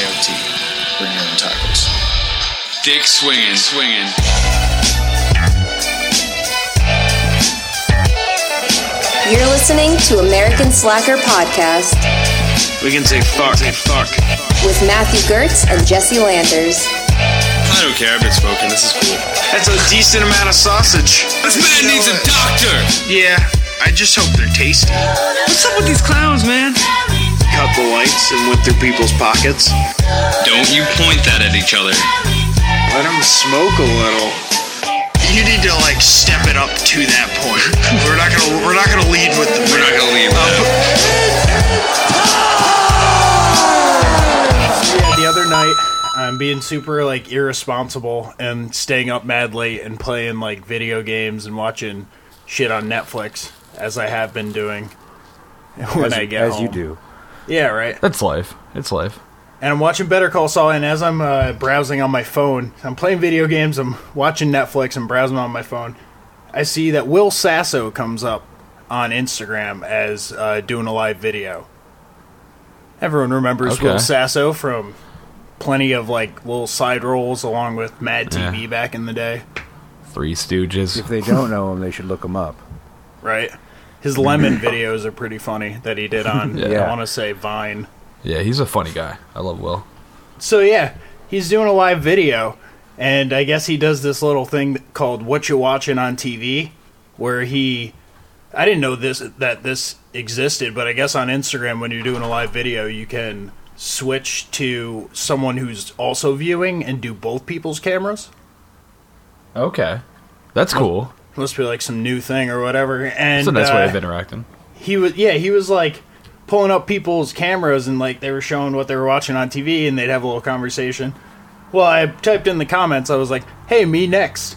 is Bring your own tacos. Dick swinging, swinging. You're listening to American Slacker Podcast We can say fuck, say fuck. with Matthew Gertz and Jesse Landers. I don't care if it's spoken. This is cool. That's a decent amount of sausage. This man needs a doctor. Yeah, I just hope they're tasty. What's up with these clowns, man? Cut the lights and went through people's pockets. Don't you point that at each other. Let them smoke a little. You need to like step it up to that point. we're not gonna we're not gonna lead with the we're not gonna lead with Yeah, the other night, I'm being super like irresponsible and staying up mad late and playing like video games and watching shit on Netflix as I have been doing when as, I get as home. you do. Yeah, right. That's life. It's life. And I'm watching Better Call Saul, and as I'm uh, browsing on my phone, I'm playing video games, I'm watching Netflix, I'm browsing on my phone. I see that Will Sasso comes up on Instagram as uh, doing a live video. Everyone remembers Okay. Will Sasso from plenty of like little side roles along with Mad Yeah. TV back in the day, Three Stooges. If they don't know him, they should look him up. right? His lemon videos are pretty funny that he did on Yeah. I want to say Vine. Yeah, he's a funny guy. I love Will. So yeah, he's doing a live video, and I guess he does this little thing called "What You Watching on TV," where he, I didn't know this that this existed, but I guess on Instagram when you're doing a live video, you can switch to someone who's also viewing and do both people's cameras. Okay. That's cool. Must be like some new thing or whatever. And It's a nice uh, way of interacting. he was yeah he was like pulling up people's cameras and like they were showing what they were watching on tv and they'd have a little conversation. Well i typed in the comments i was like hey me next.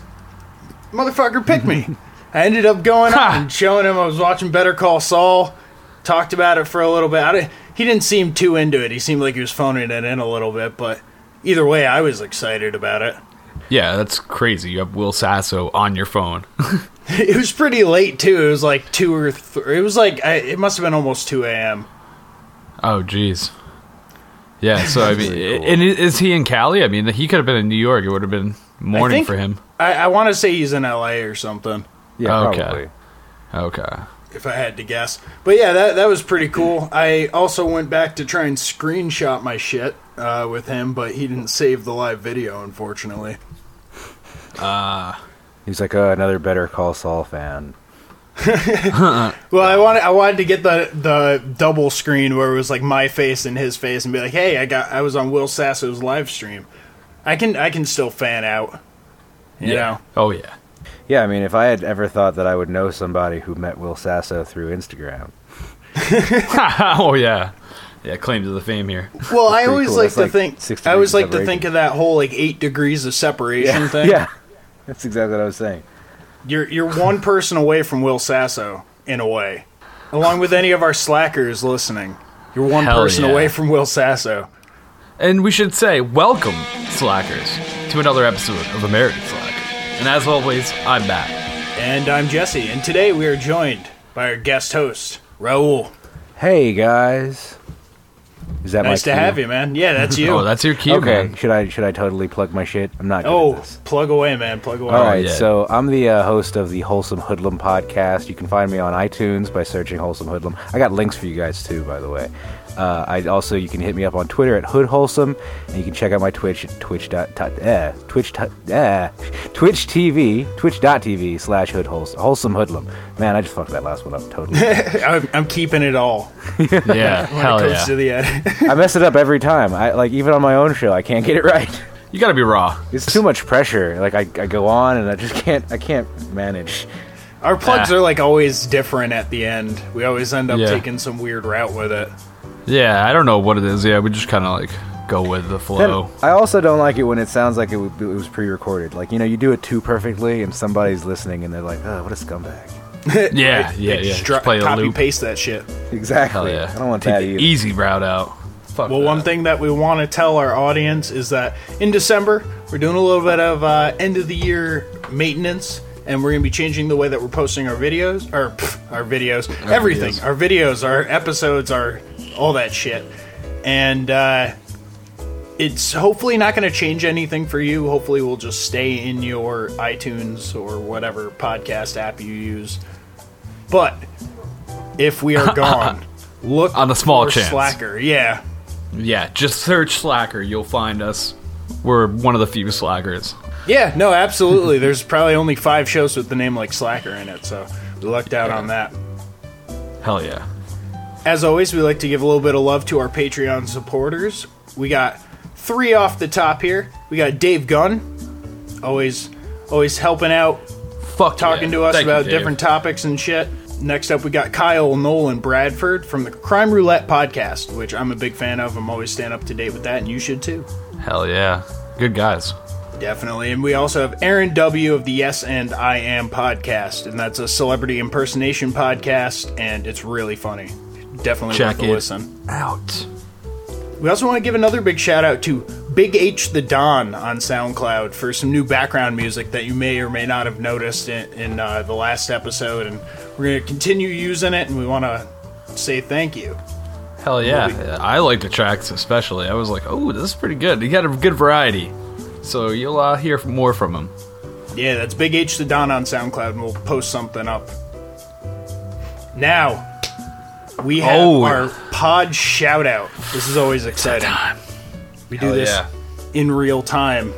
Motherfucker pick me. I ended up going on and showing him i was watching better call saul talked about it for a little bit. I didn't, he didn't seem too into it. He seemed like he was phoning it in a little bit but either way i was excited about it Yeah, that's crazy. You have Will Sasso on your phone. it was pretty late too it was like 2 or 3 it was like I, it must have been almost 2 a.m oh, jeez. Yeah, so I mean, really cool. and is he in Cali? I mean, he could have been in New York. It would have been morning think- for him. I, I want to say he's in LA or something, Yeah, Okay. probably. Okay. if I had to guess. But yeah, that that was pretty cool. I also went back to try and screenshot my shit uh, with him, but he didn't save the live video, unfortunately. He's like uh, another Better Call Saul fan. Well, I wanted I wanted to get the the double screen where it was like my face and his face, and be like, "Hey, I got I was on Will Sasso's live stream. I can I can still fan out." You know, Oh yeah. Yeah, I mean, if I had ever thought that I would know somebody who met Will Sasso through Instagram, oh yeah. Yeah, claim to the fame here. well, I always cool. like That's to like think I always degrees like to think of that whole like eight degrees of separation thing. yeah, that's exactly what I was saying. You're you're one person away from Will Sasso in a way, along with any of our slackers listening. You're one Hell person yeah. away from Will Sasso. And we should say, welcome, Slackers, to another episode of American Slacker. And as always, I'm back. And I'm Jesse, and today we are joined by our guest host, Raul. Hey guys, is that Nice my to cue? have you, man. Yeah, that's you. Oh, that's your cue, Okay, man. should I should I totally plug my shit? I'm not. Good oh, this. plug away, man. Plug away. All right, yeah. so I'm the uh, host of the Wholesome Hoodlum podcast. You can find me on iTunes by searching Wholesome Hoodlum. I got links for you guys too, by the way. Uh, I also you can hit me up on Twitter at Hood Wholesome, and you can check out my Twitch at Twitch dot, dot eh, Twitch dot, eh, Twitch TV Twitch.tv slash Hood Wholesome Wholesome Hoodlum. Man, I just fucked that last one up totally. I'm, I'm keeping it all Yeah, when hell it comes yeah. to the edit. I mess it up every time. I like even on my own show, I can't get it right. You gotta be raw. It's too much pressure. Like I, I go on and I just can't I can't manage. our plugs Ah. are like always different at the end. We always end up Yeah. taking some weird route with it. Yeah, I don't know what it is. Yeah, we just kind of like go with the Then flow. I also don't like it when it sounds like it, w- it was pre-recorded. Like you know, you do it too perfectly, and somebody's listening, and they're like, "Oh, what a scumbag." yeah, yeah, yeah. Just Just play a copy loop. paste that shit. Exactly. Hell yeah. I don't want to Take that the either. easy route out. Fuck Well, that. one thing that we want to tell our audience is that in December, we're doing a little bit of uh, end of the year maintenance, and we're going to be changing the way that we're posting our videos, or pff, our videos, everything. videos. Our videos, our episodes, our all that shit. and uh, it's hopefully not going to change anything for you. Hopefully, we'll just stay in your iTunes or whatever podcast app you use. But if we are gone, look On the small chance. Slacker. Yeah, Yeah, just search Slacker. You'll find us. We're one of the few Slackers. yeah, no, absolutely. There's probably only five shows with the name like Slacker in it, so we lucked out on that. Hell yeah. As always, we like to give a little bit of love to our Patreon supporters. We got three off the top here. We got Dave Gunn, always, always helping out, Fuck talking yeah. to us Thank about Dave. different topics and shit. Next up, we got Kyle Nolan Bradford from the Crime Roulette podcast, which I'm a big fan of. I'm always staying up to date with that, and you should too. Hell yeah. Good guys. Definitely. And we also have Aaron W. of the Yes and I Am podcast, and that's a celebrity impersonation podcast, and it's really funny. Definitely Check worth a it listen. out. We also want to give another big shout out to Big H the Don on SoundCloud for some new background music that you may or may not have noticed in, in uh, the last episode, and we're going to continue using it, and we want to say thank you. Hell yeah. I like the tracks especially. I was like, oh, this is pretty good. He got a good variety. So you'll uh, hear more from him. Yeah, that's Big H the Don on SoundCloud, and we'll post something up. Now, we have Oh. our pod shout out. This is always exciting. We do Hell this yeah. in real time.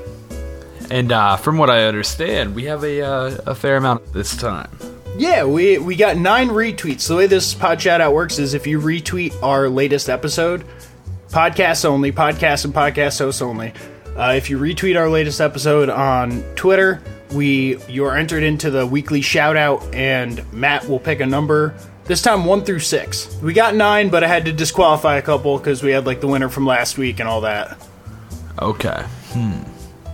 And uh, from what I understand, we have a, uh, a fair amount this time. Yeah, we we got nine retweets. The way this pod shout out works is if you retweet our latest episode, podcast only, podcast and podcast hosts only. Uh, if you retweet our latest episode on Twitter, we you are entered into the weekly shout out, and Matt will pick a number. This time one through six. We got nine, but I had to disqualify a couple because we had like the winner from last week and all that. Okay. Hmm.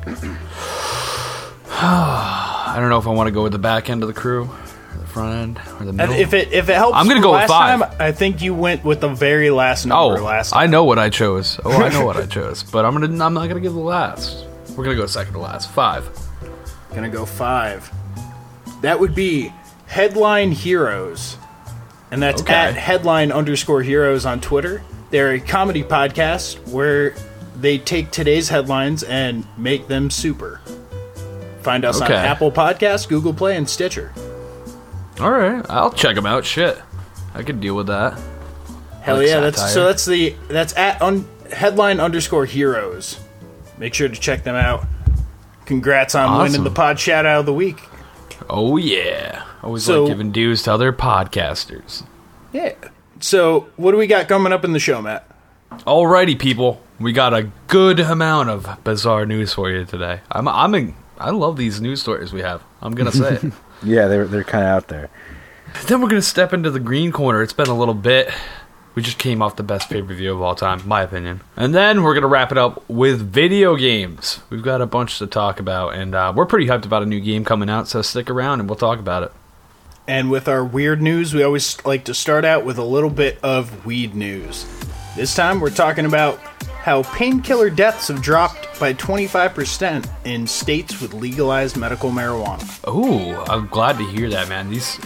I don't know if I want to go with the back end of the crew, or the front end, or the middle. if it if it helps, I'm gonna go with last five. Time, I think you went with the very last oh, number last. Time. I know what I chose. Oh, I know what I chose. But I'm gonna. I'm not gonna give the last. We're gonna go second to last. Five. Gonna go five. That would be Headline Heroes. And that's Okay. at headline underscore heroes on Twitter. They're a comedy podcast where they take today's headlines and make them super. Find us Okay. on Apple Podcasts, Google Play, and Stitcher. All right, I'll check them out. Shit, I can deal with that. Hell Like yeah! That's so. That's the that's at un, headline underscore heroes. Make sure to check them out. Congrats on Awesome. winning the pod shout out of the week. Oh yeah, always So- like giving dues to other podcasters. Yeah. So what do we got coming up in the show, Matt? Alrighty, people, we got a good amount of bizarre news for you today. I'm, I'm, in, I love these news stories we have. I'm gonna say it. Yeah, they're they're kind of out there. then we're gonna step into the green corner. It's been a little bit. We just came off the best pay per view of all time, my opinion. And then we're gonna wrap it up with video games. We've got a bunch to talk about, and uh, we're pretty hyped about a new game coming out. So stick around, and we'll talk about it. And with our weird news, we always like to start out with a little bit of weed news. This time we're talking about how painkiller deaths have dropped by 25% in states with legalized medical marijuana. Ooh, I'm glad to hear that, man. These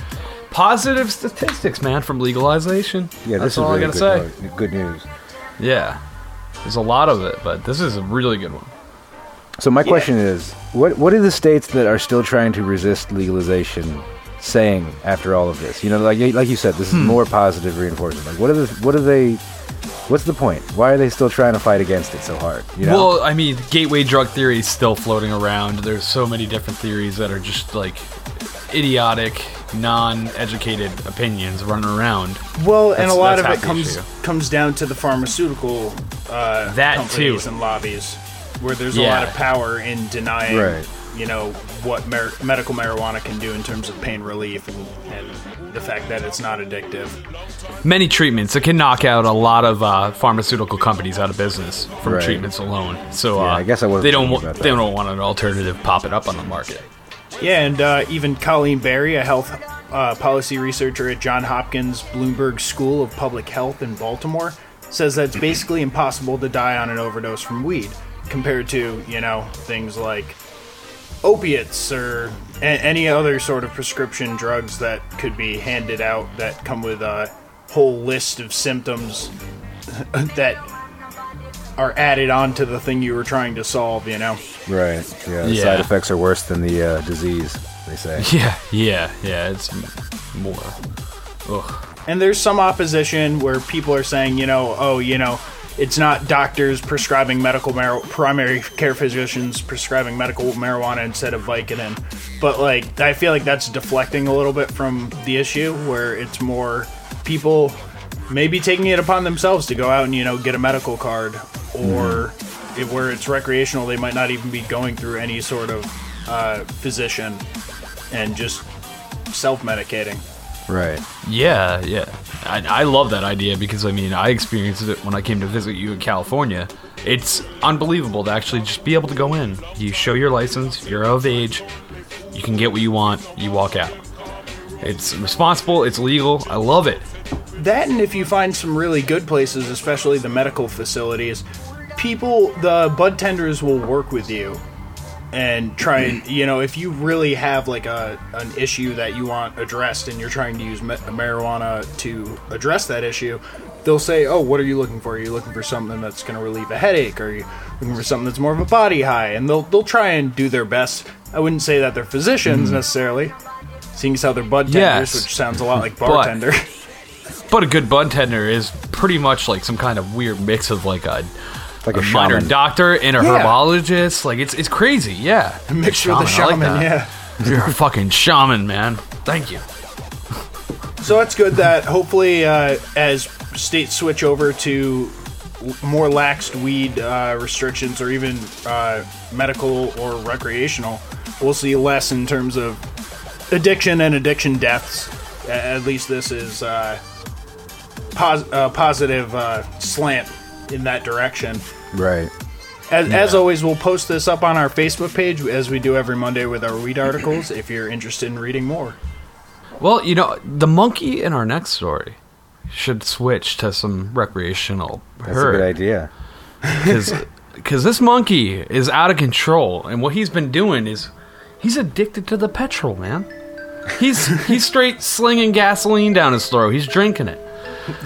positive statistics, man, from legalization. Yeah, That's this all is really I gotta good, say. good news. Yeah, there's a lot of it, but this is a really good one. So my question is, what what are the states that are still trying to resist legalization saying after all of this? You know, like like you said, this is hmm. more positive reinforcement. Like, what are the what are they? What's the point? Why are they still trying to fight against it so hard? You know, Well, I mean, gateway drug theory is still floating around. There's so many different theories that are just like idiotic, non-educated opinions running around. Well, and a lot of it comes issue. comes down to the pharmaceutical uh, That companies too. and lobbies, where there's a lot of power in denying, Right. you know, what mar- medical marijuana can do in terms of pain relief and, and the fact that it's not addictive. Many treatments it can knock out a lot of uh, pharmaceutical companies out of business from Right. treatments alone. So uh, Yeah, I guess I they don't they don't want an alternative popping up on the market. Yeah, and uh, even Colleen Barry, a health uh, policy researcher at John Hopkins Bloomberg School of Public Health in Baltimore, says that it's basically impossible to die on an overdose from weed compared to, you know, things like opiates or a- any other sort of prescription drugs that could be handed out that come with a whole list of symptoms that are added on to the thing you were trying to solve. You know. Right. Yeah. The Yeah. side effects are worse than the uh, disease. They say. Yeah, yeah, yeah. It's more. Ugh. And there's some opposition where people are saying, you know, oh, you know, it's not doctors prescribing medical mar- primary care physicians prescribing medical marijuana instead of Vicodin. But like I feel like that's deflecting a little bit from the issue where it's more people maybe taking it upon themselves to go out and, you know, get a medical card or if, where it's recreational they might not even be going through any sort of uh, physician and just self-medicating. Right. Yeah, yeah. I, I love that idea because I mean I experienced it when I came to visit you in California. It's unbelievable to actually just be able to go in. You show your license, you're of age, you can get what you want, you walk out. It's responsible, it's legal. I love it. That and if you find some really good places, especially the medical facilities, people, the bud tenders will work with you and try and mm. you know if you really have like a an issue that you want addressed and you're trying to use ma- marijuana to address that issue they'll say oh what are you looking for? Are you looking for something that's going to relieve a headache? Or are you looking for something that's more of a body high? And they'll they'll try and do their best. I wouldn't say that they're physicians mm. necessarily seeing as how they're bud tenders Yes. which sounds a lot like bartender But a good bud tender is pretty much like some kind of weird mix of like a, Like a, a minor shaman. doctor and a Yeah. herbologist. Like it's it's crazy. Yeah, a mixture of the I like shaman yeah You're a fucking shaman, man. Thank you. So that's good that hopefully, uh, as states switch over to more laxed weed uh, restrictions or even uh, medical or recreational, we'll see less in terms of addiction and addiction deaths. At least this is uh, pos- a positive uh, slant in that direction. Right. As, as always, we'll post this up on our Facebook page as we do every Monday with our weed articles if you're interested in reading more. Well, you know, the monkey in our next story should switch to some recreational That's a good herd idea. because this monkey is out of control, and what he's been doing is he's addicted to the petrol, man. He's he's straight slinging gasoline down his throat. He's drinking it.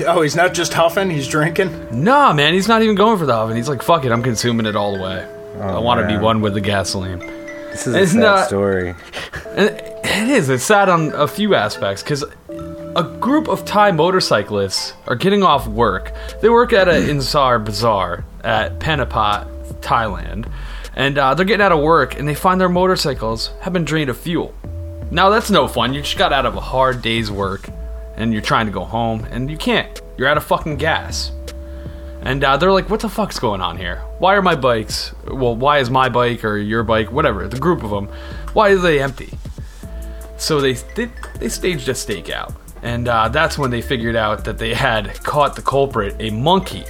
Oh, he's not just huffing, he's drinking. Nah, man, he's not even going for the oven. He's like, fuck it, I'm consuming it all the way. I want to be man. one with the gasoline. This is a It's sad not- story. And it is. It's sad on a few aspects because a group of Thai motorcyclists are getting off work. They work at an Insar Bazaar at Panapat, Thailand, and uh, they're getting out of work and they find their motorcycles have been drained of fuel. Now that's no fun. You just got out of a hard day's work and you're trying to go home and you can't. You're out of fucking gas. And uh, they're like, what the fuck's going on here? Why are my bikes, well, why is my bike or your bike, whatever, the group of them, why are they empty? So they they, they staged a stakeout, and uh, that's when they figured out that they had caught the culprit, a monkey,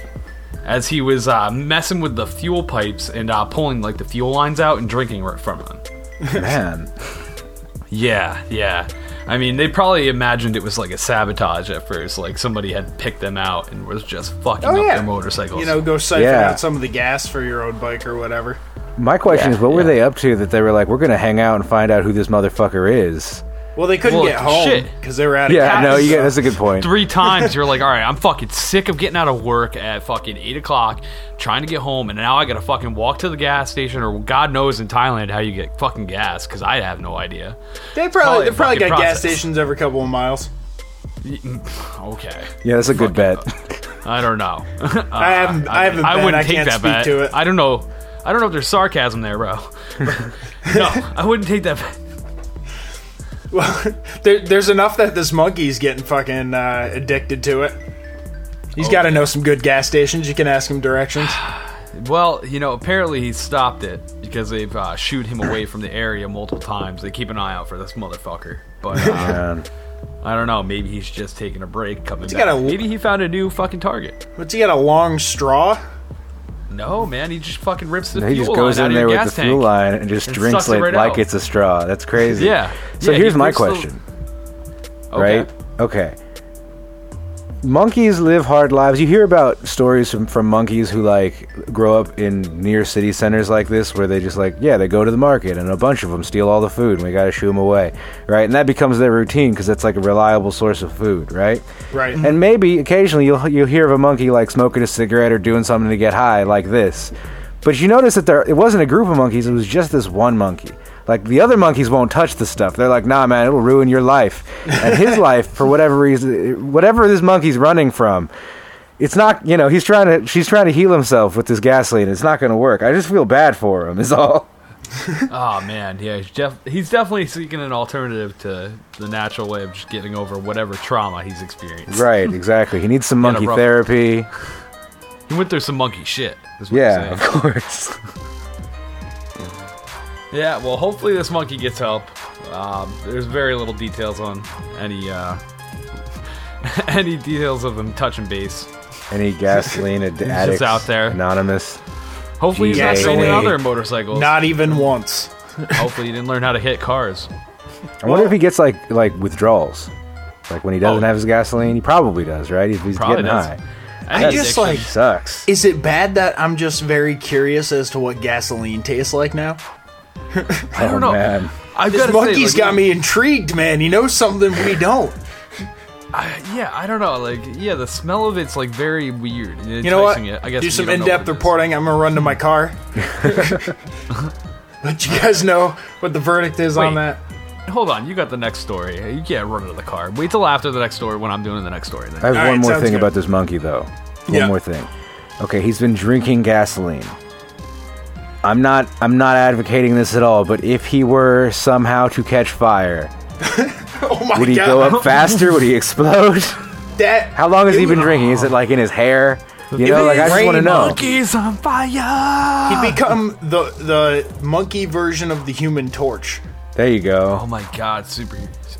as he was uh, messing with the fuel pipes and uh, pulling like the fuel lines out and drinking right from them. Man. Yeah, yeah. I mean, they probably imagined it was like a sabotage at first, like somebody had picked them out and was just fucking Oh up yeah, their motorcycles. You know, go siphon Yeah. out some of the gas for your own bike or whatever. My question Yeah, is, what were they up to that they were like, we're going to hang out and find out who this motherfucker is? Well, they couldn't Well, get home because they were out of Yeah, gas, no, you get, that's a good point. three times you're like, all right, I'm fucking sick of getting out of work at fucking eight o'clock, trying to get home, and now I gotta fucking walk to the gas station, or God knows in Thailand how you get fucking gas, because I have no idea. They probably Probably they probably got fucking gas stations every couple of miles. Mm, okay, Yeah, that's a good bet. I don't know. I haven't I, haven't been. I, can't speak bet. to it. I don't know. I don't know if there's sarcasm there, bro. no, I wouldn't take that. bet. Well, there, there's enough that this monkey's getting fucking uh, addicted to it. He's got to know some good gas stations. You can ask him directions. Well, you know, apparently he stopped it because they've uh, shooed him away from the area multiple times. They keep an eye out for this motherfucker, but. Uh, I don't know. Maybe he's just taking a break, coming he back. got a- Maybe he found a new fucking target. What's he got a long straw? No, man, he just fucking rips the He fuel just goes in there with the fuel line and just and drinks it like, right like out. it's a straw. That's crazy. Yeah. So Yeah, here's he my rips the- question, Okay. right? Okay. Monkeys live hard lives. You hear about stories from, from monkeys who like grow up in near city centers like this, where they just like, yeah, they go to the market and a bunch of them steal all the food, and we got to shoo them away, right? And that becomes their routine because that's like a reliable source of food, right? Right. And maybe occasionally you'll you'll hear of a monkey like smoking a cigarette or doing something to get high, like this. But you notice that there it wasn't a group of monkeys; it was just this one monkey. Like the other monkeys won't touch the stuff. They're like, nah, man, it'll ruin your life. And his life, for whatever reason, whatever this monkey's running from, it's not. You know, he's trying to. She's trying to heal himself with this gasoline. It's not going to work. I just feel bad for him. Is all. Oh man, yeah, he's, def- he's definitely seeking an alternative to the natural way of just getting over whatever trauma he's experienced. Right. Exactly. He needs some monkey rough- therapy. He went through some monkey shit. Is what Yeah, of course. Yeah, well, hopefully this monkey gets help. Um, there's very little details on any uh, any details of him touching base. Any gasoline ad- just addicts out there. Anonymous. Hopefully he's not GA. stealing other motorcycles. Not even once. Hopefully he didn't learn how to hit cars. I wonder if he gets like like withdrawals. Like when he doesn't Oh. have his gasoline, he probably does, right? If he's Probably getting does. high. And I he's just, actually- like- Sucks. Is it bad that I'm just very curious as to what gasoline tastes like now? I don't oh, know. man. I've This gotta monkey's say, like, got me intrigued, man. He knows something we don't. I, yeah, I don't know. Like, yeah, the smell of it's like very weird. You know what? It, I guess Do some in-depth what it is. reporting. I'm gonna run to my car. Let you guys know what the verdict is on that. Hold on, you got the next story. You can't run to the car. Wait till after the next story when I'm doing the next story. Then. I have All one right, more thing good. about this monkey, though. One Yeah. more thing. Okay, he's been drinking gasoline. I'm not. I'm not advocating this at all. But if he were somehow to catch fire, Oh my would he god! go up faster? would he explode? That How long has he been drinking? Is it like in his hair? You know, like I just rained want to know. Monkeys on fire! He'd become the the monkey version of the Human Torch. There you go. Oh my god, super,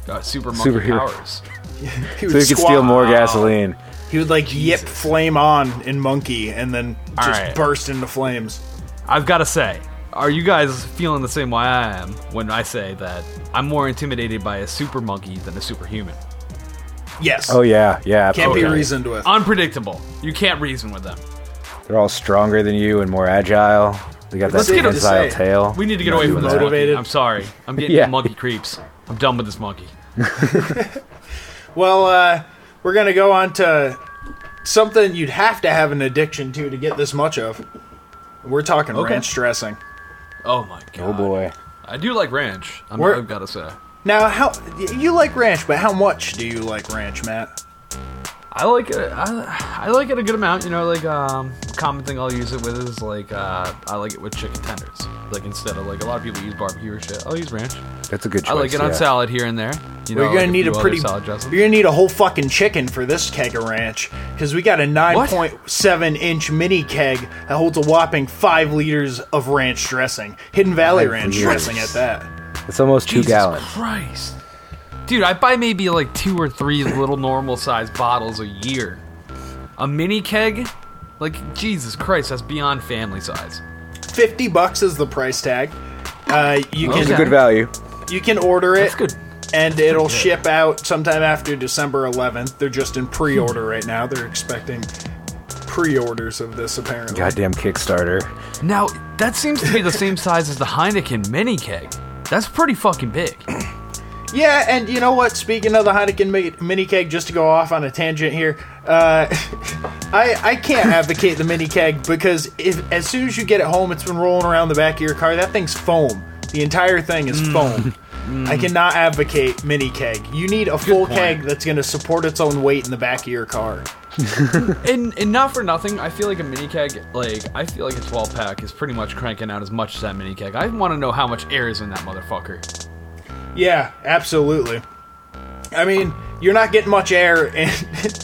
uh, super monkey Superhero. powers. He So would he could steal more gasoline. He would like yip flame on in monkey and then just Alright. burst into flames. I've got to say, are you guys feeling the same way I am when I say that I'm more intimidated by a super monkey than a superhuman? Yes. Oh yeah, yeah. Can't be reasoned with. Unpredictable. You can't reason with them. They're all stronger than you and more agile. They got that Let's get him prehensile tail. We need to get away from doing this that. Motivated. monkey. I'm sorry. I'm getting Yeah. monkey creeps. I'm done with this monkey. Well, uh, we're gonna go on to something you'd have to have an addiction to to get this much of. We're talking Okay. ranch dressing. Oh my oh, god. Oh boy. I do like ranch. I'm, I've got to say. Now, how you like ranch, but how much do you like ranch, Matt? I like it. I, I like it a good amount. You know, like um, common thing I'll use it with is like uh, I like it with chicken tenders. Like instead of like a lot of people use barbecue or shit, I'll use ranch. That's a good choice. I like it on salad here and there. you know you're gonna need few a pretty. salad dressing. You're gonna need a whole fucking chicken for this keg of ranch because we got a 9.7 inch mini keg that holds a whopping five liters of ranch dressing. Hidden Valley Five ranch liters. dressing at that. It's almost two Jesus gallons. Christ. Dude, I buy maybe like two or three little normal size bottles a year. A mini keg? Like, Jesus Christ, that's beyond family size. 50 bucks is the price tag. Uh, you can It's a good value. you can order it. That's good. and it'll ship out sometime after December 11th. They're just in pre-order right now. They're expecting pre-orders of this apparently. Goddamn Kickstarter. Now, that seems to be the same size as the Heineken mini keg. That's pretty fucking big. Yeah, and you know what? Speaking of the Heineken mini keg, just to go off on a tangent here, uh, I I can't advocate the mini keg because if as soon as you get it home, it's been rolling around the back of your car. That thing's foam. The entire thing is foam. I cannot advocate mini keg. You need a full point. keg that's going to support its own weight in the back of your car. And, and not for nothing, I feel like a mini keg, like, I feel like a 12 pack is pretty much cranking out as much as that mini keg. I want to know how much air is in that motherfucker. Yeah, absolutely. I mean, you're not getting much air in,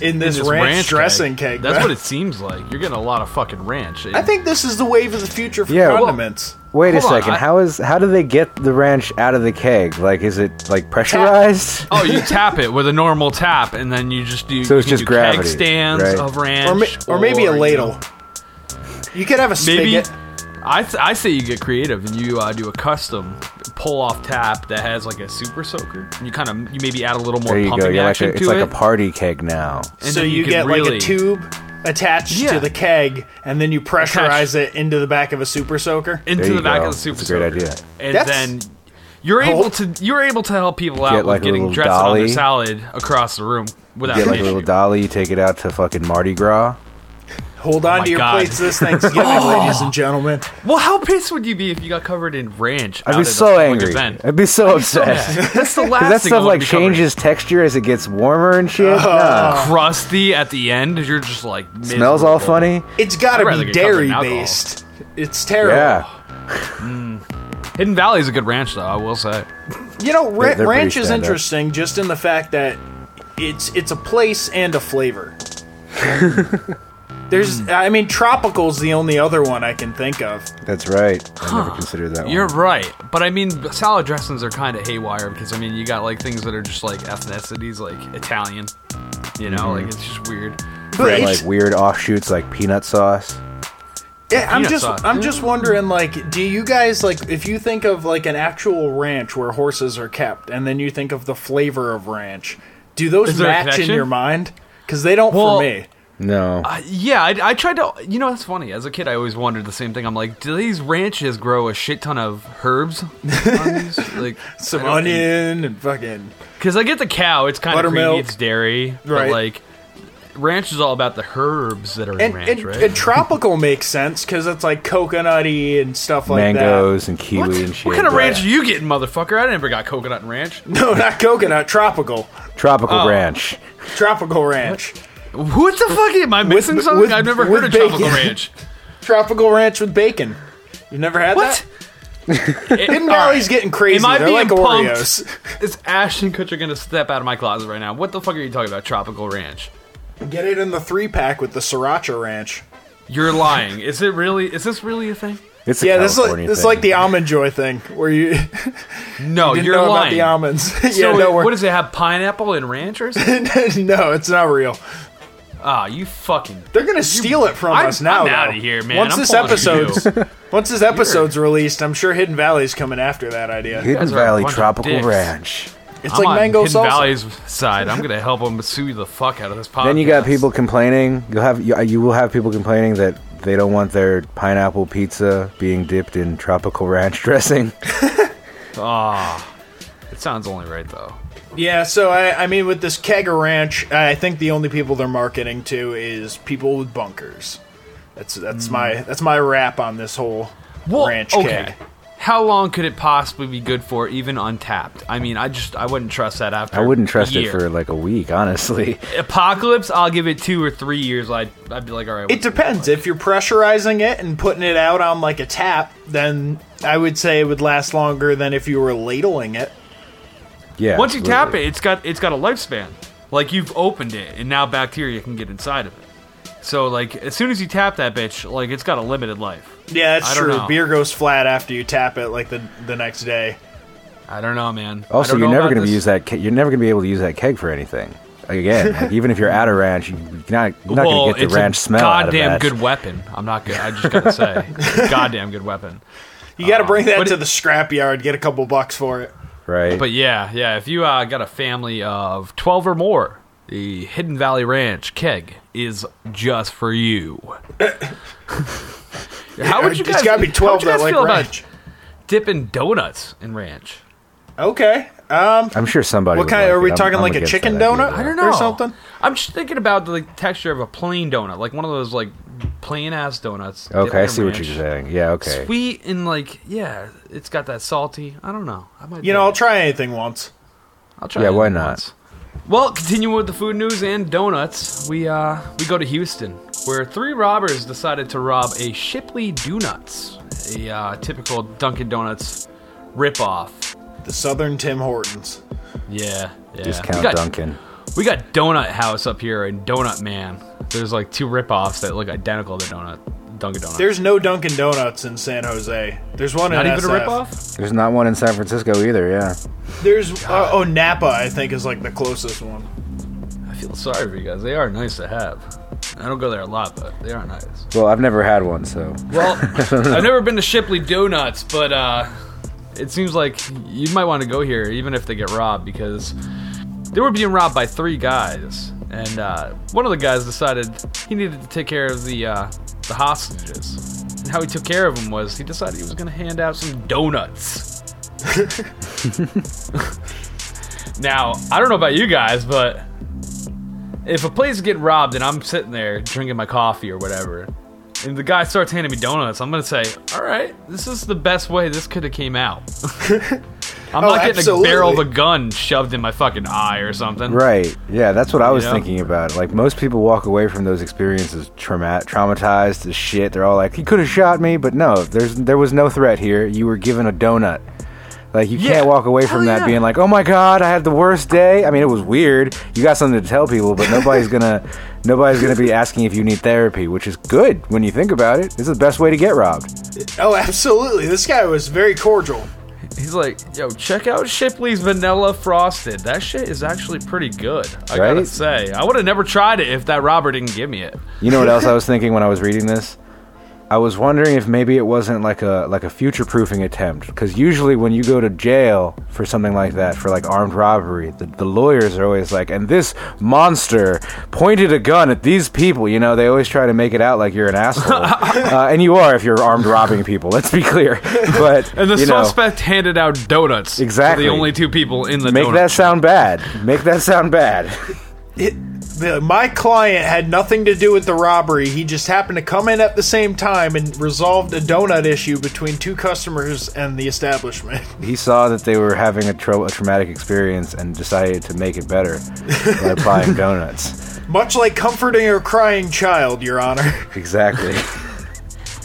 in this, This ranch, dressing keg. keg. That's man. what it seems like. You're getting a lot of fucking ranch. I think this is the wave of the future for Yeah, well- condiments. Wait a Hold on, second. I- how is how do they get the ranch out of the keg? Like, is it like pressurized? Oh, you tap it with a normal tap, and then you just do. So it's just do gravity, Keg stands right? of ranch, or, ma- or maybe a you ladle. know, You could have a maybe. Spigot. I, th- I say you get creative and you uh, do a custom pull off tap that has like a super soaker. And you kind of you maybe add a little more There you go. pumping You're like action a, it's to like it. a party keg now. and so then you, can get like really- a tube attached Yeah. to the keg, and then you pressurize it into the back of a super soaker. into There you the back go. of the super soaker. That's a great soaker. idea. and That's- then you're able to you're able to help people out Get with like a getting little dressed on dolly. their salad across the room without Get an like a issue. little dolly. You take it out to fucking Mardi Gras. Hold oh on my to your God. plates this Thanksgiving, oh. ladies and gentlemen. Well, how pissed would you be if you got covered in ranch? I'd be so angry. event? I'd be so upset. That's the last Because that thing I stuff wanna like be covered in. changes texture as it gets warmer and shit. Oh. Nah. crusty at the end. You're just like Smells all funny. It's got to be get covered in dairy based. It's terrible. Yeah. Hmm. Hidden Valley is a good ranch, though. I will say. You know, ra- They're- they're ranch is interesting just in the fact that it's it's a place and a flavor. There's, Hmm. I mean, tropical's the only other one I can think of. That's right. I never considered that You're one. right, but I mean, salad dressings are kind of haywire because I mean, you got like things that are just like ethnicities, like Italian. You know, Mm-hmm. like it's just weird. But Like it's- weird offshoots like peanut sauce. Yeah, I'm Peanut just sauce. I'm just wondering like do you guys like if you think of like an actual ranch where horses are kept and then you think of the flavor of ranch, do those Is there a match in connection? your mind? Cuz they don't Well- for me. No. Uh, yeah, I, I tried to. You know, that's funny. As a kid, I always wondered the same thing. I'm like, do these ranches grow a shit ton of herbs? Like Some onion and fucking Because I get the cow. It's kind of Buttermilk. creamy. It's dairy, but Right. like ranch is all about the herbs that are in and, ranch, and, right? and tropical makes sense cuz it's like coconutty and stuff like Mangoes and kiwi what? and shit. what kind of yeah. ranch are you getting, motherfucker? I never got coconut and ranch. No, not coconut, tropical. Tropical Oh. ranch. Tropical ranch. What the fuck am I missing something? with- I've never heard of tropical ranch. Tropical ranch with bacon. You've never had What? that? Hidden Valley's getting crazy. Am I They're being like pumped? Oreos. Is Ashton Kutcher gonna step out of my closet right now? What the fuck are you talking about? Tropical ranch? Get it in the 3 pack with the sriracha ranch. You're lying. Is it really? Is this really a thing? It's a Yeah, this is like, California this is like the almond joy thing where you No, didn't you're know about the almonds. So yeah, no, what we're, does it have? Pineapple and ranch or something? no, it's not real. Ah, you fucking. They're gonna steal it from I'm- us now. I'm though. outta here, man. Once I'm this episode's once this episode's released, I'm sure Hidden Valley's coming after that idea. Hidden guys are a Valley Tropical. Ranch. It's I'm like on mango Hidden salsa. Valley's side. I'm gonna help them sue the fuck out of this podcast. Then you got people complaining. You'll have you, you will have people complaining that they don't want their pineapple pizza being dipped in tropical ranch dressing. Ah, it sounds only right though. Yeah, so I, I mean, with this kegger ranch, I think the only people they're marketing to is people with bunkers. That's that's my hmm. that's my rap on this whole Well, ranch okay. keg. How long could it possibly be good for, even untapped? I mean, I just I wouldn't trust that after. I wouldn't a trust it year. for like a week, honestly. apocalypse. I'll give it two or three years. I'd I'd be like, all right. It depends. If you're pressurizing it and putting it out on like a tap, then I would say it would last longer than if you were ladling it. Yeah. Once you tap it, it's got it's got a lifespan. Like you've opened it, and now bacteria can get inside of it. So like as soon as you tap that bitch, like it's got a limited life. Yeah, that's I don't true. know. Beer goes flat after you tap it, like the the next day. I don't know, man. I Also, don't you're never going to this. use that. Ke- you're never going to be able to use that keg for anything. Like, again, like, even if you're at a ranch, you're not, you're not well, going to get it's the ranch a smell out of goddamn that. good weapon. I'm not good. I just gotta say, goddamn good weapon. You got to um, bring that to it- the scrapyard, get a couple bucks for it. Right? But yeah, yeah. If you uh, got a family of twelve or more, the Hidden Valley Ranch keg is just for you. How would you It's guys? gotta be how would you guys that like feel ranch. about dipping donuts in ranch? Okay. Um, I'm sure somebody. what would kind? like are we it. I'm- talking I'm like a chicken that idea, donut? I don't know or something. I'm just thinking about the texture of a plain donut, like one of those like plain ass donuts. Okay, I in see what you're saying. Yeah, okay. Sweet and like yeah, it's got that salty. I don't know. I might You do know, I'll it. try anything once. I'll try. Yeah, it why once. not? Well, continuing with the food news and donuts, we uh we go to Houston, where three robbers decided to rob a Shipley Donuts, a uh, typical Dunkin' Donuts ripoff. The Southern Tim Hortons. Yeah, yeah. Discount we got, Dunkin'. We got Donut House up here and Donut Man. There's like two ripoffs that look identical to Donut Dunkin' Donuts. There's no Dunkin' Donuts in San Jose. There's one not in even a ripoff. There's not one in San Francisco either. Yeah. There's uh, oh Napa, I think is like the closest one. I feel sorry for you guys. They are nice to have. I don't go there a lot, but they are nice. Well, I've never had one, so Well, I've never been to Shipley Donuts, but uh, it seems like you might want to go here, even if they get robbed, because they were being robbed by three guys, and uh, one of the guys decided he needed to take care of the uh, the hostages. And how he took care of them was he decided he was going to hand out some donuts. now, I don't know about you guys, but if a place is getting robbed and I'm sitting there drinking my coffee or whatever, and the guy starts handing me donuts, I'm gonna say, "All right, this is the best way this could have came out." I'm Oh, not getting absolutely. a barrel of a gun shoved in my fucking eye or something. Right. Yeah, that's what I was know? thinking about. Like most people walk away from those experiences trauma- traumatized as shit. They're all like, "He could have shot me," but no, there's there was no threat here. You were given a donut. Like you Yeah. can't walk away from Hell that yeah. being like, "Oh my god, I had the worst day." I mean, it was weird. You got something to tell people, but nobody's gonna nobody's gonna be asking if you need therapy, which is good when you think about it. It's the best way to get robbed. Oh, absolutely. This guy was very cordial. He's like, "Yo, check out Shipley's Vanilla Frosted. That shit is actually pretty good." I gotta say, I would have never tried it if that robber didn't give me it. You know what else I was thinking when I was reading this? I was wondering if maybe it wasn't like a like a future proofing attempt because usually when you go to jail for something like that for like armed robbery, the, the lawyers are always like, and this monster pointed a gun at these people. You know, they always try to make it out like you're an asshole, uh, and you are if you're armed robbing people. Let's be clear. But And the you know, suspect handed out donuts. Exactly. To the only two people in the make donut that sound bad. Make that sound bad. It, the, my client had nothing to do with the robbery. He just happened to come in at the same time and resolved a donut issue between two customers and the establishment. He saw that they were having a, tra- a traumatic experience and decided to make it better by applying donuts. Much like comforting a crying child, Your Honor. Exactly.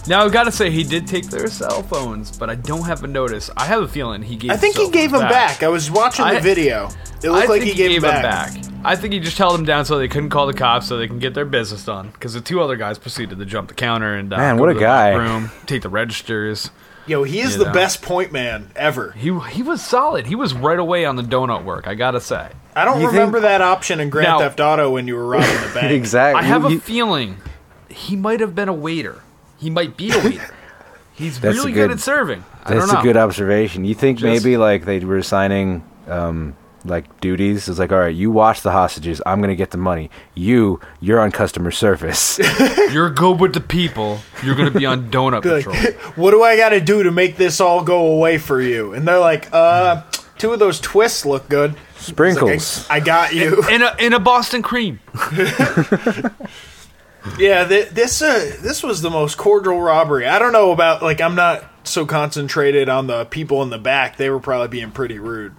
Now I've got to say he did take their cell phones, but I don't have a notice. I have a feeling he gave. I think the he gave them back. I was watching the I- video. It I looked like think he gave, them them back. I think he just held them down so they couldn't call the cops, so they can get their business done. Because the two other guys proceeded to jump the counter and uh, Man, go what to a the guy. room, take the registers. Yo, he is the know. best point man ever. He he was solid. He was right away on the donut work. I gotta say. I don't You think- remember that option in Grand Now- Theft Auto when you were robbing the bank. exactly. I have a You- feeling he might have been a waiter. He might be a waiter. He's That's really good, good- at serving. I That's don't know. a good observation. You think Just- maybe like they were assigning um, like duties? It's like, all right, you watch the hostages. I'm gonna get the money. You, you're on customer service. You're good with the people. You're gonna be on donut Be like, what do I got to do to make this all go away for you? And they're like, uh, two of those twists look good. It's like, Sprinkles. I, I got you. In a in a Boston cream. yeah, th- this uh, this was the most cordial robbery. I don't know about like I'm not so concentrated on the people in the back. They were probably being pretty rude,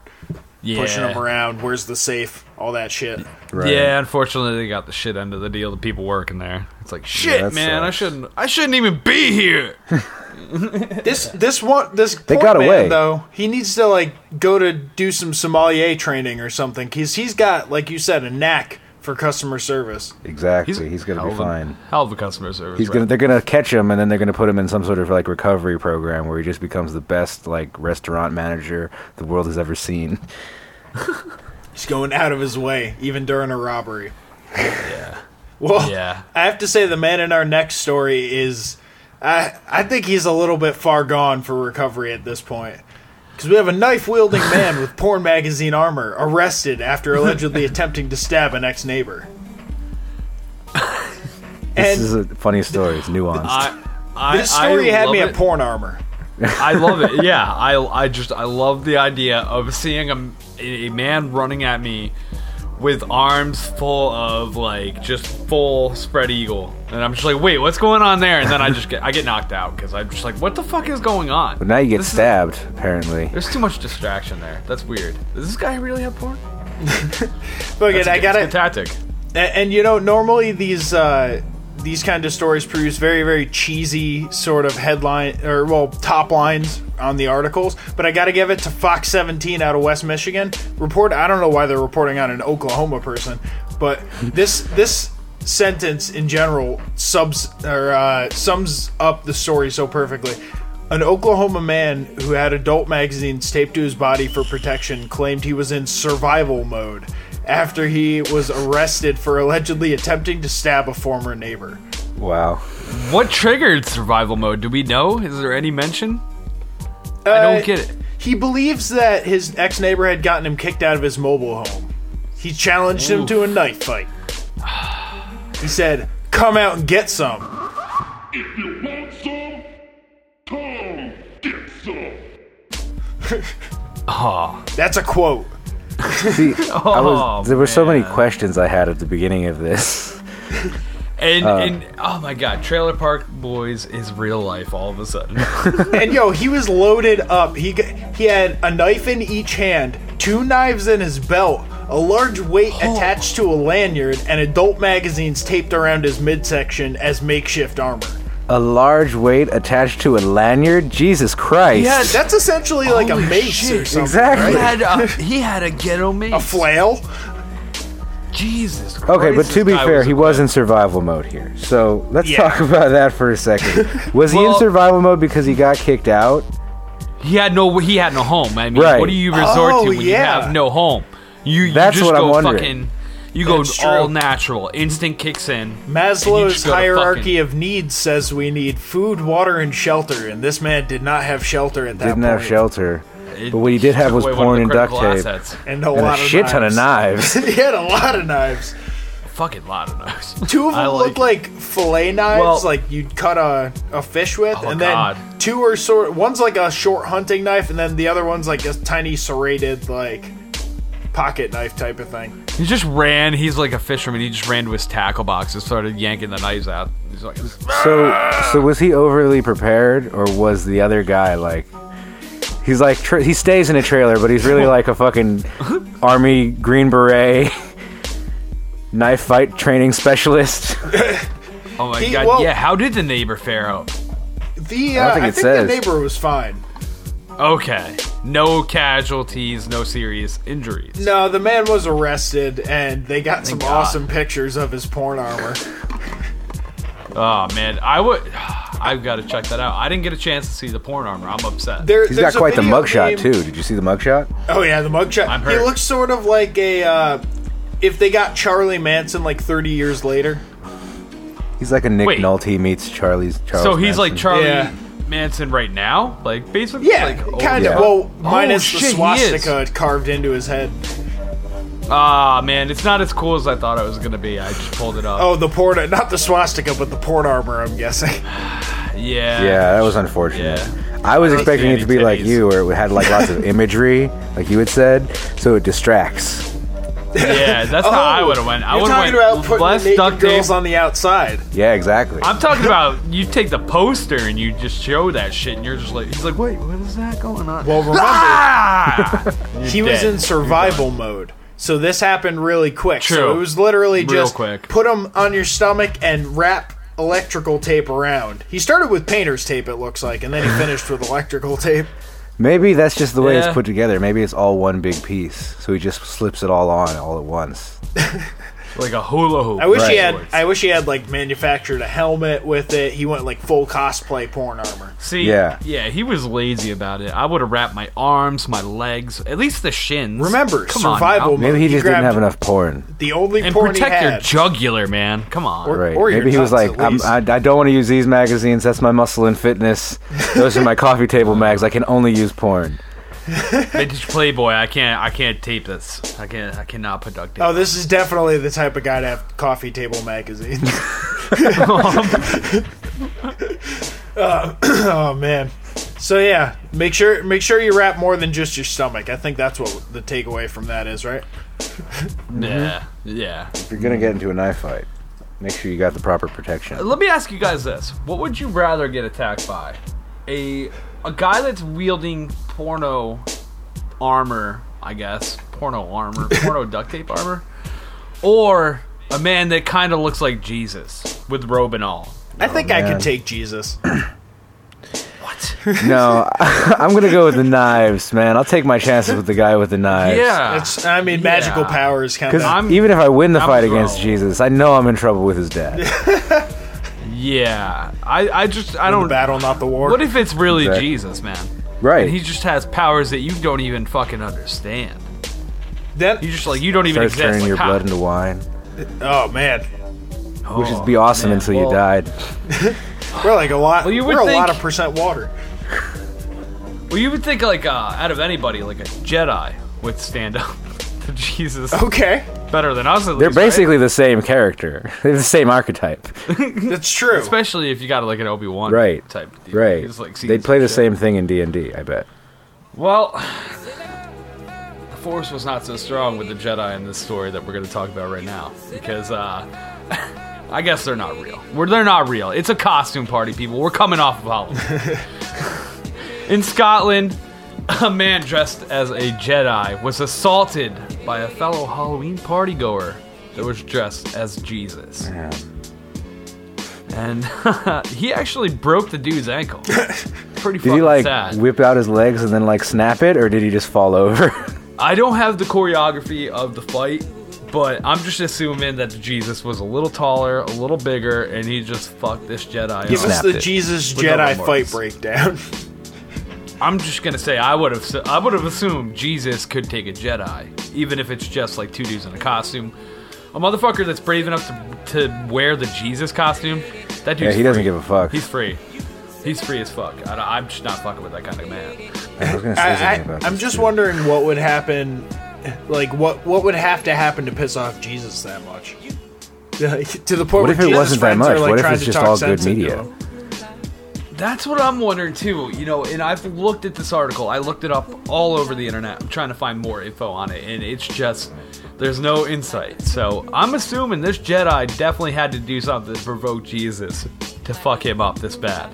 Yeah. pushing them around. Where's the safe? All that shit. Right. Yeah, unfortunately, they got the shit end of the deal. The people working there. It's like shit, that man. I shouldn't. I shouldn't even be here. This this one this They got man, away. though. He needs to like go to do some sommelier training or something because he's got like you said a knack for customer service. Exactly. He's, gonna be of a- fine. Hell of a customer service. He's rep. gonna. They're gonna catch him, and then they're gonna put him in some sort of like recovery program where he just becomes the best like restaurant manager the world has ever seen. He's going out of his way even during a robbery. Yeah. Well, Yeah. I have to say the man in our next story is I I think he's a little bit far gone for recovery at this point. Because we have a knife wielding man with porn magazine armor arrested after allegedly attempting to stab an ex neighbor. This And is a funny story. It's nuanced. I, I, this story I had me it. at porn armor. I love it. Yeah, I, I just I love the idea of seeing a, a man running at me with arms full of like just full spread eagle, and I'm just like, wait, what's going on there? And then I just get I get knocked out because I'm just like, what the fuck is going on? but now you get This is- stabbed. apparently. There's too much distraction there. That's weird. Does this guy really have porn? Look, That's and a I good- got it's a it. good tactic. And, and you know, normally these uh, these kind of stories produce very very cheesy sort of headline or well top lines on the articles. But I got to give it to Fox 17 out of West Michigan. Report. I don't know why they're reporting on an Oklahoma person, but this this sentence in general subs or uh, sums up the story so perfectly. An Oklahoma man who had adult magazines taped to his body for protection claimed he was in survival mode after he was arrested for allegedly attempting to stab a former neighbor. Wow. What triggered survival mode? Do we know? Is there any mention? I Uh, don't get it. He believes that his ex neighbor had gotten him kicked out of his mobile home. He challenged him to a knife fight. He said, Come out and get some. If you want some, come get some. Oh, That's a quote. See, I Oh, was, there were so many questions I had at the beginning of this. and Uh. and oh my god, Trailer Park Boys is real life all of a sudden. And yo, he was loaded up. He he had a knife in each hand, two knives in his belt, a large weight attached to a lanyard, and adult magazines taped around his midsection as makeshift armor. A large weight attached to a lanyard? Jesus Christ. Yeah, That's essentially like a mace shit. or something. Exactly. he had a, he had a ghetto mace. A flail. Jesus. Christ, Okay, but to be guy fair, he was in survival mode here. So let's Yeah. talk about that for a second. Was he in survival mode because he got kicked out? He had no he had no home. I mean, Right. what do you resort Oh, to when you have no home? You, you That's just what I'm go wondering. fucking you go That's all true. natural. Instinct kicks in. and Maslow's hierarchy fucking- of needs says we need food, water, and shelter, and this man did not have shelter at that Didn't point. have shelter. It But what he did have was away porn and duct tape. assets. and a And lot a of shit ton of knives. he had a lot of knives. Fucking lot of knives. Two of them like look like fillet knives, Well- like you'd cut a, a fish with, Oh, and then two are sort. One's like a short hunting knife, and then the other one's like a tiny serrated like pocket knife type of thing. He just ran. He's like a fisherman. He just ran to his tackle box and started yanking the knives out. He's like, So, so was he overly prepared, or was the other guy like? He's like tra- he stays in a trailer, but he's really like a fucking army green beret knife fight training specialist. oh my He- god, well- yeah. How did the neighbor fare out? The I uh, don't think I it think says. the neighbor was fine. Okay, no casualties, no serious injuries. No, the man was arrested, and they got some God. awesome pictures of his porn armor. Oh man, I would. I've got to check that out. I didn't get a chance to see the porn armor. I'm upset. There, He's there's got quite the mugshot game- too. Did you see the mugshot? Oh yeah, the mugshot. I'm He hurt. looks sort of like a uh, if they got Charlie Manson like 30 years later. He's like a Nick Wait. Nolte meets Charlie's Charles. so he's like Charlie Yeah. Manson right now, like basically. Yeah, like, oh, kind yeah. of. Well, Oh, minus shit, the swastika carved into his head. Ah man, it's not as cool as I thought it was gonna be. I just pulled it up. Oh, the port, not the swastika, but the port armor. I'm guessing. yeah. Yeah, that was unfortunate. Yeah. I was Those expecting it to fanny be like you, where it had like lots of imagery, like you had said, so it distracts. Yeah, that's how I would have went. I You're would talking have about went putting less the naked duct tape. girls on the outside. Yeah, exactly. I'm talking about you take the poster and you just show that shit, and you're just like, he's like, wait, what is that going on? Well, remember ah! he was in survival mode. So this happened really quick. So True. it was literally Real just quick. put them on your stomach and wrap electrical tape around. He started with painter's tape, it looks like, and then he finished with electrical tape. Maybe that's just the way Yeah. it's put together. Maybe it's all one big piece, so he just slips it all on all at once. like a hula hoop. I wish he had. I wish he had like manufactured a helmet with it. He went like full cosplay porn armor. See, Yeah. yeah, he was lazy about it. I would have wrapped my arms, my legs, at least the shins. Remember, Come on survival now. mode. Maybe he just didn't grabbed have enough porn. The only and porn he protect your had. jugular, man. Come on. Or- Right. your Maybe he was nuts, like, at I'm, least. I, I don't want to use these magazines. That's my muscle and fitness. Those are my coffee table mags. I can only use porn. Vintage Playboy. I can't. I can't tape this. I can't. I cannot put duct tape. Oh, this is definitely the type of guy to have coffee table magazine. Uh, oh man. So yeah, make sure make sure you wrap more than just your stomach. I think that's what the takeaway from that is, right? Yeah. Yeah. If you're gonna get into a knife fight, make sure you got the proper protection. Let me ask you guys this: What would you rather get attacked by? A a guy that's wielding porno armor, I guess, porno armor, porno duct tape armor, or a man that kind of looks like Jesus with robe and all? I think I man. could take Jesus. What? No, I'm gonna go with the knives, man. I'll take my chances with the guy with the knives. Yeah. It's, I mean, magical Yeah. powers kind Because of. I'm- even if I win the I'm fight pro. against Jesus, I know I'm in trouble with his dad. Yeah. I I just I don't. battle, not the war. What if it's really Exactly. Jesus, man? Right. And he just has powers that you don't even fucking understand. Then, You just like you don't even Starts exist. turning like, your how? blood into wine, oh man, which would be awesome man. until Well- you died. we're like a lot. Well, you would we're a think- lot of percent water. Well, you would think like uh, out of anybody, like a Jedi would stand up to Jesus Okay, better than us. At They're least, right? basically the same character. They're the same archetype. that's true. especially if you got like an Obi Wan Right. type. Deal. Right. He's, like, They sees play the shit. same thing in D and D. I bet. Well, the Force was not so strong with the Jedi in this story that we're going to talk about right now because uh, I guess they're not real. We're, they're not real. It's a costume party, people. We're coming off of Halloween. in Scotland, a man dressed as a Jedi was assaulted by a fellow Halloween partygoer that was dressed as Jesus. And he actually broke the dude's ankle. Pretty Did fucking he like sad. whip out his legs and then like snap it, or did he just fall over? I don't have the choreography of the fight, but I'm just assuming that Jesus was a little taller, a little bigger, and he just fucked this Jedi Give up. us snapped the it. Jesus Jedi fight breakdown. I'm just gonna say I would have I would have assumed Jesus could take a Jedi, even if it's just like two dudes in a costume. A motherfucker that's brave enough to, to wear the Jesus costume, that dude. yeah, he doesn't free. give a fuck. He's free. He's free as fuck. I, am just not fucking with that kind of man. I was gonna say I, something about I, I'm just too. wondering what would happen, like what what would have to happen to piss off Jesus that much, to the point What where if it Jesus wasn't that much? are, like, What if it's just all good sense into media? That's what I'm wondering too. You know, and I've looked at this article. I looked it up all over the internet. I'm trying to find more info on it, and it's just there's no insight. So I'm assuming this Jedi definitely had to do something to provoke Jesus to fuck him up this bad.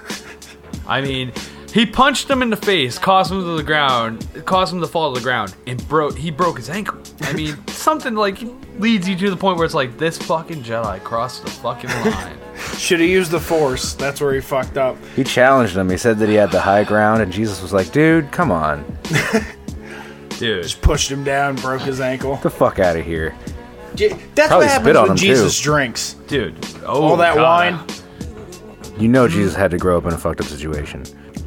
I mean, he punched him in the face, caused him to the ground, caused him to fall to the ground, and broke. He broke his ankle. I mean, something like leads you to the point where it's like this fucking Jedi crossed the fucking line. Should have used the Force. That's where he fucked up. He challenged him. He said that he had the high ground, and Jesus was like, "Dude, come on, Dude, Just pushed him down, broke his ankle. get the fuck out of here." J- That's Probably what spit happens on when him, Jesus too. drinks. dude. Oh, All that God. wine. You know, Jesus had to grow up in a fucked up situation.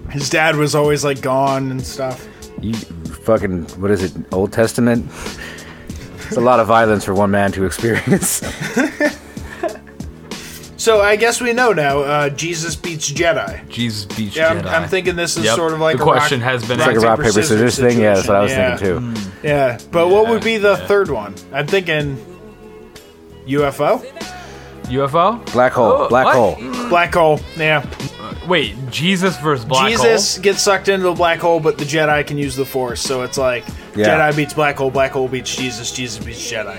His dad was always like gone and stuff. You fucking what is it? Old Testament. It's a lot of violence for one man to experience. So I guess we know now. Uh, Jesus beats Jedi. Jesus beats Yeah, I'm, Jedi. I'm thinking this is Yep. sort of like The a rock- question has been like a rock paper scissors thing. Yeah, that's what I was situation. thinking too. Yeah, but what would be the yeah. third one? I'm thinking UFO, UFO? Black hole. Oh, black what? hole. black hole. Yeah, Wait, Jesus versus black Jesus hole? Jesus gets sucked into the black hole, but the Jedi can use the Force. So it's like Yeah. Jedi beats black hole, black hole beats Jesus, Jesus beats Jedi.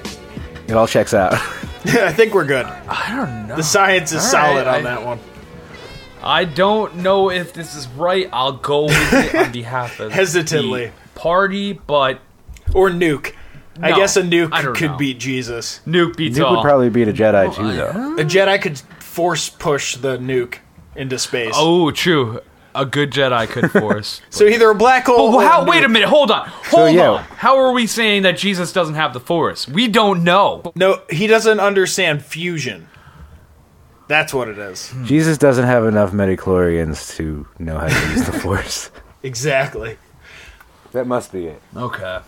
It all checks out. I think we're good. I don't know. The science is All solid right, on I- that one. I don't know if this is right. I'll go with it on behalf of Hesitantly. the party, but Or nuke. I guess a nuke could know. beat Jesus. Nuke beats Nuke all. would probably beat a Jedi too, though. A Jedi could force push the nuke into space. oh, true. A good Jedi could force. So either a black hole. But how? a Wait a minute. Hold on. Hold yeah. on. How are we saying that Jesus doesn't have the Force? We don't know. No, he doesn't understand fusion. That's what it is. Hmm. Jesus doesn't have enough metachlorians to know how to use the Force. Exactly. that must be it. Okay.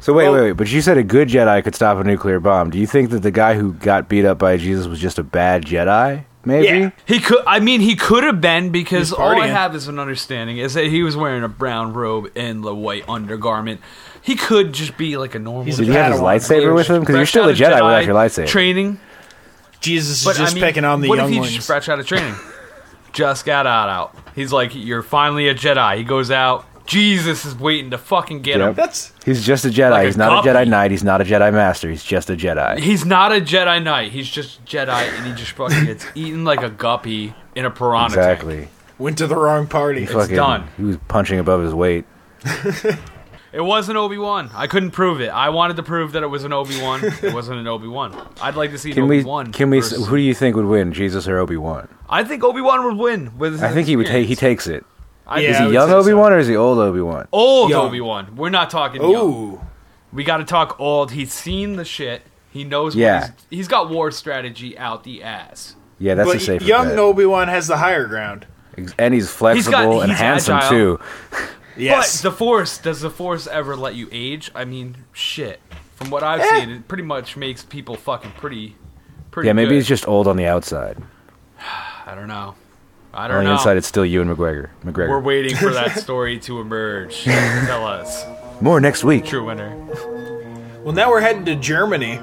So wait, Well- wait, wait. But you said a good Jedi could stop a nuclear bomb. Do you think that the guy who got beat up by Jesus was just a bad Jedi? Maybe. Yeah. He could. I mean, he could have been because all I have is an understanding is that he was wearing a brown robe and the white undergarment. He could just be like a normal. He's Did he have his lightsaber with him? Because you're still a of Jedi, without your lightsaber. Training, Jesus but is just I mean, picking on the what if younglings. he's just fresh out of training? just got out. Out. He's like, "You're finally a Jedi." He goes out. Jesus is waiting to fucking get him. That's He's just a Jedi. Like a he's not a. Jedi Knight. He's not a Jedi Master. He's just a Jedi. He's not a Jedi Knight. He's just Jedi, and he just fucking gets eaten like a guppy in a piranha tank. Exactly. went to the wrong party. Fucking- done. He was punching above his weight. It wasn't Obi Wan. I couldn't prove it. I wanted to prove that it was an Obi Wan. It wasn't an Obi Wan. I'd like to see Can Obi? Wan. Can we? Who do you think would win, Jesus or Obi Wan? I think Obi Wan would win with. I think he would take. He takes it. I Yeah, Is he young. Obi Wan or is he old Obi Wan? old Obi Wan. We're not talking young. We got to talk old. He's seen the shit. He knows. Yeah. What he's, he's got war strategy out the ass. Yeah, that's a But safer young. Obi Wan has the higher ground. and he's flexible He's got- and he's handsome agile. too. Yes. But the Force, does the Force ever let you age? I mean, shit. From what I've Eh. seen, it pretty much makes people fucking pretty, pretty. Yeah, maybe good. he's just old on the outside. I don't know. I On don't On the know. inside, it's still Ewan McGregor. McGregor. We're waiting for that story to emerge. Tell us, More next week. true winner. Well, now we're heading to Germany,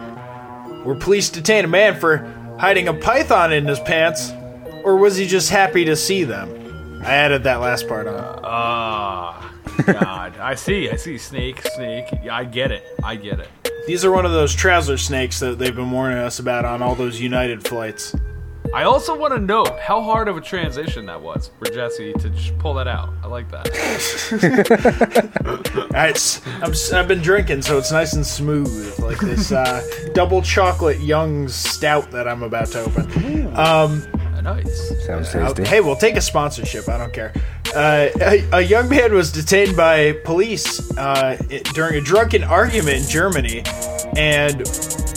where police detain a man for hiding a python in his pants, or was he just happy to see them? I added that last part on. Ah, God. I see. I see. Snake, snake. Yeah, I get it. I get it. These are one of those trouser snakes that they've been warning us about on all those United flights. I also want to note how hard of a transition that was for Jesse to just pull that out. I like that. It's, I'm, s- I've been drinking, so it's nice and smooth, like this uh, double chocolate Young's stout that I'm about to open. nice. Sounds Uh, hey, we'll take a sponsorship. I don't care. Uh, a, a young man was detained by police uh, i- during a drunken argument in Germany, and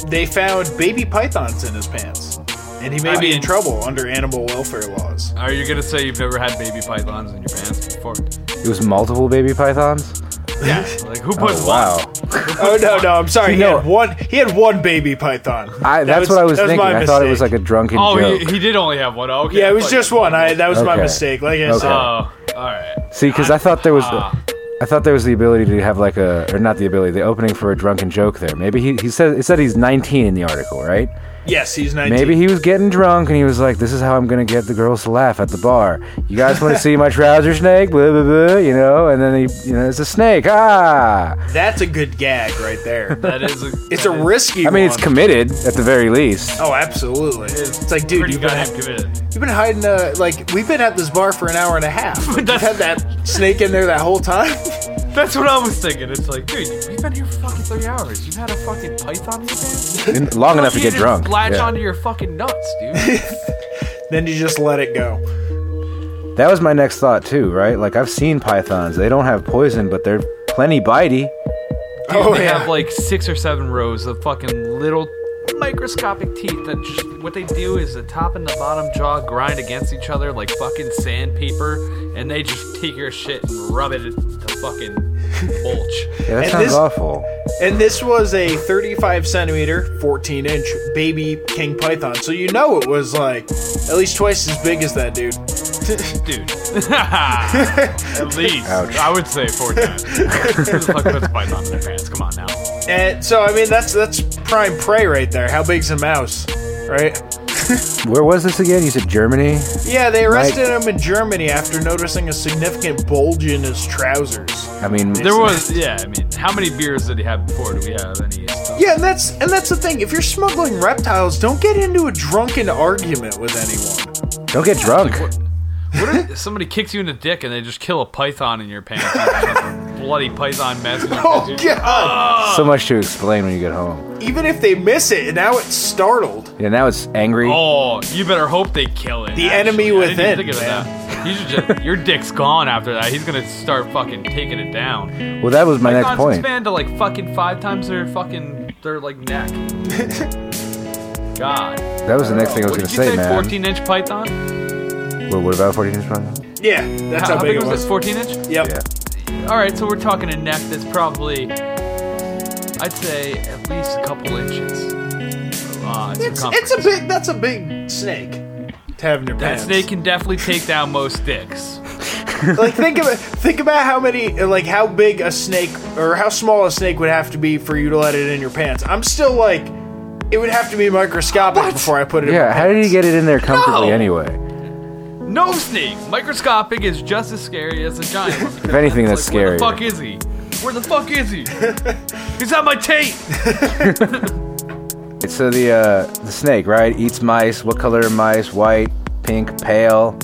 they found baby pythons in his pants, and he may I be in trouble under animal welfare laws. Are you gonna say you've never had baby pythons in your pants before? It was multiple baby pythons. Yeah. Like who puts Oh, wow. Oh no, no, I'm sorry. He know- had one. He had one baby python. I, That that's what I was that thinking. my I thought it was like a drunken? Oh, joke. he, he did only have one. Okay. Yeah, it was thought just one. I that was my mistake. Like I Okay. said. Oh, all right. See, because I thought there was, Ah. I thought there was the ability to have like a, or not the ability, the opening for a drunken joke there. Maybe he, he said, it said he's 19 in the article, right? Yes, he's 19. Maybe he was getting drunk and he was like, "This is how I'm gonna get the girls to laugh at the bar." You guys want to see my trouser snake? Blah blah blah. You know, and then he, you know, it's a snake. Ah. That's a good gag right there. That is. A, It's that a is risky. I mean, it's committed at the very least. Oh, absolutely. It's like, dude, you've been, goddamn committed. you've been hiding. Uh, like, we've been at this bar for an hour and a half. Like, you've had that snake in there that whole time. That's what I was thinking. It's like, dude, we've been here for fucking three hours. You've had a fucking python in your pants? Long enough to You get didn't drunk. Latch Yeah. onto your fucking nuts, dude. then you just let it go. That was my next thought too, right? Like I've seen pythons. They don't have poison, but they're plenty bitey. Oh they yeah. have like six or seven rows of fucking little microscopic teeth that just what they do is the top and the bottom jaw grind against each other like fucking sandpaper and they just take your shit and rub it to fucking mulch. Yeah, that And sounds this- awful. and this was a 35 centimeter, 14 inch baby king python. So you know it was like at least twice as big as that dude. Dude. At least. Ouch. I would say four times. Who the fuck python in their pants? Come on now. And so I mean that's that's prime prey right there. How big's a mouse, right? Where was this again? You said Germany. Yeah, they arrested him in Germany after noticing a significant bulge in his trousers. I mean, There was, yeah, I mean, how many beers did he have before? Do we have any stuff? Yeah, and that's and that's the thing. If you're smuggling reptiles, don't get into a drunken argument with anyone. don't get drunk. What if somebody kicks you in the dick and they just kill a python in your pants? And there's a bloody python mess. Oh pants? god! Ah! So much to explain when you get home. Even if they miss it, and now it's startled. Yeah, now it's angry. Oh, you better hope they kill it. The actually. enemy I didn't within, even think of that. You should just, your dick's gone after that. He's gonna start fucking taking it down. Well, that was my next Pythons point. expand to like fucking five times their fucking their like neck. God. That was the next thing I was What going did to you say, say? man. 14 inch python? What, what about 14 inch python? Yeah, that's how, big, it was. this? 14 inch? Yep. Yeah. All right, so we're talking a neck that's probably, I'd say, at least a couple inches. Uh, It's, circumference. it's a big. That's a big snake to have in your pants. That pants. snake can definitely take down most dicks. like think about think about how many like how big a snake or how small a snake would have to be for you to let it in your pants. I'm still like, it would have to be microscopic before I put it. in Yeah, my how did he pants. get it in there comfortably No. anyway? No snake. Microscopic is just as scary as a giant one. If anything, that's Like, Where the fuck is he? Where the fuck is he? He's on my tape. It's so the uh, the snake, right? Eats mice. What color are mice? White, pink, pale.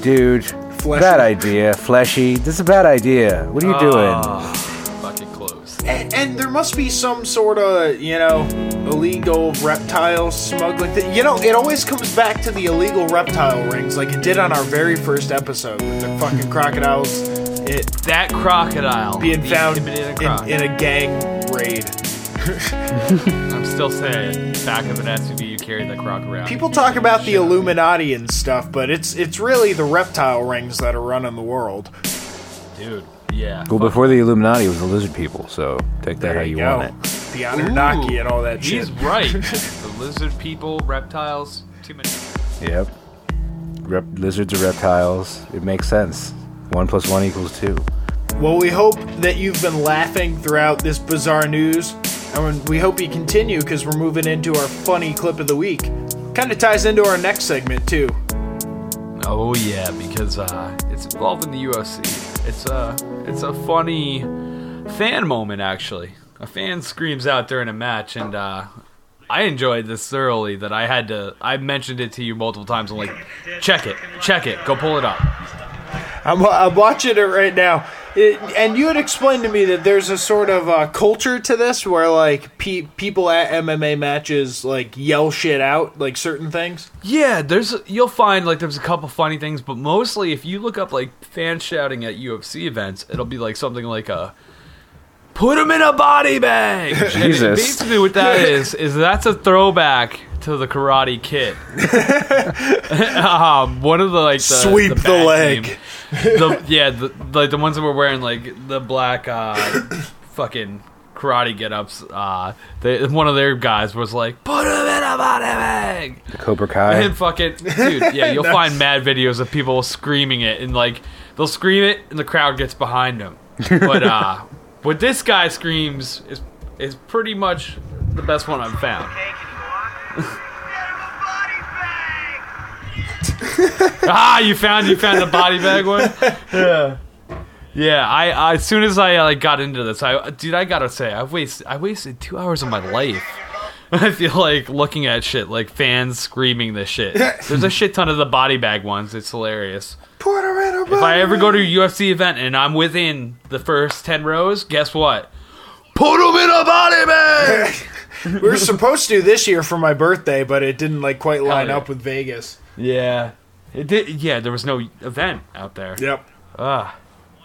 Dude, Fleshy. bad idea. Fleshy. This is a bad idea. What are you Ah. doing? Fucking close. And, and there must be some sort of you know illegal reptile smuggling. Thing. You know, it always comes back to the illegal reptile rings, like it did on our very first episode with the fucking crocodiles. It That crocodile being the found in, crocodile. in a gang raid. I'm still saying, back of an SUV, you carry the croc around. People talk about the Illuminati and stuff, but it's it's really the reptile rings that are running the world. dude. Yeah. Well, before the Illuminati, it was the lizard people. So take that There how you you want it. The Anunnaki and all that He's shit. right. the lizard people, reptiles, too many. Yep. Rep- lizards are reptiles. It makes sense. One plus one equals two. Well, we hope that you've been laughing throughout this bizarre news, and we hope you continue because we're moving into our funny clip of the week. Kind of ties into our next segment too. Oh yeah, because uh, it's involved in the UFC. It's a it's a funny fan moment actually. A fan screams out during a match, and uh, I enjoyed this thoroughly. That I had to. I mentioned it to you multiple times. I'm like, check it, check it, go pull it up. I'm, I'm watching it right now, It- and you had explained to me that there's a sort of uh, culture to this where like pe- people at MMA matches like yell shit out, like certain things. Yeah, there's you'll find like there's a couple funny things, but mostly if you look up like fans shouting at UFC events, it'll be like something like a put him in a body bag. And Jesus. basically, what that is is that's a throwback to the Karate Kid. um, one of the like the, Sweep the bad leg. team- the, yeah, the, like the ones that were wearing like the black uh, fucking karate get-ups. Uh, they, one of their guys was like, "Put him in a body bag." The Cobra Kai. And fucking dude, yeah, you'll find mad videos of people screaming it and like they'll scream it and the crowd gets behind them. But uh what this guy screams is is pretty much the best one I've found. ah, you found you found the body bag one. Yeah, yeah. I, I as soon as I uh, like got into this, I dude, I gotta say, I wasted I wasted two hours of my life. I feel like looking at shit like fans screaming this shit. There's a shit ton of the body bag ones. It's hilarious. Put her in a If I ever go to a UFC event and I'm within the first ten rows, guess what? Put him in a body bag. we were supposed to this year for my birthday, but it didn't like quite line yeah. up with Vegas. yeah, it did. Yeah, there was no event out there. Yep. Ah.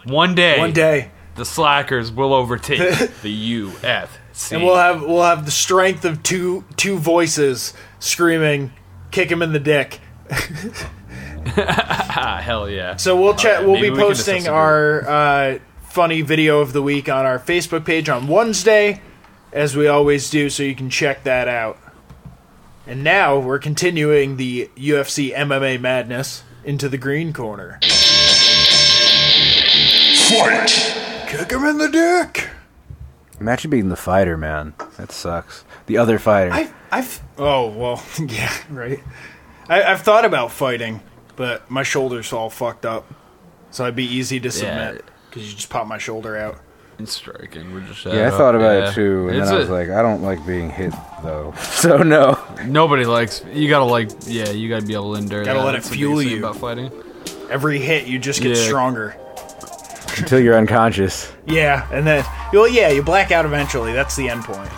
One day, One day, the slackers will overtake the UFC. and we'll have we'll have the strength of two two voices screaming, "Kick him in the dick." hell yeah. So we'll chat. yeah, we'll maybe be we posting discuss our uh, funny video of the week on our Facebook page on Wednesday, as we always do. So you can check that out. And now we're continuing the UFC MMA madness into the green corner. Fight! Kick him in the dick. Imagine being the fighter, man. That sucks. The other fighter. I've, I've, oh well, yeah, right. I, I've thought about fighting, but my shoulder's all fucked up, so it'd be easy to submit because you just pop my shoulder out. And striking, we're just yeah, I thought about yeah. it too, and It's then I was a- like, I don't like being hit though. So no. Nobody likes. You gotta like. Yeah, you gotta be able to endure. Gotta that. let it That's the fuel biggest thing you. about fighting. Every hit, you just get Yeah. stronger. Until you're unconscious. Yeah, and then well, yeah, you black out eventually. That's the end point.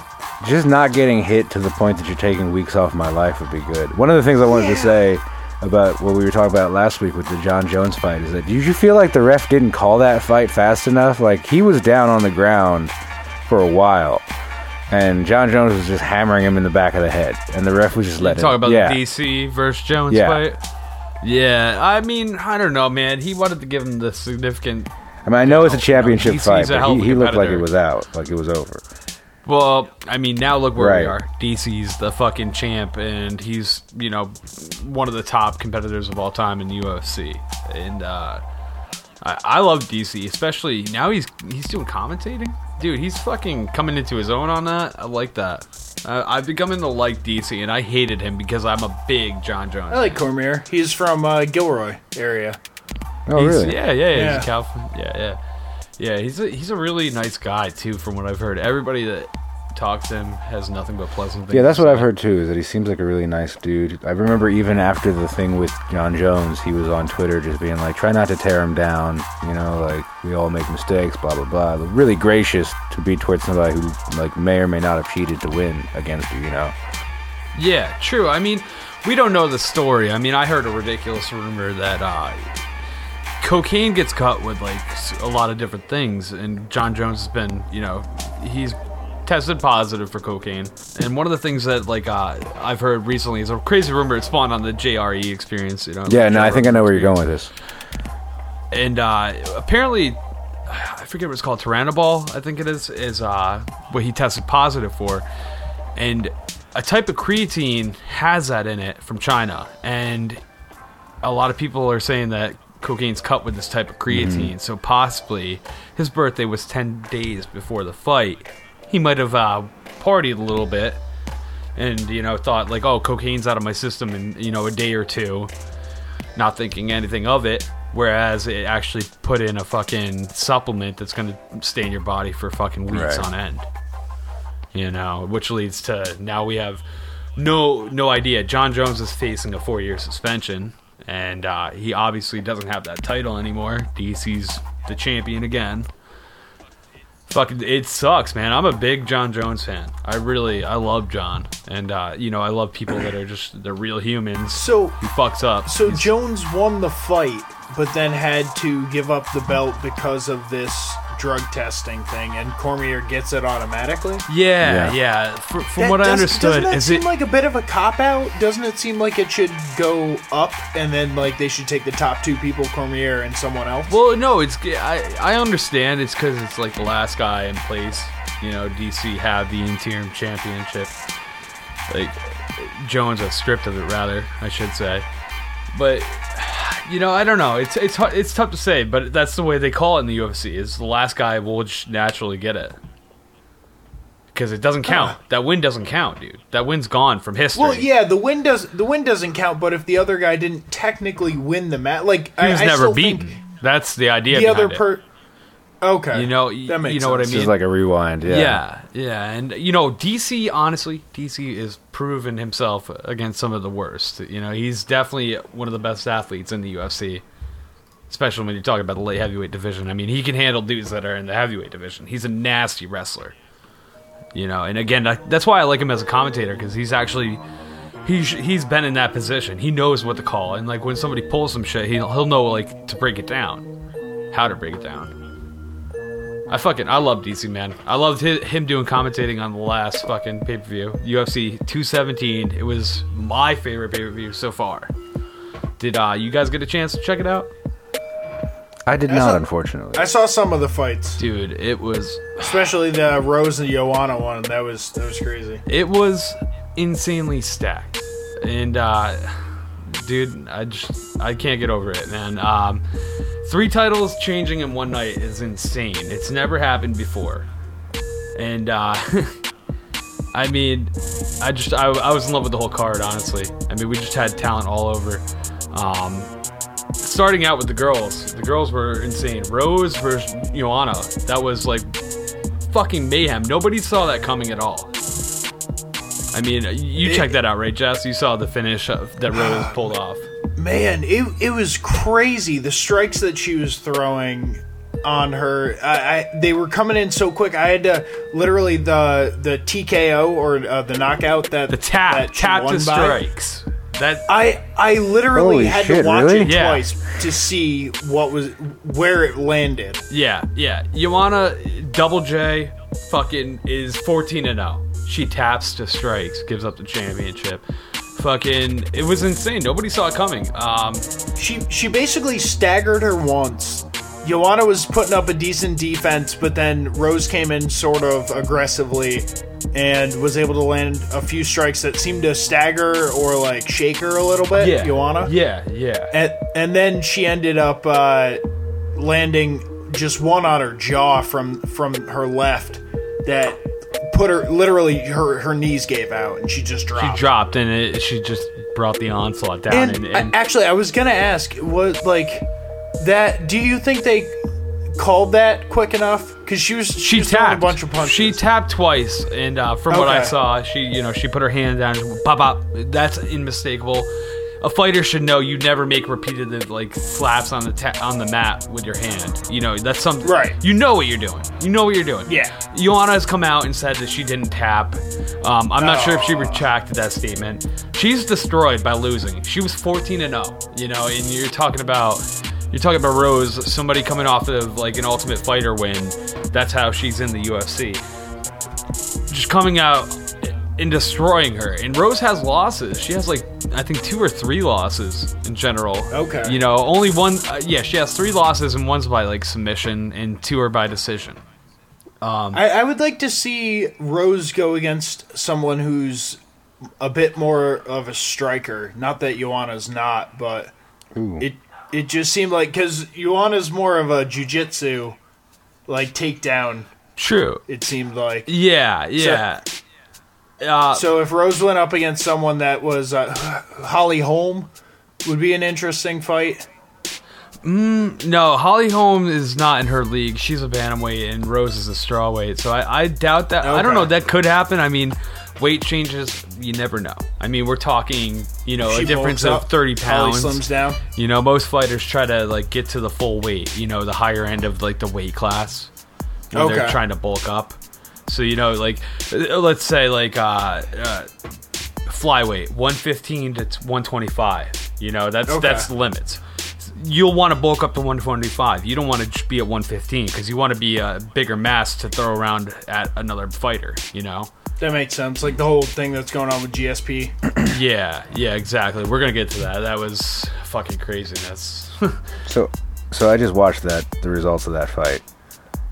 Just not getting hit to the point that you're taking weeks off my life would be good. One of the things I wanted to say about what we were talking about last week with the Jon Jones fight is that did you feel like the ref didn't call that fight fast enough? Like he was down on the ground for a while. And Jon Jones was just hammering him in the back of the head, and the ref was just letting. Talk about yeah. the DC versus Jones Yeah. fight. Yeah, I mean, I don't know, man. He wanted to give him the significant. I mean, I know it's a championship fight, a but he, he looked like it was out, like it was over. Well, I mean, now look where we are. DC's the fucking champ, and he's you know one of the top competitors of all time in the UFC. And uh, I, I love DC, especially now he's he's doing commentating. Dude, he's fucking coming into his own on that. I like that. I, I've become to like DC, and I hated him because I'm a big Jon Jones. I like Cormier. He's from uh, Gilroy area. Oh, He's- really? Yeah, yeah, yeah. Yeah. He's a California. Yeah, yeah, yeah. He's a, he's a really nice guy too, from what I've heard. Everybody that talks to him has nothing but pleasant things. Yeah, that's what I've heard too. Is that he seems like a really nice dude. I remember even after the thing with Jon Jones, he was on Twitter just being like, "Try not to tear him down." You know, like we all make mistakes, blah blah blah. Really gracious to be towards somebody who like may or may not have cheated to win against you. You know. Yeah, true. I mean, we don't know the story. I mean, I heard a ridiculous rumor that uh, cocaine gets cut with like a lot of different things, and Jon Jones has been, you know, he's tested positive for cocaine. And one of the things that like uh, I've heard recently is a crazy rumor. It spawned on the JRE experience. You know. Yeah, no, I think I know where you're going with this. and uh, apparently I forget what it's called, Turinabol, I think it is, is uh, what he tested positive for. And a type of creatine has that in it from China. And a lot of people are saying that cocaine's cut with this type of creatine. So possibly his birthday was 10 days before the fight. He might have uh, partied a little bit and, you know, thought, like, oh, cocaine's out of my system in, you know, a day or two, not thinking anything of it. Whereas it actually put in a fucking supplement that's going to stay in your body for fucking weeks Right. on end you know, which leads to now we have no no idea. Jon Jones is facing a four year suspension, and uh, he obviously doesn't have that title anymore. DC's the champion again. Fucking, it sucks, man. I'm a big Jon Jones fan. I really, I love Jon, and uh, you know, I love people that are just they're real humans. So He fucks up. So He's- Jones won the fight, but then had to give up the belt because of this drug testing thing, and Cormier gets it automatically. yeah, Yeah. yeah. Fr- from That what I doesn't- understood, doesn't that is seem it like a bit of a cop out? Doesn't it seem like it should go up, and then like they should take the top two people, Cormier and someone else? Well, no, it's I I understand it's because it's like the last guy in place. You know, DC have the interim championship. Like Jones a script of it, rather I should say. But you know, I don't know. It's it's it's tough to say, but that's the way they call it in the UFC. Is the last guy will just naturally get it because it doesn't count. That win doesn't count, dude. That win's gone from history. Well, yeah, the win does the win doesn't count, but if the other guy didn't technically win the match, like he was I, I never still beaten. That's the idea. the other behind it. Per. Okay, You know, that makes you know what I mean. This is like a rewind. Yeah. Yeah, yeah, and you know, DC honestly, DC is proven himself against some of the worst. You know, he's definitely one of the best athletes in the UFC, especially when you're talking about the light heavyweight division. I mean, he can handle dudes that are in the heavyweight division. He's a nasty wrestler. You know, and again, that's why I like him as a commentator because he's actually he's he's been in that position. He knows what to call, and like when somebody pulls some shit, he'll he'll know like to break it down, how to break it down. I fucking I love DC man. I loved hi- him doing commentating on the last fucking pay per view, UFC 217. It was my favorite pay per view so far. Did uh, you guys get a chance to check it out, I did I not, saw- unfortunately. I saw some of the fights, dude? It was especially the Rose and Joanna one. That was that was crazy. it was insanely stacked, and uh, dude, I just I can't get over it, man. Um, three titles changing in one night is insane. It's never happened before, and uh, I mean, I just I, I was in love with the whole card, honestly. I mean, we just had talent all over. Um, starting out with the girls, the girls were insane. Rose versus Joanna, that was like fucking mayhem. Nobody saw that coming at all. I mean, you checked that out, right, Jess? You saw the finish of, that Rose pulled off. Man, it it was crazy. The strikes that she was throwing on her, I, I they were coming in so quick. I had to literally the the TKO or uh, the knockout that The tap, that tap won to by. strikes. That I I literally Holy had shit, to watch really? it Yeah. twice to see what was where it landed. Yeah, yeah. Joanna Double J fucking is 14 and 0. She taps to strikes, gives up the championship. Fucking it was insane. Nobody saw it coming. Um She she basically staggered her once. Joanna was putting up a decent defense, but then Rose came in sort of aggressively and was able to land a few strikes that seemed to stagger or like shake her a little bit. yeah. Joanna. Yeah, yeah. And, and then she ended up uh, landing just one on her jaw from from her left that put her literally her her knees gave out and she just dropped. She dropped. and it, she just brought the onslaught down and, and, and I- actually, I was gonna ask was like that. Do you think they called that quick enough? Because she was she was tapped a bunch of punches. She tapped twice, and uh, from what I saw, she you know she put her hand down. Pop pop. That's unmistakable. A fighter should know you never make repeated like slaps on the ta- on the mat with your hand. You know that's something. Right. You know what you're doing. You know what you're doing. Yeah. Joanna has come out and said that she didn't tap. Um, I'm not sure if she Oh. retracted that statement. She's destroyed by losing. She was 14 and 0. You know, and you're talking about you're talking about Rose, somebody coming off of like an Ultimate Fighter win. That's how she's in the UFC. Just coming out in destroying her. And Rose has losses. She has like I think two or three losses in general. Okay. You know, only one. Uh, yeah, she has three losses, and one's by like submission, and two are by decision. I, I would like to see Rose go against someone who's a bit more of a striker. Not that Joanna's not, but it it just seemed like because Joanna's more of a jujitsu like takedown. True. It seemed like Yeah. Yeah. Uh, so. If Rose went up against someone that was uh, Holly Holm, would be an interesting fight. No, Holly Holm is not in her league. She's a bantamweight, and Rose is a strawweight. So I, I doubt that. I don't know. That could happen. I mean, weight changes. You never know. I mean, we're talking, you know, She a difference of up, thirty Holly pounds. slims down. You know, most fighters try to like get to the full weight. You know, the higher end of like the weight class. When They're trying to bulk up. So you know, like, uh, let's say like uh, uh flyweight, one fifteen to one twenty five. You know, that's Okay. that's the limits. You'll want to bulk up to 125. You don't want to just be at 115 because you want to be a bigger mass to throw around at another fighter. You know? That makes sense. Like the whole thing that's going on with GSP. Yeah, yeah, exactly. We're gonna get to that. That was fucking craziness. So, so I just watched that the results of that fight.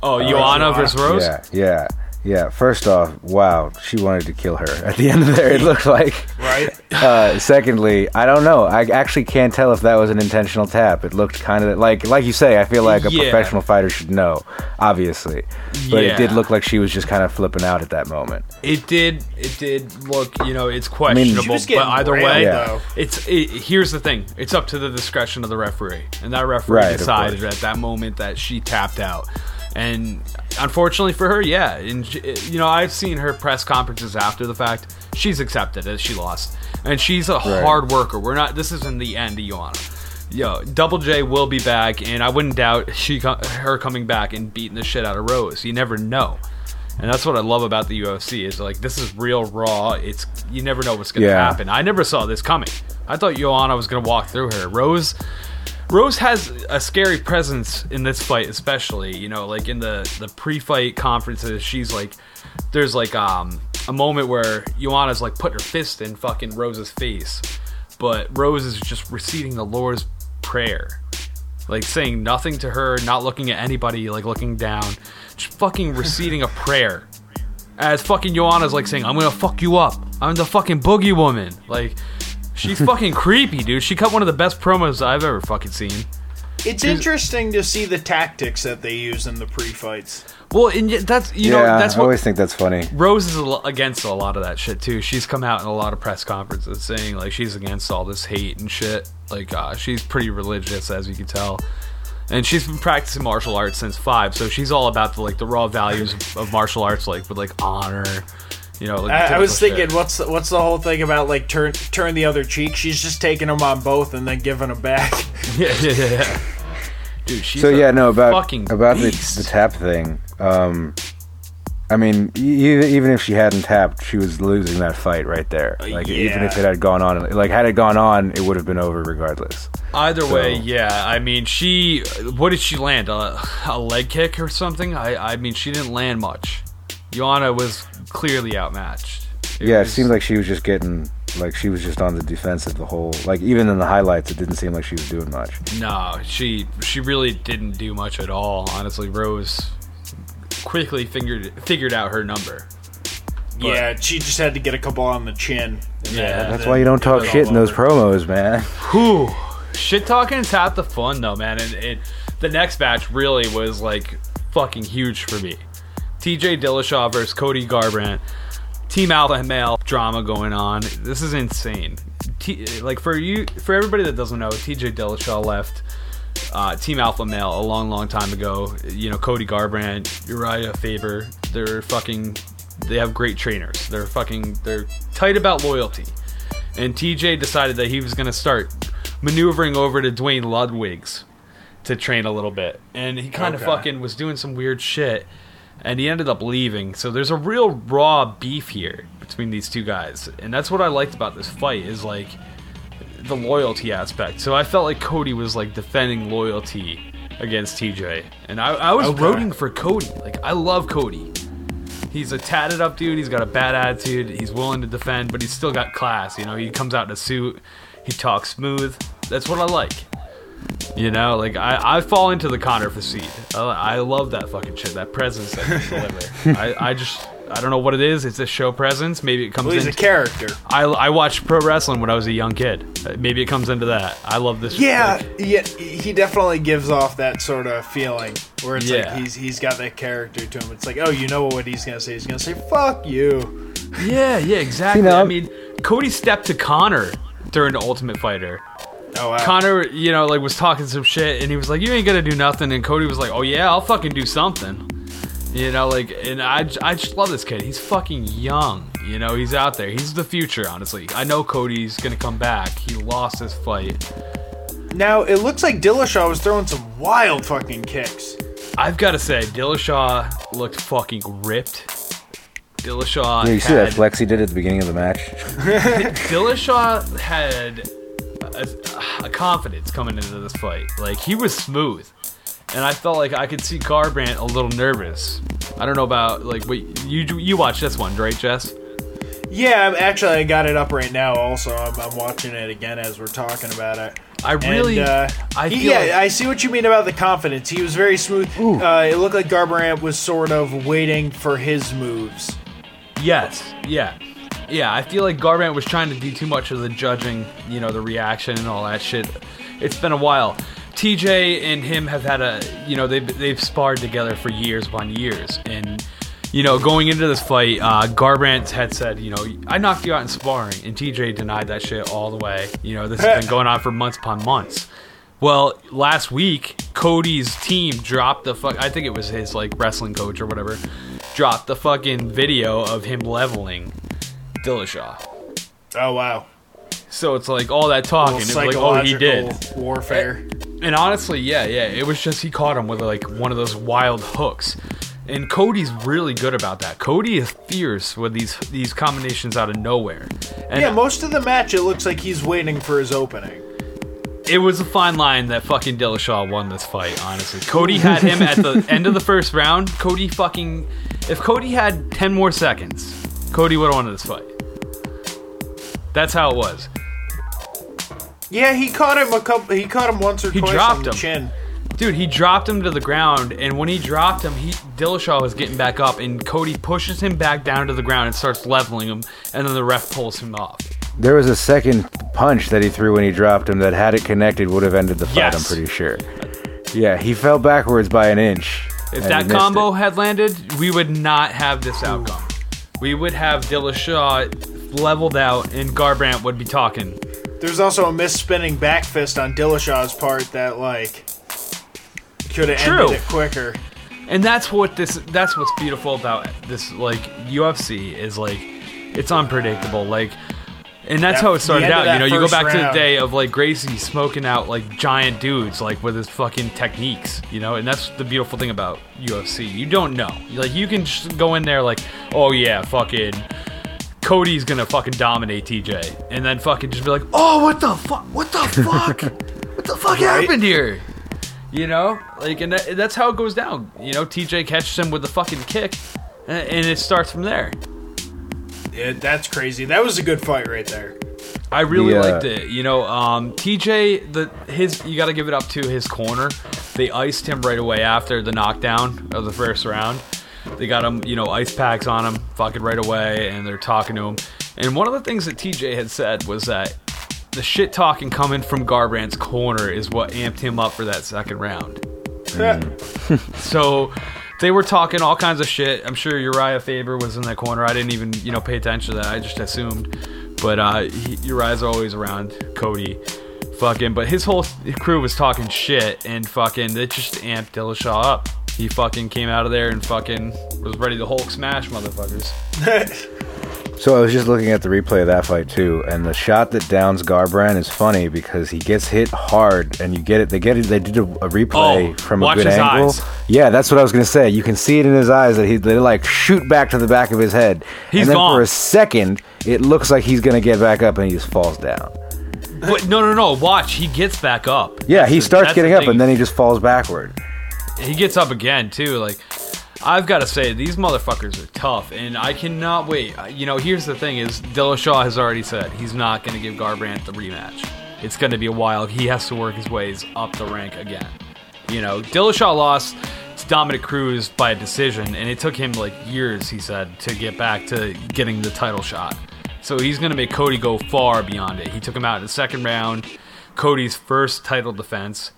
oh, Joanna Joanna. versus Rose. Yeah, yeah, yeah. First off, wow, she wanted to kill her at the end of there. It looked like. Right? Uh, secondly, I don't know. I actually can't tell if that was an intentional tap. It looked kind of like, like you say. I feel like a Yeah. professional fighter should know, obviously. But it did look like she was just kind of flipping out at that moment. It did. It did look. You know, it's questionable. She was but either way, Yeah. though. it's. It, here's the thing. It's up to the discretion of the referee, and that referee Right, decided at that moment that she tapped out. And unfortunately for her, yeah. And you know, I've seen her press conferences after the fact. She's accepted that she lost, and she's a hard worker. We're not. This isn't the end of Joanna. Yo, Double J will be back, and I wouldn't doubt she her coming back and beating the shit out of Rose. You never know. And that's what I love about the UFC is like this is real raw. It's you never know what's gonna Yeah. happen. I never saw this coming. I thought Joanna was gonna walk through her. Rose Rose has a scary presence in this fight, especially. You know, like in the the pre-fight conferences, she's like, there's like um a moment where Joanna's like putting her fist in fucking Rose's face, but Rose is just reciting the Lord's prayer, like saying nothing to her, not looking at anybody, like looking down, just fucking reciting a prayer. As fucking Joanna's like saying, "I'm gonna fuck you up. I'm the fucking boogie woman." Like, she's fucking creepy, dude. She cut one of the best promos I've ever fucking seen. It's interesting to see the tactics that they use in the pre-fights. Well, and that's you yeah, know that's what I always think that's funny. Rose is against a lot of that shit too. She's come out in a lot of press conferences saying like she's against all this hate and shit. Like uh, she's pretty religious, as you can tell, and she's been practicing martial arts since five. So she's all about the like the raw values of, of martial arts, like with like honor. You know, like I, I was thinking, shit. what's the, what's the whole thing about like turn turn the other cheek? She's just taking them on both and then giving them back. yeah, yeah, yeah, yeah. Dude, she's So a yeah, no about fucking about the, the tap thing. Um, I mean, e- even if she hadn't tapped, she was losing that fight right there. Like even if it had gone on, like had it gone on, it would have been over regardless. Either way, yeah. I mean, she. What did she land? A, a leg kick or something? I. I mean, she didn't land much. Joanna was clearly outmatched. yeah, it was- seemed like she was just getting like she was just on the defensive the whole. Like even in the highlights, it didn't seem like she was doing much. No, she she really didn't do much at all. Honestly, Rose quickly figured figured out her number. yeah, she just had to get a couple on the chin. Yeah, That's then why you don't talk give shit in those over. promos, man. Whew. Shit talking's half the fun though, man. And it, the next match really was like fucking huge for me. TJ Dillashaw versus Cody Garbrandt. Team Alpha Male drama going on. This is insane. T- like for you, for everybody that doesn't know, TJ Dillashaw left uh, Team Alpha Male a long, long time ago. You know, Cody Garbrandt, Urijah Faber. They're fucking. They have great trainers. They're fucking. They're tight about loyalty. And TJ decided that he was going to start maneuvering over to Duane Ludwig's to train a little bit. And he kind of Okay. fucking was doing some weird shit. And he ended up leaving. So there's a real raw beef here between these two guys. And that's what I liked about this fight is like the loyalty aspect. So I felt like Cody was like defending loyalty against TJ. And I, I was Okay. rooting for Cody. Like I love Cody. He's a tatted up dude. He's got a bad attitude. He's willing to defend, but he's still got class. You know, he comes out in a suit. He talks smooth. That's what I like. You know, like I, I fall into the Conor Facade. I, I love that fucking shit. That presence that he deliver. I, I just I don't know what it is. It's a show presence. Maybe it comes. Well, he's a character. I, I watched pro wrestling when I was a young kid. Uh, Maybe it comes into that. I love this. Yeah, like, yeah, he definitely gives off that sort of feeling where it's Yeah. like he's he's got that character to him. It's like, oh, you know what he's gonna say? He's gonna say, "Fuck you." yeah, yeah, exactly. You know- I mean, Cody stepped to Conor during the Ultimate Fighter. Oh, wow. Conor, you know, like was talking some shit, and he was like, "You ain't gonna do nothing," and Cody was like, "Oh yeah, I'll fucking do something." You know, like, and I, I just love this kid. He's fucking young. You know, he's out there. He's the future, honestly. I know Cody's gonna come back. He lost his fight. Now it looks like Dillashaw was throwing some wild fucking kicks. I've got to say, Dillashaw looked fucking ripped. Dillashaw. Yeah, you see that flex he did at the beginning of the match? Dillashaw had a, a confidence coming into this fight. Like he was smooth, and I felt like I could see Garbrandt a little nervous. I don't know about like wait you you watch this one right, Jess? Yeah, I'm- actually, I got it up right now. Also, I'm, I'm watching it again as we're talking about it. I really, and, uh, I he- yeah, like- I see what you mean about the confidence. He was very smooth. Uh, it looked like Garbrandt was sort of waiting for his moves. Yes, yeah, yeah. I feel like Garbrandt was trying to do too much of the judging, you know, the reaction and all that shit. It's been a while. TJ and him have had a, you know, they've they've sparred together for years upon years, and you know, going into this fight, uh, Garbrandt had said, you know, I knocked you out in sparring, and TJ denied that shit all the way. You know, this has been going on for months upon months. Well, last week, Cody's team dropped the fuck. I think it was his like wrestling coach or whatever, dropped the fucking video of him leveling Dillashaw. Oh wow, So it's like all that talking. It's like, oh, he did. warfare. And honestly, yeah, yeah, it was just he caught him with like one of those wild hooks. And Cody's really good about that. Cody is fierce with these these combinations out of nowhere. And Yeah, most of the match, it looks like he's waiting for his opening. it was a fine line that fucking Dillashaw won this fight, honestly. Cody had him at the end of the first round. Cody fucking. If Cody had 10 more seconds, Cody would have won this fight. That's how it was. Yeah, he caught him a couple. He caught him once or He twice dropped on the him. chin. Dude, he dropped him to the ground, and when he dropped him, he Dillashaw was getting back up, and Cody pushes him back down to the ground and starts leveling him, and then the ref pulls him off. There was a second punch that he threw when he dropped him that, had it connected, would have ended the fight. Yes. I'm pretty sure. Yeah, he fell backwards by an inch. If that combo it. had landed, we would not have this outcome. We would have Dillashaw leveled out, and Garbrandt would be talking. There's also a miss spinning back fist on Dillashaw's part that like could have ended it quicker. and that's what this that's what's beautiful about this like UFC is like it's unpredictable like and that's That- how it started the end of out you know? You go back to the day of like Gracie smoking out like giant dudes like with his fucking techniques you know? And that's the beautiful thing about UFC you don't know. Like you can just go in there like oh yeah fucking Cody's gonna fucking dominate TJ and then fucking just be like oh what the fuck what the fuck what the fuck Right. happened here you know, like, and that, that's how it goes down. You know, TJ catches him with a fucking kick, and, and it starts from there. Yeah, that's crazy. That was a good fight right there. I really The, uh, liked it. You know, um, TJ, the his you got to give it up to his corner. They iced him right away after the knockdown of the first round. They got him, you know, ice packs on him, fucking right away, and they're talking to him. And one of the things that TJ had said was that the shit talking coming from Garbrandt's corner is what amped him up for that second round. So they were talking all kinds of shit. I'm sure Urijah Faber was in that corner. I didn't even, you know, pay attention to that. I just assumed. But uh, he, Urijah's always around Cody. Fucking, but his whole crew was talking shit and fucking, it just amped Dillashaw up. He fucking came out of there and fucking was ready to Hulk smash motherfuckers. So I was just looking at the replay of that fight too, and the shot that downs Garbrandt is funny because he gets hit hard, and you get it. They get it. They did a, a replay Oh, from a good angle. eyes. Yeah, that's what I was gonna say. You can see it in his eyes that he they like shoot back to the back of his head, He's and then gone. for a second it looks like he's gonna get back up, and he just falls down. But no, no, no. Watch, he gets back up. Yeah, That's he starts getting up, and then he just falls backward. He gets up again too. Like I've got to say these motherfuckers are tough, and I cannot wait. You know, here's the thing: is Dillashaw has already said he's not going to give Garbrandt the rematch. It's going to be a while. He has to work his ways up the rank again. You know, Dillashaw lost to Dominick Cruz by a decision, and it took him like years, he said, to get back to getting the title shot. So he's going to make Cody go far beyond it. He took him out in the second round, Cody's first title defense.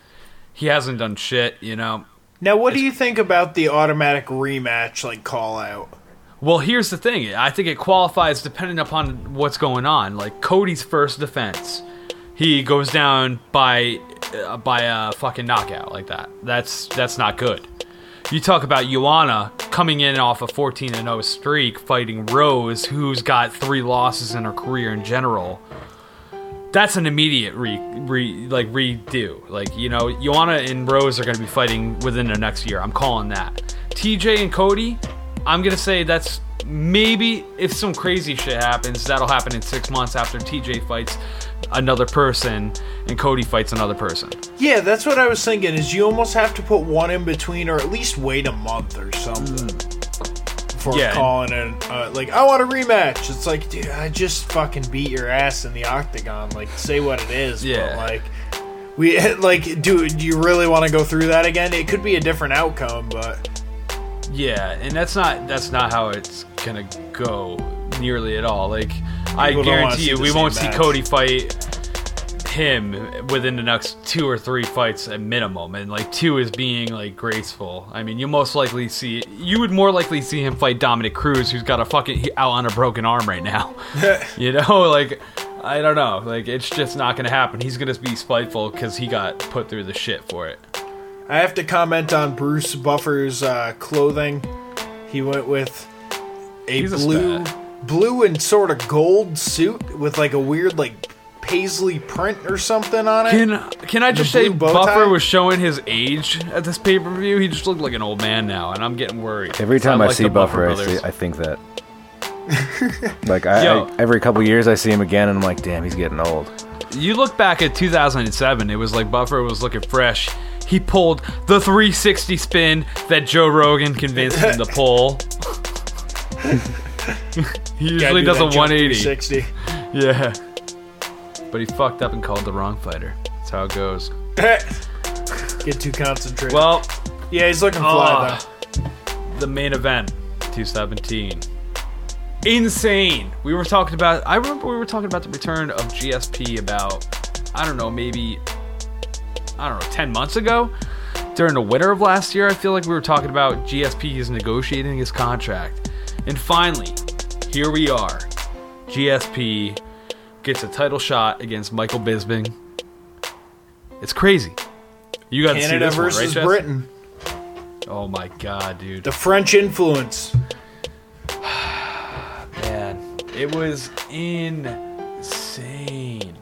He hasn't done shit, you know. Now, what do you think about the automatic rematch, like call out? Well, here's the thing. I think it qualifies depending upon what's going on. Like Cody's first defense, he goes down by uh, by a fucking knockout like that. That's that's not good. You talk about Joanna coming in off a 14 and 0 streak, fighting Rose, who's got three losses in her career in general. That's an immediate re, re like redo. Like you know, Joanna and Rose are going to be fighting within the next year. I'm calling that. TJ and Cody, I'm gonna say that's maybe if some crazy shit happens, that'll happen in six months after TJ fights another person and Cody fights another person. Yeah, that's what I was thinking. Is you almost have to put one in between, or at least wait a month or something mm. Before Yeah. calling it. Uh, like, I want a rematch. It's like, dude, I just fucking beat your ass in the octagon. Like, say what it is. Yeah. But like, we like, dude, do you really want to go through that again? It could be a different outcome, but Yeah, and that's not that's not how it's gonna go nearly at all. Like I People don't guarantee you, we won't see. Cody fight him within the next two or three fights at minimum, and like two is being like graceful. I mean, you most likely see you would more likely see him fight Dominick Cruz, who's got a fucking out on a broken arm right now. you know, like I don't know, like it's just not gonna happen. He's gonna be spiteful because he got put through the shit for it. I have to comment on Bruce Buffer's uh, clothing. He went with a He's blue, stud. blue and sort of gold suit with like a weird like paisley print or something on it. Can can I just say Buffer tie? was showing his age at this pay per view? He just looked like an old man now, and I'm getting worried. Every time I, like see the Buffer, I, brothers. see, I think that. like I, Yo. I, every couple years, I see him again, and I'm like, damn, he's getting old. you look back at 2007, it was like Buffer was looking fresh. He pulled the 360 spin that Joe Rogan convinced him to pull. he usually does a that jump 180. 360. Yeah. But he fucked up and called the wrong fighter. That's how it goes. Get too concentrated. Well, yeah, he's looking fly Ah. though. the main event 217 insane we were talking about i remember we were talking about the return of gsp about i don't know maybe i don't know 10 months ago during the winter of last year i feel like we were talking about gsp is negotiating his contract and finally here we are gsp gets a title shot against michael Bisping. it's crazy you got Canada this one, versus right, Britain. oh my god dude The French influence. Man, it was insane.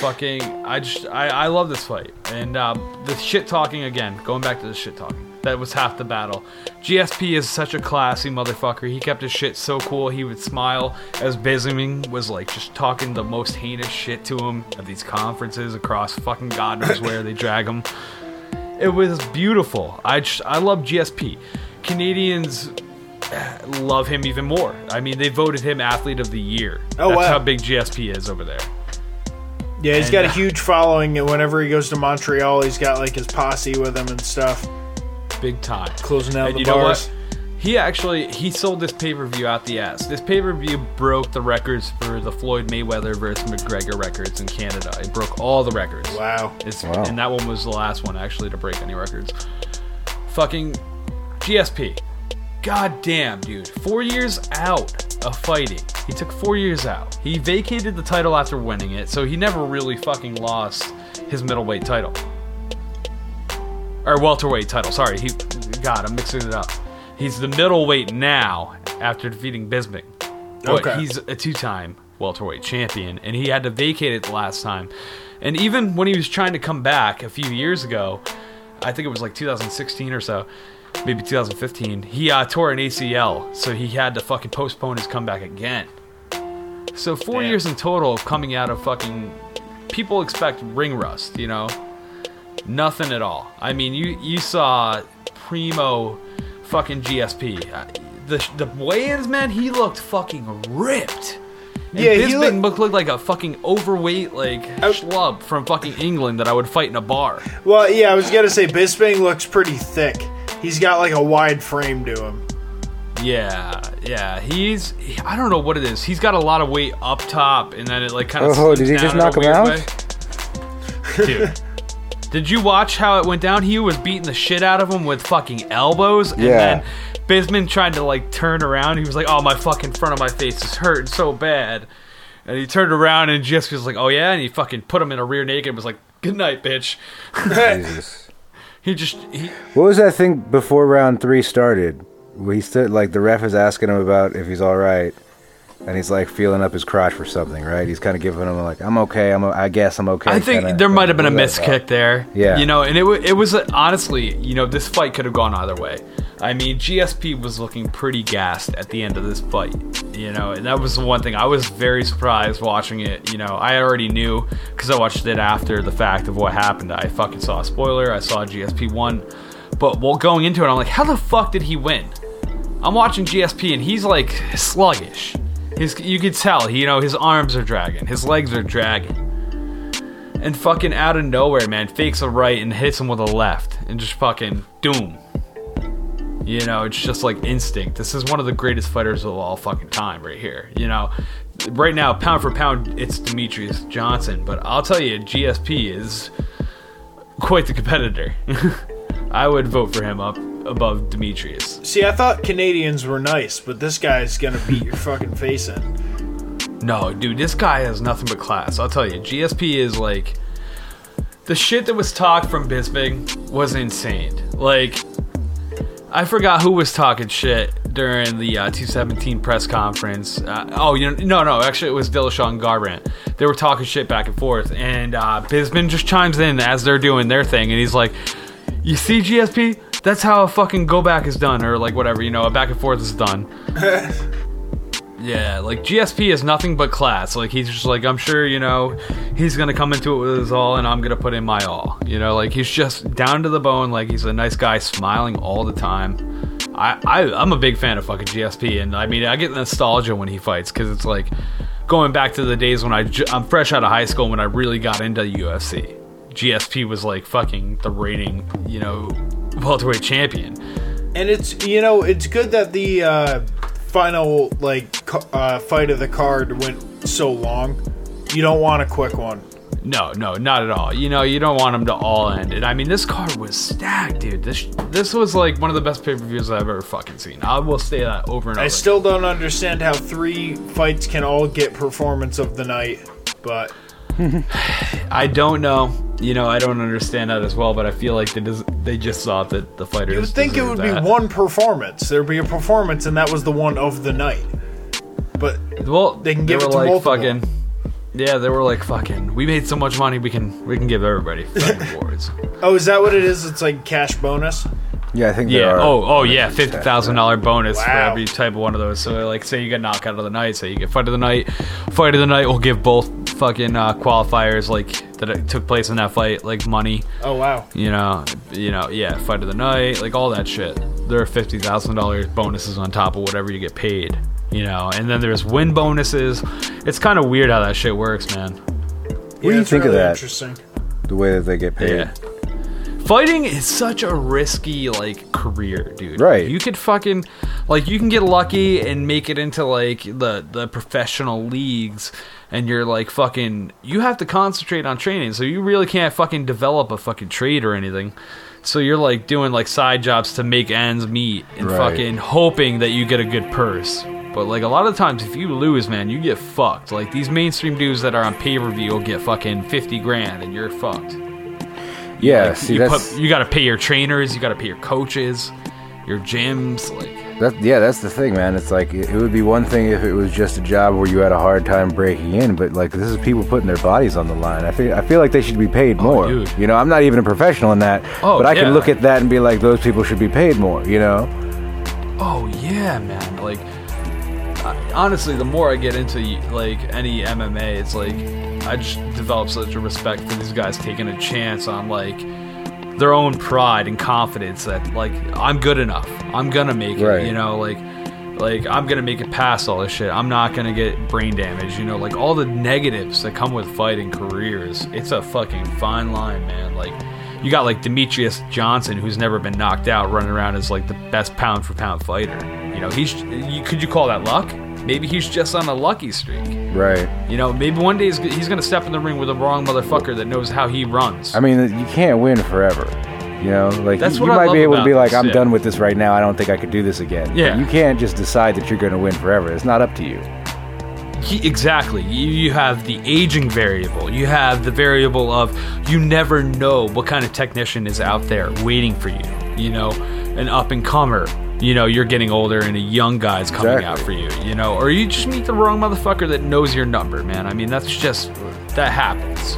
Fucking, I just, I, I love this fight. And um, the shit talking again, going back to the shit talking, that was half the battle. GSP is such a classy motherfucker. He kept his shit so cool. He would smile as Bisping was like just talking the most heinous shit to him at these conferences across fucking God knows where they drag him. It was beautiful. I just, I love GSP. Canadians love him even more. I mean, they voted him athlete of the year. Oh, That's wow. how big GSP is over there. Yeah, he's And, got a uh, huge following, and whenever he goes to Montreal, he's got like his posse with him and stuff, Big time. closing out And the you know bars. what? He actually he sold this pay per view out the ass. This pay per view broke the records for the Floyd Mayweather versus McGregor records in Canada. It broke all the records. Wow. It's, Wow. And that one was the last one actually to break any records. Fucking GSP. God damn, dude. Four years out of fighting. He took four years out. He vacated the title after winning it, so he never really fucking lost his middleweight title. Or welterweight title, sorry. He God, I'm mixing it up. He's the middleweight now after defeating Bisping. But Okay. he's a two-time welterweight champion, and he had to vacate it the last time. And even when he was trying to come back a few years ago, I think it was like 2016 or so, maybe 2015, he uh, tore an ACL, so he had to fucking postpone his comeback again. So four Damn. years in total of coming out of fucking. People expect ring rust, you know. Nothing at all. I mean, you you saw primo fucking GSP. Uh, The the weigh-ins, man, he looked fucking ripped. And Yeah, he Bisping look- looked like like a fucking overweight like schlub from fucking England that I would fight in a bar. Well, yeah, I was gonna say Bisping looks pretty thick. He's got like a wide frame to him. Yeah, yeah. He's he- I don't know what it is. He's got a lot of weight up top, and then it like kind of. Oh, did he just knock him out? Dude, did you watch how it went down? He was beating the shit out of him with fucking elbows, and Yeah. then Bisping tried to like turn around. He was like, "Oh, my fucking front of my face is hurting so bad," and he turned around and just was like, "Oh yeah," and he fucking put him in a rear naked. and Was like, "Good night, bitch." Jesus. He just he What was that thing before round three started? He stood like the ref is asking him about if he's all right, and he's like feeling up his crotch for something, right? He's kind of giving him like, "I'm okay. I'm. o- I guess I'm okay." I think kinda there might have been a miskick there. Yeah. You know, and it, it was honestly, you know, this fight could have gone either way. I mean, GSP was looking pretty gassed at the end of this fight. You know, and that was the one thing I was very surprised watching it. You know, I already knew because I watched it after the fact of what happened. I fucking saw a spoiler. I saw GSP won. But while going into it, I'm like, how the fuck did he win? I'm watching GSP and he's like sluggish. His, you could tell, you know, his arms are dragging, his legs are dragging. And fucking out of nowhere, man, fakes a right and hits him with a left. And just fucking doom. You know, it's just like instinct. This is one of the greatest fighters of all fucking time, right here. You know, right now, pound for pound, it's Demetrious Johnson. But I'll tell you, GSP is quite the competitor. I would vote for him up above Demetrious. See, I thought Canadians were nice, but this guy's gonna beat your fucking face in. No, dude, this guy has nothing but class. I'll tell you, GSP is like the shit that was talked from Bisping was insane. Like, I forgot who was talking shit during the uh, 217 press conference. Uh, oh, you know, no, no, actually, it was Dillashaw and Garbrandt. They were talking shit back and forth, and uh, Bisping just chimes in as they're doing their thing, and he's like, "You see, GSP." That's how a fucking go back is done, or like whatever, you know, a back and forth is done. Yeah, like GSP is nothing but class. Like he's just like I'm sure you know he's gonna come into it with his all, and I'm gonna put in my all. You know, like he's just down to the bone. Like he's a nice guy, smiling all the time. I, I I'm a big fan of fucking GSP, and I mean I get nostalgia when he fights because it's like going back to the days when I I'm fresh out of high school when I really got into UFC. GSP was like fucking the reigning you know welterweight champion. And it's you know it's good that the uh, final like uh, fight of the card went so long. You don't want a quick one. No, no, not at all. You know, you don't want them to all end. And I mean, this card was stacked, dude. This this was like one of the best pay per views I've ever fucking seen. I will say that over and over. I still don't understand how three fights can all get performance of the night, but I don't know. You know, I don't understand that as well. But I feel like they just they just thought that the fighters. you would think it would be one performance. There'd be a performance, and that was the one of the night. But Well, they can give were it to like multiple. fucking. Yeah, they were like fucking. We made so much money, we can we can give everybody awards. oh, is that what it is? It's like cash bonus. Yeah, I think there Yeah. are. Oh, oh yeah. Fifty thousand dollar bonus for every type of one of those. So, like, say you get knockout of the night, say you get fight of the night. Fight of the night will give both fucking uh, qualifiers like that it took place in that fight like money. Oh wow. You know, you know, yeah. Fight of the night, like all that shit. There are fifty thousand dollars bonuses on top of whatever you get paid. You know, and then there's win bonuses. It's kind of weird how that shit works, man. What do you it's think of that? Interesting. The way that they get paid. Yeah. Fighting is such a risky like career, dude. Right. You could fucking like you can get lucky and make it into like the the professional leagues and you're like fucking you have to concentrate on training. So you really can't fucking develop a fucking trade or anything. So you're like doing like side jobs to make ends meet and Right. fucking hoping that you get a good purse. But like a lot of times if you lose, man, you get fucked. Like these mainstream dudes that are on pay-per-view will get fucking 50 grand and you're fucked. Yeah, Like, see you, that's put, you got to pay your trainers, you got to pay your coaches, your gyms. Like, that. Yeah, that's the thing, man. It's like it, it would be one thing if it was just a job where you had a hard time breaking in, but like this is people putting their bodies on the line. I feel I feel like they should be paid oh, more. dude. You know, I'm not even a professional in that, Oh, but I yeah. can look at that and be like, those people should be paid more. You know? oh yeah, man. Like, I, honestly, the more I get into like any MMA, it's like I just develop such a respect for these guys taking a chance on like their own pride and confidence that like I'm good enough. I'm gonna make it. Right. You know, like like I'm gonna make it past all this shit. I'm not gonna get brain damage. You know, like all the negatives that come with fighting careers. It's a fucking fine line, man. Like you got like Demetrious Johnson, who's never been knocked out, running around as like the best pound for pound fighter. You know, he's you, could you call that luck? Maybe he's just on a lucky streak. Right. You know, maybe one day he's, he's gonna step in the ring with a wrong motherfucker that knows how he runs. I mean, you can't win forever. You know, like That's you, you might be able to be like, this, I'm yeah. done with this right now. I don't think I could do this again. But Yeah. you can't just decide that you're going to win forever. It's not up to you. He- exactly. You, you have the aging variable. You have the variable of you never know what kind of technician is out there waiting for you. You know, an up and comer. You know, you're getting older and a young guy's coming out for you. You know, or you just meet the wrong motherfucker that knows your number, man. I mean, that's just that happens.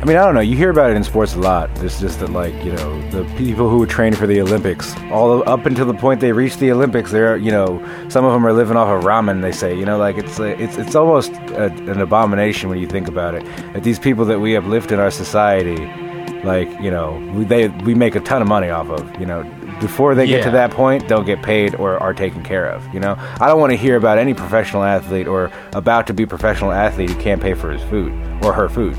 I mean, I don't know. You hear about it in sports a lot. It's just that, like, you know, the people who train for the Olympics, all up until the point they reach the Olympics, they're, you know, some of them are living off of ramen. They say, you know, like it's uh, it's it's almost a, an abomination when you think about it. That these people that we uplift in our society, like, you know, we, they we make a ton of money off of, you know. Before they get to that point, they'll get paid or are taken care of. You know, I don't want to hear about any professional athlete or about to be professional athlete who can't pay for his food or her food.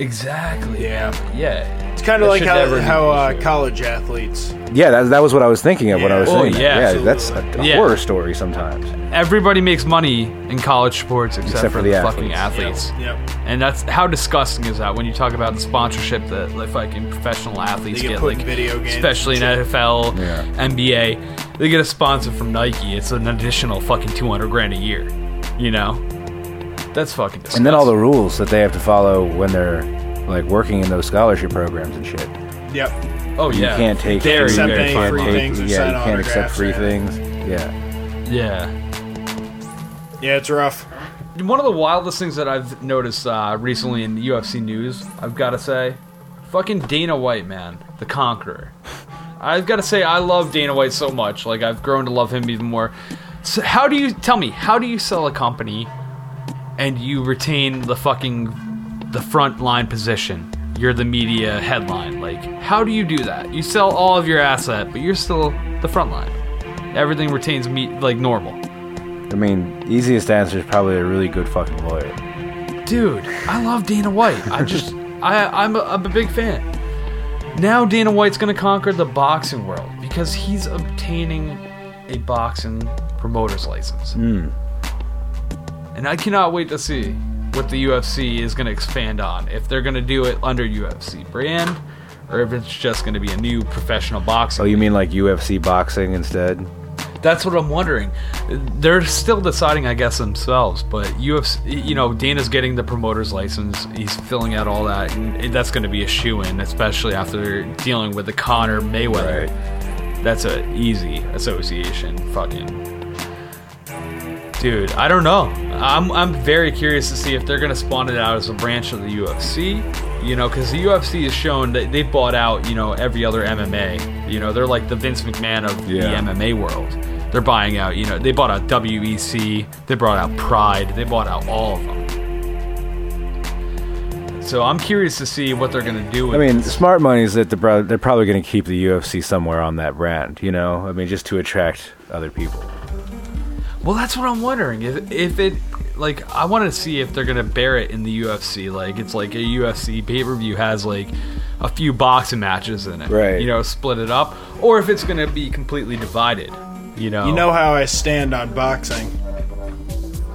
Exactly. Yeah. Yeah. It's kind of like how, how uh, college athletes. Yeah, that, that was what I was thinking of when I was Yeah. Oh, saying that. yeah, yeah, that's a, a Yeah. horror story sometimes. Everybody makes money in college sports except, Except for, for the, the fucking athletes. athletes. Yep. And that's how disgusting is that when you talk about the sponsorship that like fucking professional athletes They get get, put in like video games especially in and NFL, Yeah. NBA, they get a sponsor from Nike. It's an additional fucking two hundred grand a year. You know, that's fucking. Disgusting. And then all the rules that they have to follow when they're like working in those scholarship programs and shit. Yep. oh You can't take Very, free, accept very any can't free take- things or yeah, sign you can't accept free or things. Yeah. yeah. Yeah, it's rough. One of the wildest things that I've noticed uh, recently in UFC news, I've got to say, fucking Dana White, man, the Conqueror. I've got to say, I love Dana White so much. Like, I've grown to love him even more. So, how do you tell me? How do you sell a company and you retain the fucking the front line position? You're the media headline. Like, how do you do that? You sell all of your asset, but you're still the front line. Everything retains me like normal. I mean, easiest answer is probably a really good fucking lawyer. Dude, I love Dana White. I just, I, I'm a, I'm a big fan. Now Dana White's gonna conquer the boxing world because he's obtaining a boxing promoter's license. Hmm. And I cannot wait to see what the UFC is gonna expand on. If they're gonna do it under UFC brand, or if it's just gonna be a new professional boxing. Oh, you mean like UFC boxing instead? That's what I'm wondering. They're still deciding, I guess, themselves. But UFC, you know, Dana's getting the promoter's license. He's filling out all that, and that's going to be a shoe in, especially after dealing with the Conor Mayweather. That's an easy association. Fucking dude, I don't know. I'm I'm very curious to see if they're going to spawn it out as a branch of the UFC. You know, because the UFC has shown that they've bought out, you know, every other MMA. You know, they're like the Vince McMahon of Yeah. the MMA world. They're buying out, you know, they bought out WEC, they brought out Pride, they bought out all of them. So I'm curious to see what they're going to do. With I mean, this. smart money is that they're, they're probably going to keep the UFC somewhere on that brand, you know? I mean, just to attract other people. Well, that's what I'm wondering. If if it like I want to see if they're gonna bear it in the UFC. Like it's like a UFC pay per view has like a few boxing matches in it. Right. You know, split it up, or if it's gonna be completely divided. You know. You know how I stand on boxing.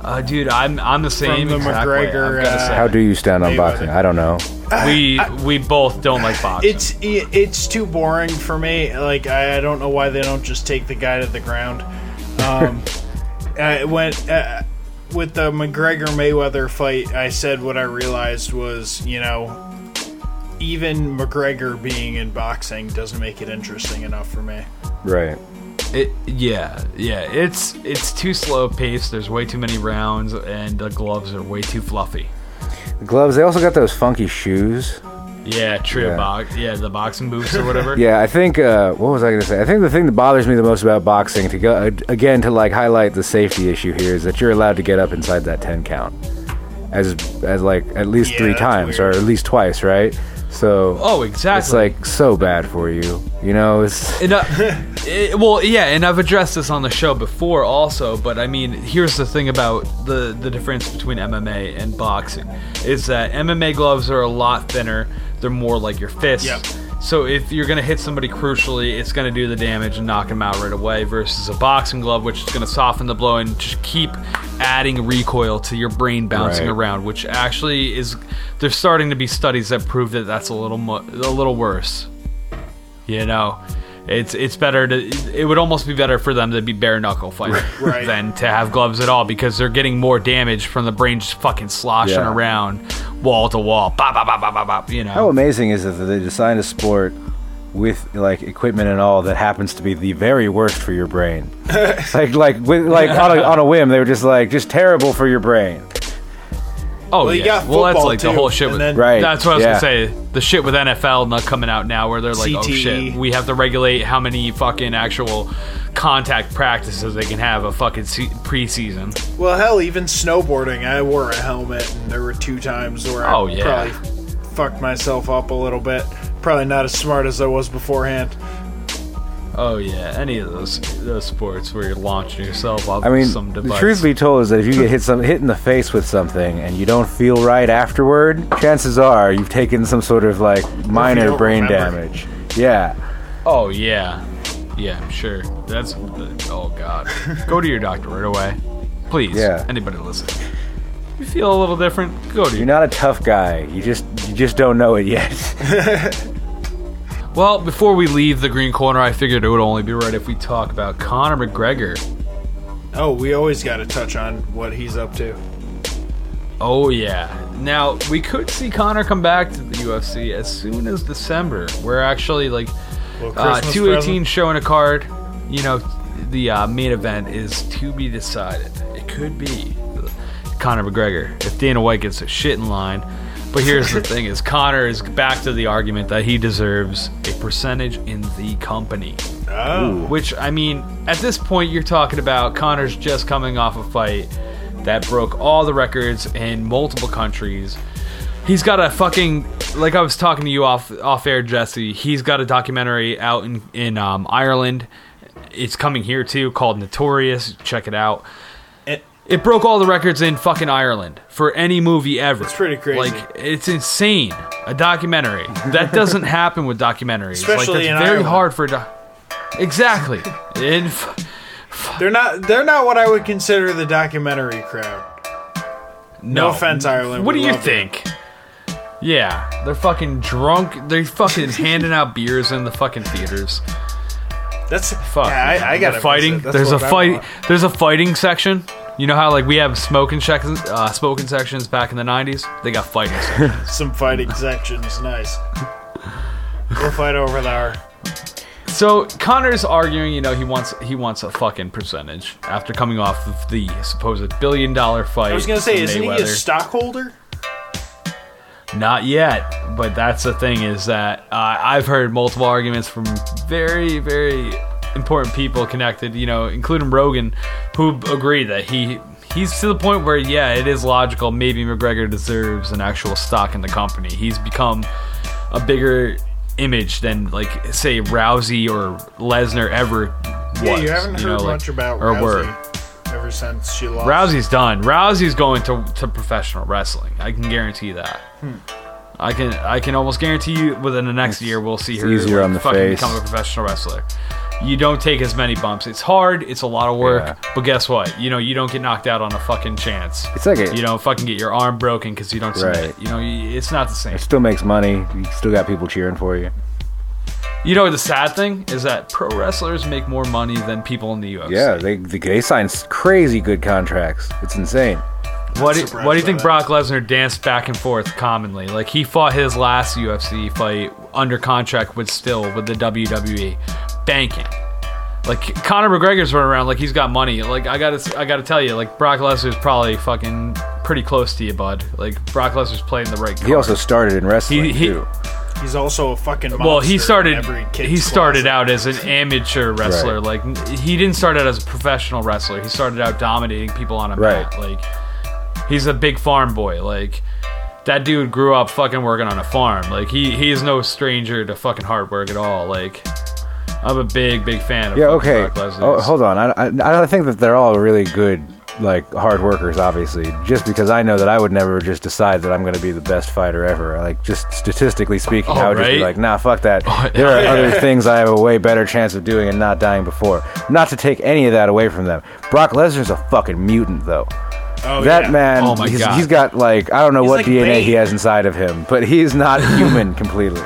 uh, dude, I'm I'm the same. From the exact McGregor, I've uh. How do you stand on boxing? I don't know. we we both don't like boxing. It's it's too boring for me. Like I, I don't know why they don't just take the guy to the ground. Um, I went uh, with the McGregor Mayweather fight. I said what I realized was, you know, even McGregor being in boxing doesn't make it interesting enough for me. Right. It, yeah, yeah. It's it's too slow paced. There's way too many rounds, and the gloves are way too fluffy. The gloves, they also got those funky shoes. Yeah, true. Yeah. Box, yeah, the boxing boots or whatever. Yeah, I think. Uh, what was I going to say? I think the thing that bothers me the most about boxing, to go again to like highlight the safety issue here, is that you're allowed to get up inside that ten count, as as like at least Yeah, three times weird. or at least twice, right? So Oh, exactly. it's like so bad for you. You know, it's And, uh, it- well, yeah, and I've addressed this on the show before, also. But I mean, here's the thing about the the difference between MMA and boxing is that MMA gloves are a lot thinner. They're more like your fist. Yep. So if you're gonna hit somebody crucially, it's gonna do the damage and knock them out right away. Versus a boxing glove, which is gonna soften the blow and just keep adding recoil to your brain bouncing Right. around. Which actually is, there's starting to be studies that prove that that's a little mo- a little worse. You know, it's it's better to. It would almost be better for them to be bare knuckle fighting Right. than to have gloves at all because they're getting more damage from the brain just fucking sloshing Yeah. around wall to wall. Bop, bop, bop, bop, bop, bop, you know. how amazing is it that they designed a sport with like equipment and all that happens to be the very worst for your brain. like like with, like on a, on a whim, they were just like just terrible for your brain. Oh Well, you yeah. got well, that's football, like the whole shit with. then- Right. That's what I was yeah. gonna say. The shit with NFL not coming out now, where they're like, oh shit, we have to regulate how many fucking actual contact practices they can have a fucking se- preseason. Well, hell, even snowboarding, I wore a helmet, and there were two times where Oh, I yeah. probably fucked myself up a little bit. Probably not as smart as I was beforehand. Oh yeah, any of those those sports where you're launching yourself off I mean, some the truth be told is that if you get hit some hit in the face with something and you don't feel right afterward, chances are you've taken some sort of like minor brain remember. damage. Yeah. oh yeah, yeah, I'm sure. That's oh god. Go to your doctor right away, please. Yeah. Anybody listening? You feel a little different? Go to You're your. not a tough guy. You just you just don't know it yet. Well, before we leave the green corner, I figured it would only be right if we talk about Conor McGregor. Oh, we always got to touch on what he's up to. Oh yeah. Now we could see Conor come back to the UFC as soon as December. We're actually like uh, 218 present. showing a card. You know, the uh, main event is to be decided. It could be Conor McGregor if Dana White gets a shit in line. But here's the thing: is Conor is back to the argument that he deserves a percentage in the company. Oh, Which I mean, at this point, you're talking about Conor's just coming off a fight that broke all the records in multiple countries. He's got a fucking like I was talking to you off off air, Jesse. He's got a documentary out in in um, Ireland. It's coming here too, called Notorious. Check it out. It- It broke all the records in fucking Ireland for any movie ever. It's pretty crazy. Like it's insane. A documentary that doesn't happen with documentaries. Especially like, in that's very Ireland. hard for. a doc exactly. In f- they're not. They're not what I would consider the documentary crowd. No offense, Ireland. What do you think? Yeah, they're fucking drunk. They're fucking handing out beers in the fucking theaters. That's Fuck. Yeah, I, I got fighting. There's a fight. There's a fighting section. You know how like we have smoking sections, uh, smoking sections back in the '90s. They got fighting. sections. Some fighting sections. Nice. We'll fight over there. so Conor's arguing. You know he wants he wants a fucking percentage after coming off of the supposed billion dollar fight. I was gonna say, with isn't he a stockholder? Not yet, but that's the thing is that uh, I've heard multiple arguments from very, very important people connected, you know, including Rogan, who agree that he he's to the point where yeah, it is logical. Maybe McGregor deserves an actual stock in the company. He's become a bigger image than like say Rousey or Lesnar ever was. Yeah, you haven't heard know, like- much about or Rousey were. ever since she lost. Rousey's done. Rousey's going to, to professional wrestling. I can guarantee that. Hmm. I can I can almost guarantee you within the next year we'll see her easier like, on the fucking face. become a professional wrestler. You don't take as many bumps. It's hard. It's a lot of work. Yeah. But guess what? You know you don't get knocked out on a fucking chance. It's like a- you don't fucking get your arm broken because you don't submit. Right. You know it's not the same. It still makes money. You still got people cheering for you. You know the sad thing is that pro wrestlers make more money than people in the UFC. Yeah, they they, they sign crazy good contracts. It's insane. What do, what do you think that. Brock Lesnar danced back and forth commonly? Like he fought his last UFC fight under contract with still with the WWE, banking. Like Conor McGregor's running around like he's got money. Like I gotta I gotta tell you, like Brock Lesnar's probably fucking pretty close to you, bud. Like Brock Lesnar's playing the right. Card. He also started in wrestling He- he- too. He's also a fucking well, he started. every He started out as an amateur wrestler. Like he didn't start out as a professional wrestler. He started out dominating people on a Right. mat. Like he's a big farm boy. Like that dude grew up fucking working on a farm. Like he he is no stranger to fucking hard work at all. Like I'm a big big fan of Yeah, okay. Brock Oh, hold on. I, I, I think that they're all really good, like hard workers. Obviously, just because I know that I would never just decide that I'm going to be the best fighter ever. Like, just statistically speaking, Oh, I would just be like, nah, fuck that. Oh, there are yeah. other things I have a way better chance of doing and not dying before. Not to take any of that away from them. Brock Lesnar's a fucking mutant, though. Oh, that yeah. man, Oh my he's, God. he's got like I don't know He's what like DNA Bane. he has inside of him, but he's not human completely.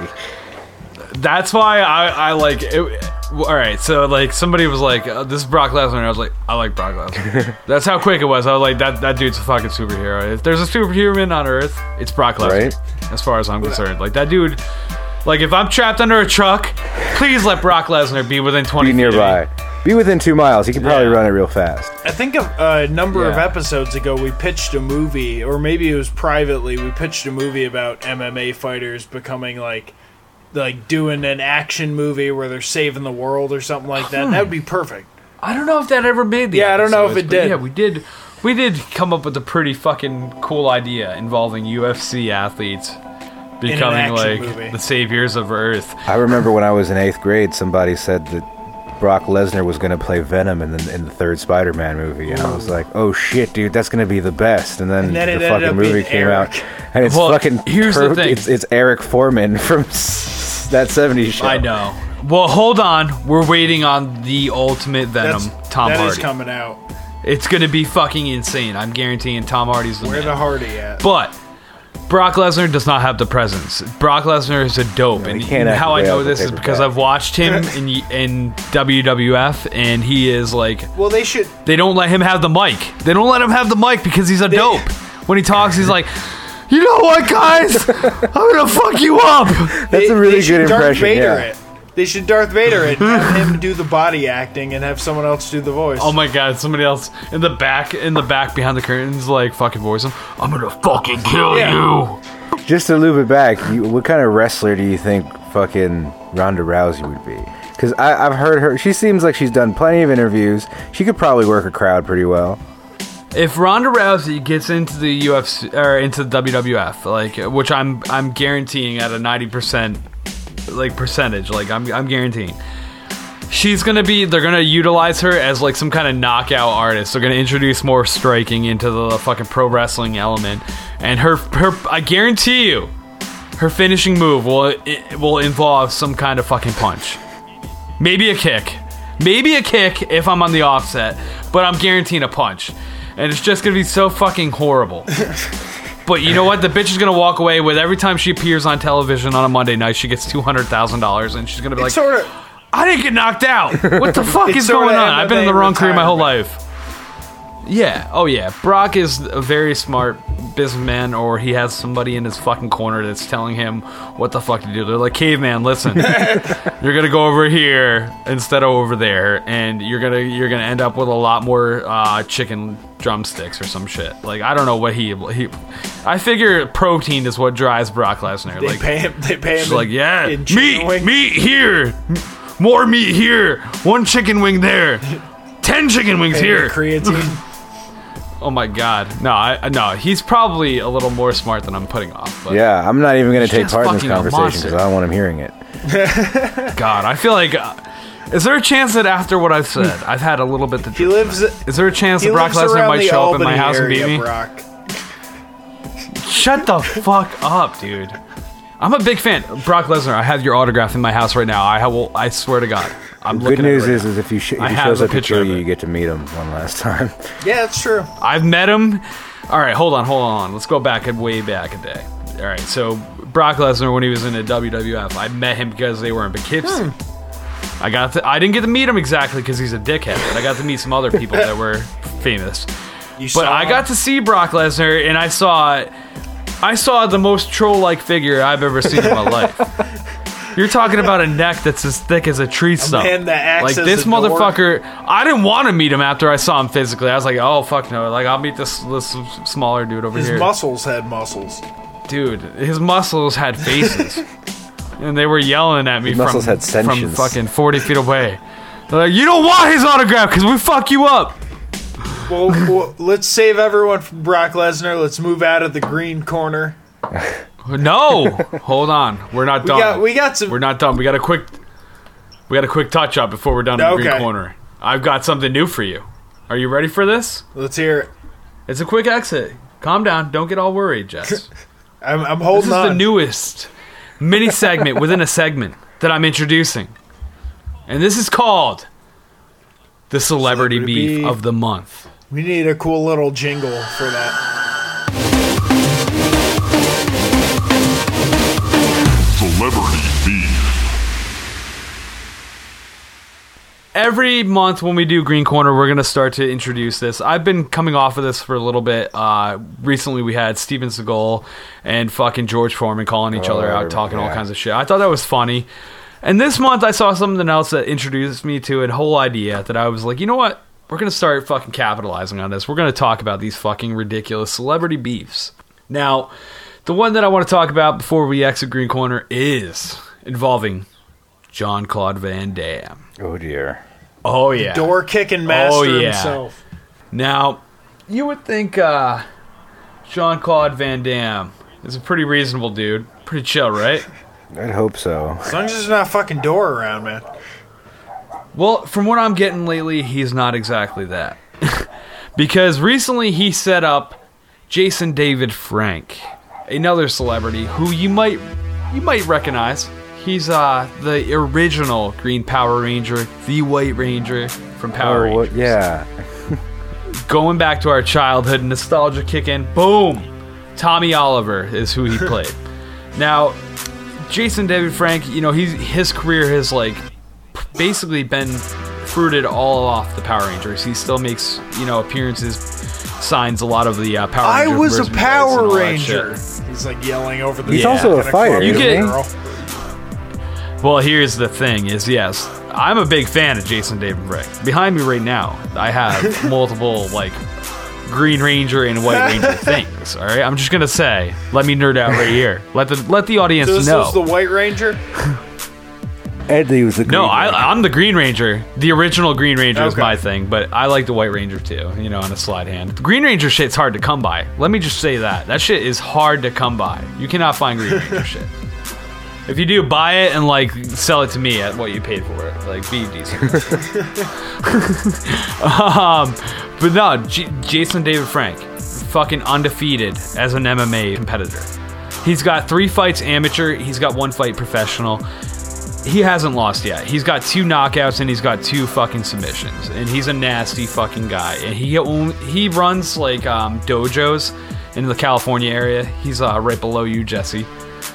That's why I, I like it. All right, so like somebody was like, uh, "This is Brock Lesnar," and I was like, "I like Brock Lesnar." That's how quick it was. I was like, "That that dude's a fucking superhero. If there's a superhuman on Earth, it's Brock Lesnar." Right. As far as I'm concerned, like that dude. Like if I'm trapped under a truck, please let Brock Lesnar be within 20 Be feet of me. nearby. Be within two miles. He can probably Yeah. run it real fast. I think a, uh, a number of Yeah. episodes ago we pitched a movie, or maybe it was privately. We pitched a movie about MMA fighters becoming like, like doing an action movie where they're saving the world or something like that. That would be perfect. I don't know if that ever made the Yeah, I don't know if episodes, it but did. Yeah, we did. We did come up with a pretty fucking cool idea involving UFC athletes becoming like movie. the saviors of Earth. I remember when I was in eighth grade, somebody said that Brock Lesnar was going to play Venom in the in the third Spider-Man movie, and I was like, "Oh shit, dude, that's going to be the best." And then, And then the fucking movie came Eric. out, and it's Well, fucking here's the thing. It's, it's Eric Forman from that '70s show. I know. Well, hold on. We're waiting on the ultimate Venom, That's Tom that is Hardy. coming out. it's gonna be fucking insane. I'm guaranteeing Tom Hardy's the Where man. the Hardy at? But Brock Lesnar does not have the presence. Brock Lesnar is a dope, he and how I know this is because bag. I've watched him in in WWF, and he is like Well, they should. they don't let him have the mic. They don't let him have the mic because he's a dope. When he talks, he's like, "You know what, guys? I'm gonna fuck you up." That's they, a really they should good Darth impression. Vader yeah. it. They should Darth Vader it. Have him do the body acting and have someone else do the voice. Oh my god, somebody else in the back, in the back behind the curtains, like fucking voice him. I'm gonna fucking kill Yeah. you. Just to loop it back, you, what kind of wrestler do you think fucking Ronda Rousey would be? Because I've heard her. She seems like she's done plenty of interviews. She could probably work a crowd pretty well. If Ronda Rousey gets into the UFC or into the WWF, like which I'm I'm guaranteeing at a ninety percent like percentage, like I'm I'm guaranteeing. She's gonna be. They're gonna utilize her as like some kind of knockout artist. They're gonna introduce more striking into the fucking pro wrestling element, and her her. I guarantee you, her finishing move will it will involve some kind of fucking punch, maybe a kick, maybe a kick if I'm on the offset, but I'm guaranteeing a punch, and it's just gonna be so fucking horrible. But you know what? The bitch is gonna walk away with every time she appears on television on a Monday night, she gets two hundred thousand dollars, and she's gonna be like, sort of. I didn't get knocked out. What the fuck is going on? I've been in the wrong career my whole life. Yeah. Oh yeah. Brock is a very smart businessman, or he has somebody in his fucking corner that's telling him what the fuck to do. They're like, caveman, listen, you're gonna go over here instead of over there, and you're gonna you're gonna end up with a lot more uh, chicken drumsticks or some shit. Like I don't know what he he. I figure protein is what drives Brock Lesnar. They like pay him. They pay him. She's in- like, yeah, in meat, wings. meat here, more meat here, one chicken wing there, ten chicken wings here. Creatine. Oh my god, no, I no, he's probably a little more smart than I'm putting off. But Yeah, I'm not even going to take part in this conversation because I don't want him hearing it. God, I feel like. Uh, is there a chance that after what I've said, I've had a little bit to drink? He lives. Is there a chance that Brock Lesnar might the show up in my Albany house and beat me? Brock. Shut the fuck up, dude. I'm a big fan. Brock Lesnar, I have your autograph in my house right now. I will. I swear to God. I'm Good looking at it news right is, now. is if, you sh- if he shows a up to picture kill of you, you get to meet him one last time. Yeah, that's true. I've met him. All right, hold on, hold on. Let's go back and way back a day. All right, so Brock Lesnar when he was in the WWF, I met him because they were in Poughkeepsie. Hmm. I got to, I didn't get to meet him exactly because he's a dickhead, but I got to meet some other people that were famous. You But I got to see Brock Lesnar, and I saw, I saw the most troll-like figure I've ever seen in my life. You're talking about a neck that's as thick as a tree stump. man that acts like this door. motherfucker. I didn't want to meet him after I saw him physically. I was like, oh fuck no! Like I'll meet this this smaller dude over His here. His muscles had muscles. dude, his muscles had faces, and they were yelling at me His from had from fucking forty feet away. They're like, you don't want his autograph because we fuck you up. Well, well, let's save everyone from Brock Lesnar. Let's move out of the green corner. No, hold on. We're not We done. got we got some. We're not done. We got a quick. We got a quick touch up before we're done in the green corner. I've got something new for you. Are you ready for this? Let's hear it. It's a quick exit. Calm down. Don't get all worried, Jess. I'm, I'm This holding is on. the newest mini segment within a segment that I'm introducing. And this is called the Celebrity, Celebrity Beef, Beef. of the Month. we need a cool little jingle for that. Celebrity Beef. Every month when we do Green Corner, we're going to start to introduce this. I've been coming off of this for a little bit. Uh, recently, we had Steven Seagal and fucking George Foreman calling each other out, talking all kinds of shit. I thought that was funny. And this month, I saw something else that introduced me to a whole idea that I was like, you know what? We're going to start fucking capitalizing on this. We're going to talk about these fucking ridiculous celebrity beefs. Now, the one that I want to talk about before we exit Green Corner is involving Jean-Claude Van Damme. Oh dear. Oh, yeah. Door kicking master Oh, yeah. himself. Now, you would think uh, Jean Claude Van Damme is a pretty reasonable dude. Pretty chill, right? I'd hope so. As long as there's not a fucking door around, man. Well, from what I'm getting lately, he's not exactly that. because recently he set up Jason David Frank, another celebrity who you might you might recognize. He's uh the original Green Power Ranger, the White Ranger from Power Oh, Rangers. yeah. going back to our childhood, nostalgia kick in. Boom! Tommy Oliver is who he played. now, Jason David Frank, you know, he's his career has like basically been fruited all off the Power Rangers. He still makes you know appearances, signs a lot of the uh, Power. Rangers. I Ranger was a Power Ranger. He's like yelling over the. He's Yeah. also a in fighter. You get- girl. Well, here's the thing: is yes, I'm a big fan of Jason David Frank. Behind me right now, I have multiple like Green Ranger and White Ranger things. All right, I'm just gonna say, let me nerd out right here. Let the let the audience So this know. was the White Ranger. Eddie was the no, Green I, Ranger. I'm the Green Ranger. The original Green Ranger is my thing, but I like the White Ranger too. You know, on a slide hand. The Green Ranger shit's hard to come by. Let me just say that that shit is hard to come by. You cannot find Green Ranger shit. If you do, buy it and like sell it to me at what you paid for it. Like, be decent. um, but no, J- Jason David Frank, fucking undefeated as an MMA competitor. He's got three fights amateur. He's got one fight professional. He hasn't lost yet. He's got two knockouts and he's got two fucking submissions. And he's a nasty fucking guy. And he own, he runs like um, dojos in the California area. He's uh, right below you, Jesse.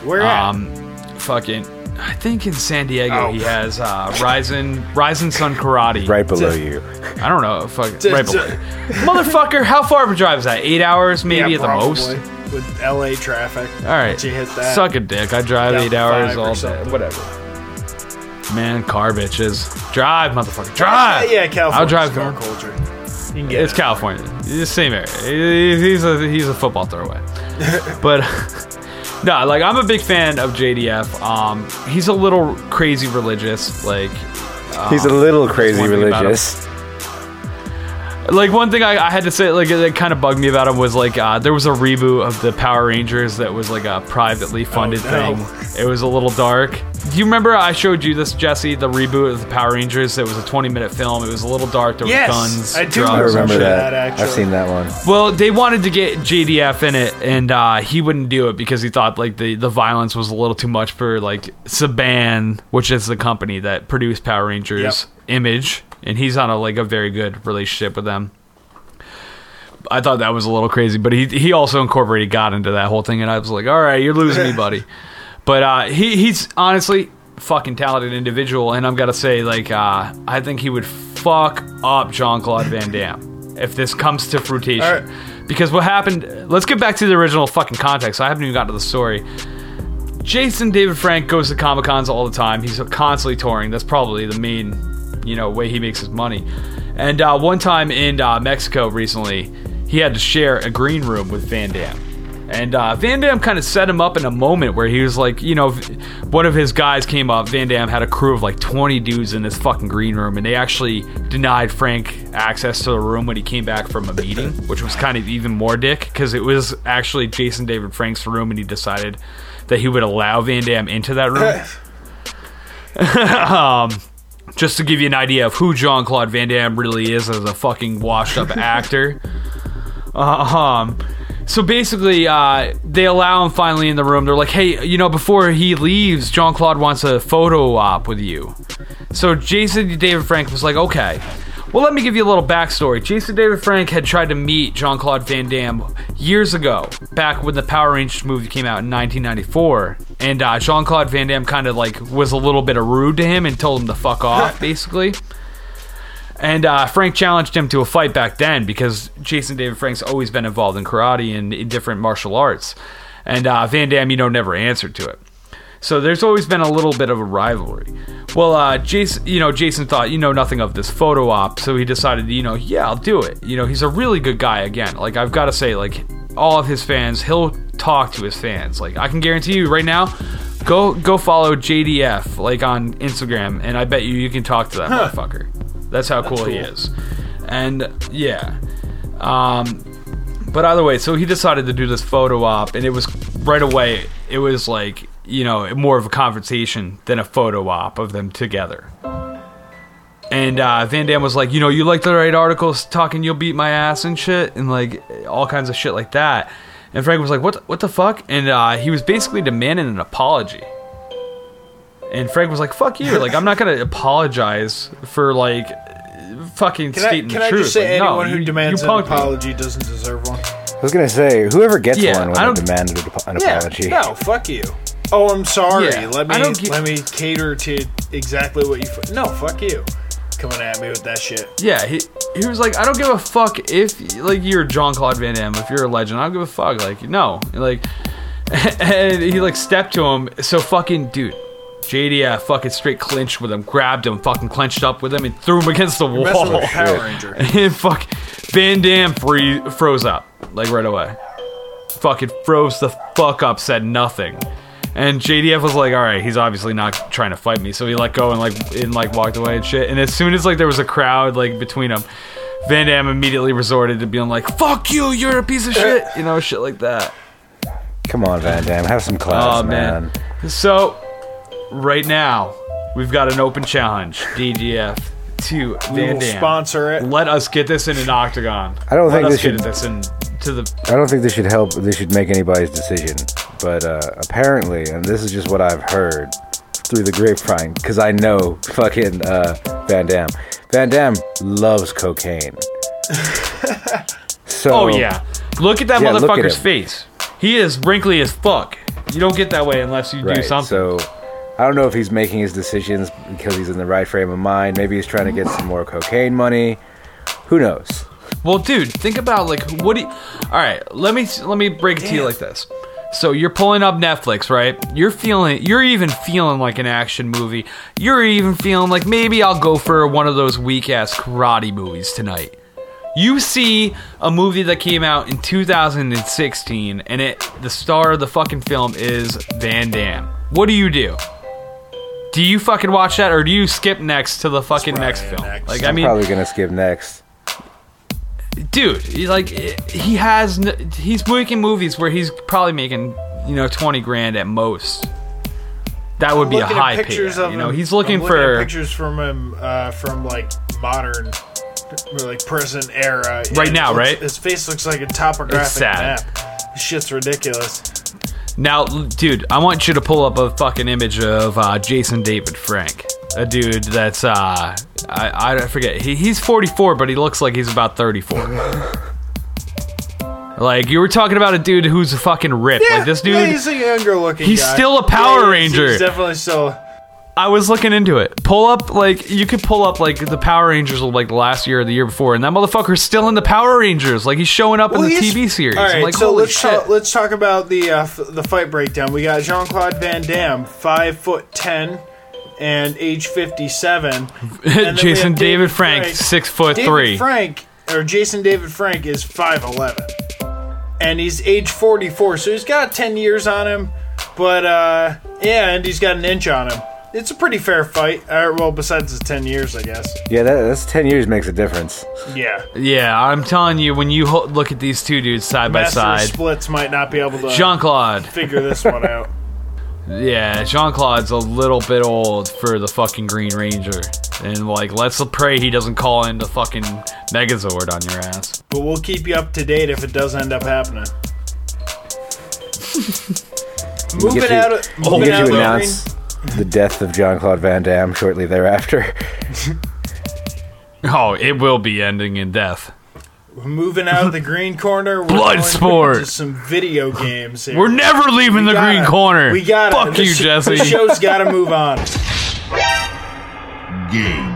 Where at? Um, fucking, I think in San Diego Oh. he has uh, Rising Rising Sun Karate. right below you. I don't know. Fuck, D- right d- below. Motherfucker, how far of a drive is that? Eight hours, maybe Yeah, at the most. probably. With LA traffic. All right, Once you hit that. suck a dick. I drive Down eight hours five or all day. something. Whatever. Man, car bitches. Drive, motherfucker. Drive. Yeah, California. I'll drive car them. culture. You can get It's it. California. It's the same area. He's a he's a football throwaway. but no, like I'm a big fan of JDF. Um, he's a little crazy religious. Like He's a little crazy one thing about him. religious. like one thing I, I had to say like that kind of bugged me about him was like uh, there was a reboot of the Power Rangers that was like a privately funded Oh, no. thing. It was a little dark. Do you remember I showed you this Jesse the reboot of the Power Rangers? It was a 20 minute film. It was a little dark. There Yes, was guns. I do drugs, remember Remember that. that, actually. I've seen that one. Well, they wanted to get JDF in it, and uh, he wouldn't do it because he thought like the, the violence was a little too much for like Saban, which is the company that produced Power Rangers Image, and he's on a like a very good relationship with them. I thought that was a little crazy, but he he also incorporated God into that whole thing, and I was like, all right, you're losing me, buddy. But uh, he he's honestly fucking talented individual, and I'm gonna say, like, uh, I think he would fuck up Jean Claude Van Damme if this comes to fruition. Right. Because what happened? Let's get back to the original fucking context. I haven't even gotten to the story. Jason David Frank goes to Comic Cons all the time. He's constantly touring. That's probably the main, you know, way he makes his money. And uh, one time in uh, Mexico recently, he had to share a green room with Van Damme. And uh, Van Damme kind of set him up in a moment where he was like, you know, one of his guys came up. Van Damme had a crew of like 20 dudes in this fucking green room, and they actually denied Frank access to the room when he came back from a meeting, which was kind of even more dick because it was actually Jason David Frank's room, and he decided that he would allow Van Damme into that room. um, just to give you an idea of who Jean Claude Van Damme really is as a fucking washed up actor. Uh, um, so basically, uh, they allow him finally in the room. They're like, hey, you know, before he leaves, Jean Claude wants a photo op with you. So Jason David Frank was like, okay. Well, let me give you a little backstory. Jason David Frank had tried to meet Jean Claude Van Damme years ago, back when the Power Rangers movie came out in 1994. And uh, Jean Claude Van Damme kind of like was a little bit of rude to him and told him to fuck off, basically. And uh, Frank challenged him to a fight back then because Jason David Frank's always been involved in karate and in different martial arts. And uh, Van Damme, you know, never answered to it. So there's always been a little bit of a rivalry. Well, uh, Jason, you know, Jason thought, you know, nothing of this photo op, so he decided, you know, yeah, I'll do it. You know, he's a really good guy. Again, like I've got to say, like all of his fans, he'll talk to his fans. Like I can guarantee you right now, go go follow JDF like on Instagram, and I bet you you can talk to that motherfucker. That's how cool, he is. And yeah, um, but either way, so he decided to do this photo op, and it was right away. It was like you know more of a conversation than a photo op of them together. And uh, Van Damme was like, you know, you like to write articles talking you'll beat my ass and shit, and like all kinds of shit like that. And Frank was like, what, what the fuck? And uh, he was basically demanding an apology. And Frank was like, fuck you. Like, I'm not going to apologize for like fucking Can I, stating can the I truth. just say Like, no, anyone who you- demands you an punked me. apology doesn't deserve one? I was gonna say, whoever gets Yeah, one I will don't- demand an, ap- Yeah. apology. No, fuck you. Oh, I'm sorry. Yeah, let me don't get- let me cater to exactly what you. F- no, fuck you. Coming at me with that shit. Yeah, he he was like, I don't give a fuck if like you're John Claude Van Damme, if you're a legend, I don't give a fuck. Like, no, like, and he like stepped to him. So fucking dude, JDF uh, fucking straight clinched with him, grabbed him, fucking clenched up with him, and threw him against the Messing wall. with a Power Ranger. and fuck, Van Damme free, froze up like right away. Fucking froze the fuck up, said nothing. And JDF was like, "All right, he's obviously not trying to fight me." So he let go and like and like walked away and shit. And as soon as like there was a crowd like between them, Van Damme immediately resorted to being like, "Fuck you, you're a piece of shit," you know, shit like that. Come on, Van Damme, have some class, Oh man. So right now we've got an open challenge, JDF to We Van will Damme. sponsor it. Let us get this in an octagon. I don't Let think us this should- get this in to the I don't think this should help. This should make anybody's decision. But uh, apparently, and this is just what I've heard through the grapevine, because I know fucking uh, Van Damme. Van Damme loves cocaine. so Oh yeah. Look at that Yeah, look at motherfucker's face. He is wrinkly as fuck. You don't get that way unless you do something. So I don't know if he's making his decisions because he's in the right frame of mind. Maybe he's trying to get some more cocaine money. Who knows? Well, dude, think about like what do you All right, let me let me break it to you like this. So you're pulling up Netflix, right? You're feeling you're even feeling like an action movie. You're even feeling like maybe I'll go for one of those weak ass karate movies tonight. You see a movie that came out in 2016 and it the star of the fucking film is Van Damme. What do you do? Do you fucking watch that or do you skip next to the fucking probably next film? next. Like I I'm mean probably gonna skip next. dude he, like he has n- he's making movies where he's probably making you know 20 grand at most that would be a Looking at high pay pictures of you know him- he's looking I'm for at pictures from him uh, from like modern, or, like present era. Right now, looks- right? His face looks like a topographic It's sad. map. This shit's ridiculous. Now dude i want you to pull up a fucking image of uh, jason david frank a dude that's uh i, I forget he, he's 44 but he looks like he's about 34 like you were talking about a dude who's a fucking ripped like this dude yeah, he's a younger looking. Guy. He's guy. still a Power Yeah, he's- Ranger. He's definitely still. I was looking into it. Pull up like you could pull up like the Power Rangers of like the last year or the year before, and that motherfucker's still in the Power Rangers. Like he's showing up Well, in the TV series. All right, I'm like, so let's talk, let's talk about the uh, f- the fight breakdown. We got Jean Claude Van Damme, five foot ten, and age fifty seven. Jason David Frank, six foot David three. Frank or Jason David Frank is five eleven, and he's age 44, so he's got 10 years on him. But uh, yeah, and he's got an inch on him. It's a pretty fair fight. Uh, well, besides the 10 years, I guess. Yeah, that, that's ten years makes a difference. Yeah. Yeah, I'm telling you, when you ho- look at these two dudes side by Master of side, Splits might not be able to Jean Claude. figure this one out. Yeah, Jean Claude's a little bit old for the fucking Green Ranger. And, like, let's pray he doesn't call in the fucking Megazord on your ass. But we'll keep you up to date if it does end up happening. Moving get out of we'll moving get out to of the announce the death of John Claude Van Damme shortly thereafter. Oh, it will be ending in death. green, moving out of the green corner. We're Blood going sport. into Some video games. Here. We're never leaving the gotta- green corner. We got it. Fuck you, Jesse. The show's got to move on. Game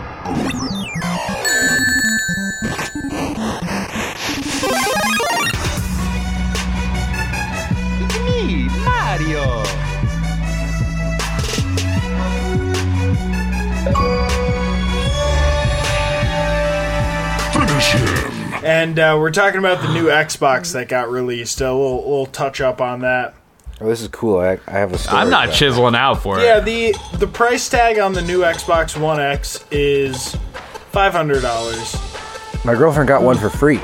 Finish And uh, we're talking about the new Xbox that got released. A little, little touch up on that. oh, this is cool. I, I have a story. I'm not chiseling out for it. Yeah, it. the the price tag on the new Xbox One X is five hundred dollars. My girlfriend got one for free.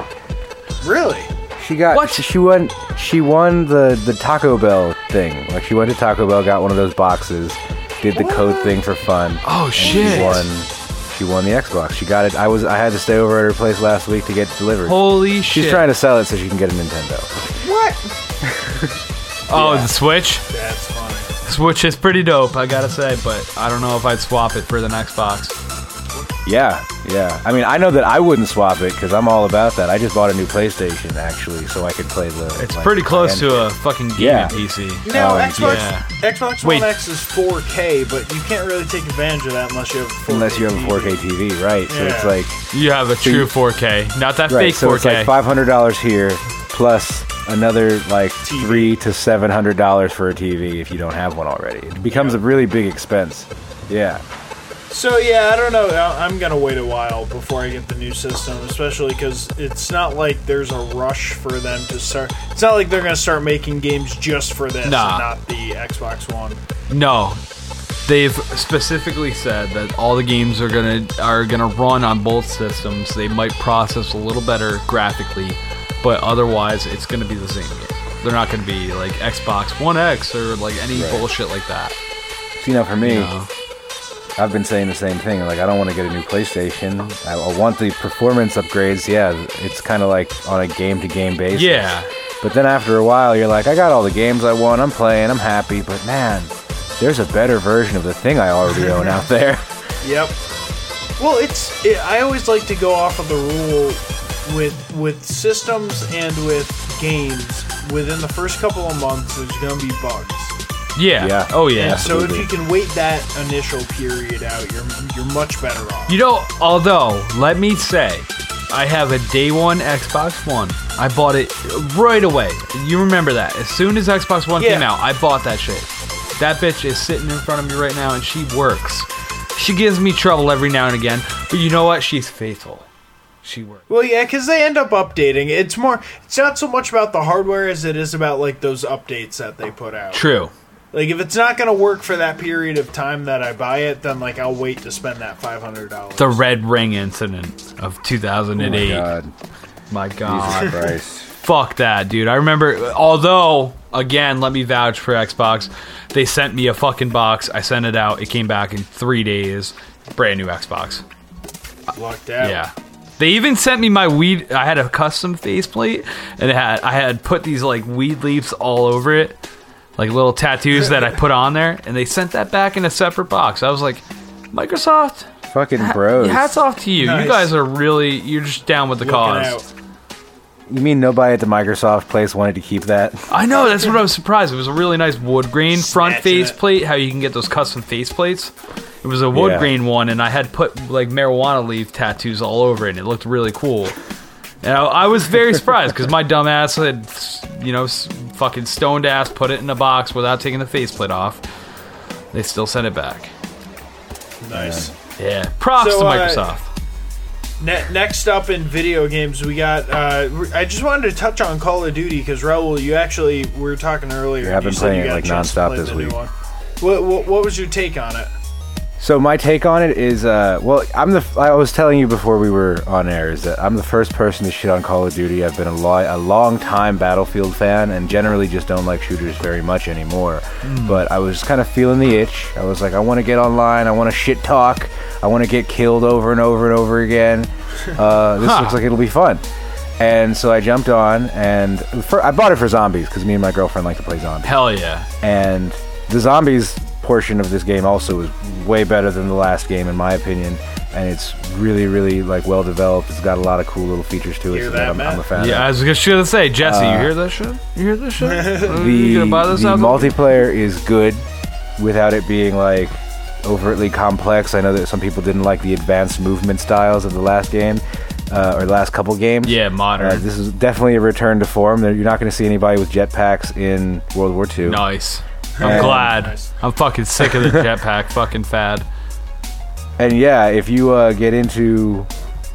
Really? She got What? She won. She won the the Taco Bell thing. Like she went to Taco Bell, got one of those boxes, did the code thing for fun. Oh, and shit. She won. She won the Xbox. She got it. I was. I had to stay over at her place last week to get it delivered. Holy shit! She's trying to sell it so she can get a Nintendo. What? oh, the Switch? That's funny. Switch is pretty dope, I gotta say, but I don't know if I'd swap it for the Xbox. Yeah, yeah. I mean, I know that I wouldn't swap it because I'm all about that. I just bought a new PlayStation actually, so I could play the. It's like, pretty close to a fucking gaming Yeah. PC. Now Oh, Xbox yeah. Xbox Wait. One X is 4K, but you can't really take advantage of that unless you have a 4K Unless you have a TV. 4K TV, right? So it's like You have a true 4K, not that right. fake So 4K. it's like five hundred dollars here plus another like TV. three to seven hundred dollars for a TV if you don't have one already. It becomes a really big expense. Yeah. So yeah, I don't know. I- I'm gonna wait a while before I get the new system, especially because it's not like there's a rush for them to start. It's not like they're gonna start making games just for this, Nah. and not the Xbox One. No, they've specifically said that all the games are gonna are gonna run on both systems. They might process a little better graphically, but otherwise it's gonna be the same game. They're not gonna be like Xbox One X or like any Right. bullshit like that. You know, for me, No. I've been saying the same thing. Like, I don't want to get a new PlayStation. I, I want the performance upgrades. Yeah, it's kind of like on a game-to-game basis. Yeah, But then after a while, you're like, I got all the games I want. I'm playing. I'm happy. But man, there's a better version of the thing I already own out there. Yep. Well, it's. It, I always like to go off of the rule with with systems and with games. Within the first couple of months, there's gonna be bugs. Yeah, Yeah. oh yeah. And so if you can wait that initial period out, you're you're much better off. You know, although, let me say, I have a day one Xbox One. I bought it right away. You remember that. As soon as Xbox One came out, I bought that shit. That bitch is sitting in front of me right now and she works. She gives me trouble every now and again, but you know what? She's faithful. She works. Well, yeah, because they end up updating. It's more. It's not so much about the hardware as it is about like those updates that they put out. True. Like if it's not gonna work for that period of time that I buy it, then like I'll wait to spend that five hundred dollars. The Red Ring incident of Oh 2008. my god. my God. Jesus Fuck that, dude. I remember, although, again, let me vouch for Xbox. They sent me a fucking box. I sent it out. It came back in three days. Brand new Xbox. Lucked out. Yeah. They even sent me my weed. I had a custom faceplate, and it had I had put these like weed leaves all over it, like little tattoos that I put on there, and they sent that back in a separate box. I was like, Microsoft, Fucking bros. hats off to you. Nice. You guys are really you're just down with the Looking cause. out. You mean nobody at the Microsoft place wanted to keep that? I know that's what I was surprised. It was a really nice wood grain front Snatching face it. plate. How you can get those custom face plates. It was a wood Yeah. grain one, and I had put like marijuana leaf tattoos all over it. and It looked really cool. And I, I was very surprised because my dumb ass had, you know, fucking stoned ass put it in a box without taking the faceplate off. They still sent it back. Nice. Yeah, props So, to uh, Microsoft. Ne- next up in video games, we got. Uh, I just wanted to touch on Call of Duty because Raul, you actually we were talking earlier. Yeah, I've been said playing it, like, chance to nonstop this week. What, what What was your take on it? So my take on it is, uh, well, I'm the. I was telling you before we were on air is that I'm the first person to shit on Call of Duty. I've been a, lo- a long time Battlefield fan, and generally just don't like shooters very much anymore. But I was kind of feeling the itch. I was like, I want to get online. I want to shit talk. I want to get killed over and over and over again. Uh, this Huh. looks like it'll be fun. And so I jumped on, and for, I bought it for zombies because me and my girlfriend like to play zombies Hell yeah. and the zombies portion of this game also is way better than the last game in my opinion and it's really really like well developed it's got a lot of cool little features to it Hear so that, I'm, I'm a Matt? fan Yeah, I of. was just gonna say, Jesse, you hear this shit? You hear this shit? Uh, the, you gonna buy this the album? multiplayer is good without it being like overtly complex i know that some people didn't like the advanced movement styles of the last game uh, or the last couple games Yeah, modern. uh, this is definitely a return to form you're not going to see anybody with jetpacks in world war ii Nice. I'm And- glad. Nice. I'm fucking sick of the jetpack fucking fad. And yeah, if you uh, get into,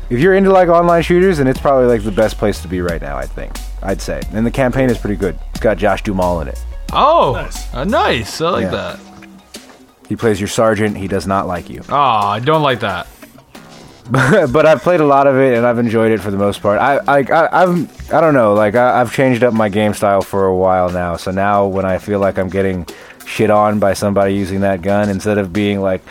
if you're into like online shooters, then it's probably like the best place to be right now. I think. I'd say, and the campaign is pretty good. It's got Josh Duhamel in it. Oh, Nice. uh, nice. I like Yeah. that. He plays your sergeant. He does not like you. Oh, I don't like that. but I've played a lot of it and I've enjoyed it for the most part. I, I, I I've, I don't know. Like I, I've changed up my game style for a while now. So now when I feel like I'm getting shit on by somebody using that gun, instead of being like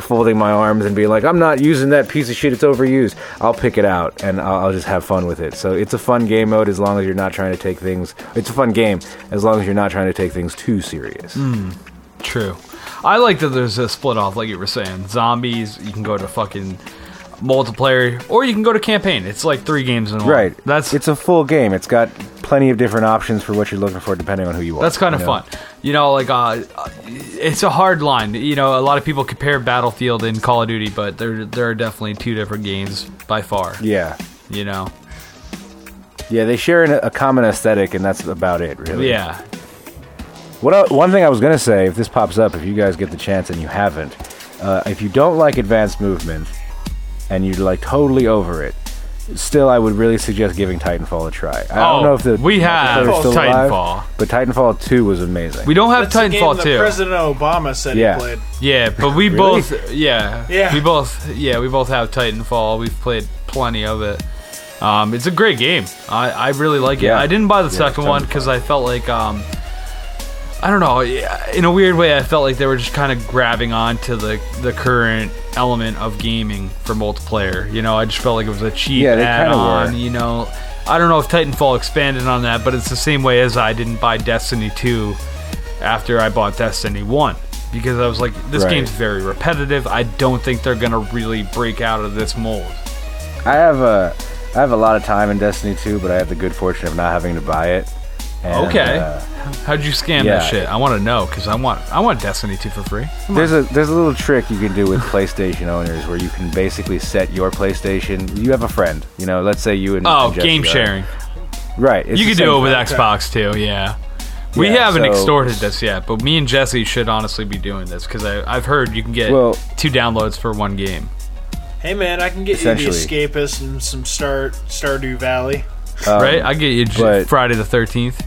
folding my arms and being like, I'm not using that piece of shit. It's overused. I'll pick it out and I'll, I'll just have fun with it. So it's a fun game mode as long as you're not trying to take things. It's a fun game as long as you're not trying to take things too serious. Hmm, true. I like that there's a split off, like you were saying. Zombies, you can go to fucking multiplayer, or you can go to campaign. It's like three games in one. Right. That's it's a full game. It's got plenty of different options for what you're looking for depending on who you are. That's kind of you know? fun. You know, like uh, it's a hard line. You know, a lot of people compare Battlefield and Call of Duty, but there there are definitely two different games by far. Yeah. You know, Yeah, they share an, a common aesthetic, and that's about it, really. yeah. What I, one thing I was gonna say, if this pops up, if you guys get the chance and you haven't, uh, if you don't like advanced movement and you're like totally over it, still I would really suggest giving Titanfall a try. I Oh, don't know if the we have multiplayer's still alive, Titanfall. but Titanfall Two was amazing. We don't have That's the game Titanfall that two. President Obama said Yeah. he played. Yeah, but we Really? both yeah. Yeah. We both yeah, we both have Titanfall. We've played plenty of it. Um, it's a great game. I, I really like it. I didn't buy the Yeah, second tons one of because I felt like um, I don't know. In a weird way, I felt like they were just kind of grabbing onto the the current element of gaming for multiplayer. You know, I just felt like it was a cheap Yeah, add-on. You know, I don't know if Titanfall expanded on that, but it's the same way as I didn't buy Destiny 2 after I bought Destiny 1 because I was like, this Right. game's very repetitive. I don't think they're gonna really break out of this mold. I have a I have a lot of time in Destiny 2, but I have the good fortune of not having to buy it. And, Okay. uh, How'd you scan yeah. that shit? I want to know because I want I want Destiny 2 for free. There's a there's a little trick you can do with PlayStation owners where you can basically set your PlayStation. You have a friend, you know. Let's say you and Oh, and game are- sharing. right? it's You the can do it with thing. Xbox too. Yeah. We Yeah, haven't so- extorted this yet, but me and Jesse should honestly be doing this because I've heard you can get Well- two downloads for one game. Hey man, I can get you the Escapist and some Star Stardew Valley. Um, right? I get you but- Friday the 13th.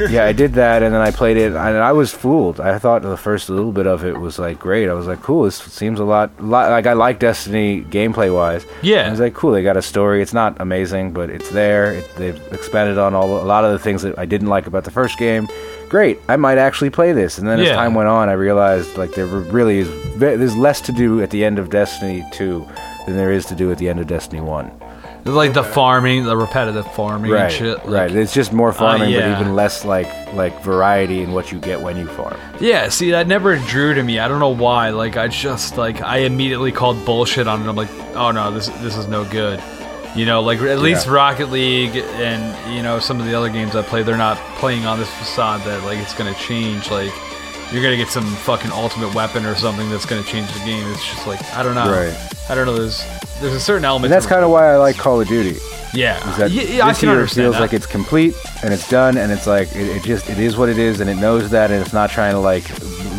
yeah, I did that, and then I played it, and I was fooled. I thought the first little bit of it was like great. I was like, cool. This seems a lot, lot like I like Destiny gameplay wise. Yeah. I was like, cool. They got a story. It's not amazing, but it's there. It, they've expanded on all a lot of the things that I didn't like about the first game. Great. I might actually play this. And then as time went on, I realized like there really is there's less to do at the end of Destiny two than there is to do at the end of Destiny one. Like the farming, the repetitive farming Right, and shit. like- right. It's just more uh, farming, yeah. but even less like like variety in what you get when you farm. Yeah, see, that never drew to me. I don't know why. Like, I just like I immediately called bullshit on it. I'm like, oh no, this this is no good. You know, like at least Yeah. Rocket League and you know some of the other games I play, they're not playing on this facade that like it's gonna change. Like, you're gonna get some fucking ultimate weapon or something that's gonna change the game. It's just like I don't know. Right. I don't know. There's there's a certain element. And that's kind of why I like Call of Duty. yeah. Is that yeah, yeah, I this can year understand feels that. like it's complete and it's done, and it's like it, it just it is what it is, and it knows that, and it's not trying to like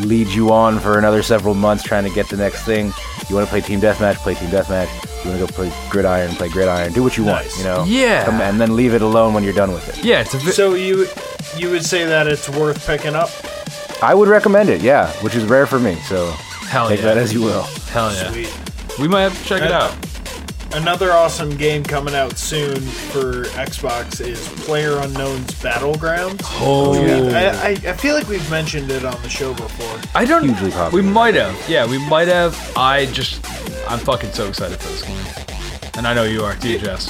lead you on for another several months trying to get the next thing. You want to play team deathmatch, play team deathmatch. You want to go play Gridiron, play Gridiron, do what you Nice. want, you know? Yeah. Come- and then leave it alone when you're done with it. Yeah, it's a vi- So you you would say that it's worth picking up? I would recommend it, yeah, which is rare for me, so hell take yeah. that as you will. hell yeah. Sweet. We might have to check it out. Another awesome game coming out soon for Xbox is Player Unknown's Battlegrounds. Oh, oh I, I, I feel like we've mentioned it on the show before. I don't. Hugely popular. We might have. Yeah, we might have. I just, I'm fucking so excited for this game, and I know you are too, Jess.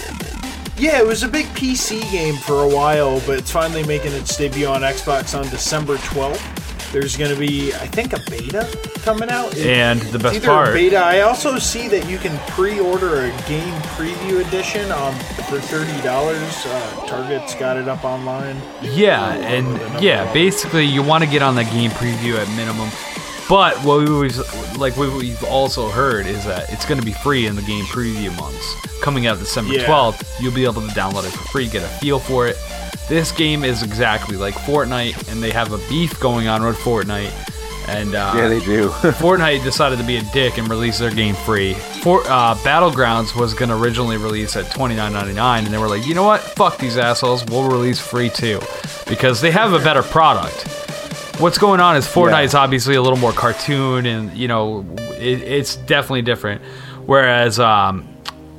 Yeah, it was a big PC game for a while, but it's finally making its debut on Xbox on December 12th. There's going to be, I think, a beta coming out. And the best either part, a beta. I also see that you can pre-order a game preview edition um, for thirty dollars. Uh, Target's got it up online. yeah, and yeah, basically you want to get on the game preview at minimum. But what we always like, what we've also heard is that it's going to be free in the game preview months. Coming out December Yeah. 12th, you'll be able to download it for free, get a feel for it. This game is exactly like Fortnite, and they have a beef going on with Fortnite. And uh, Yeah, they do. Fortnite decided to be a dick and release their game free. For uh, Battlegrounds was going to originally release at twenty nine ninety nine, and they were like, you know what? Fuck these assholes. We'll release free too, because they have a better product. What's going on is Fortnite Yeah. is obviously a little more cartoon, and you know, it, it's definitely different. Whereas, um,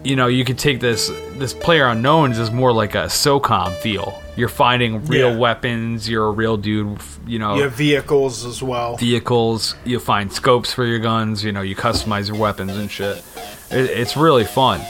you know, you could take this this player unknowns is more like a SOCOM feel. You're finding real Yeah. weapons. You're a real dude. You know, You have vehicles as well. vehicles. You find scopes for your guns. You know, you customize your weapons and shit. It, it's really fun.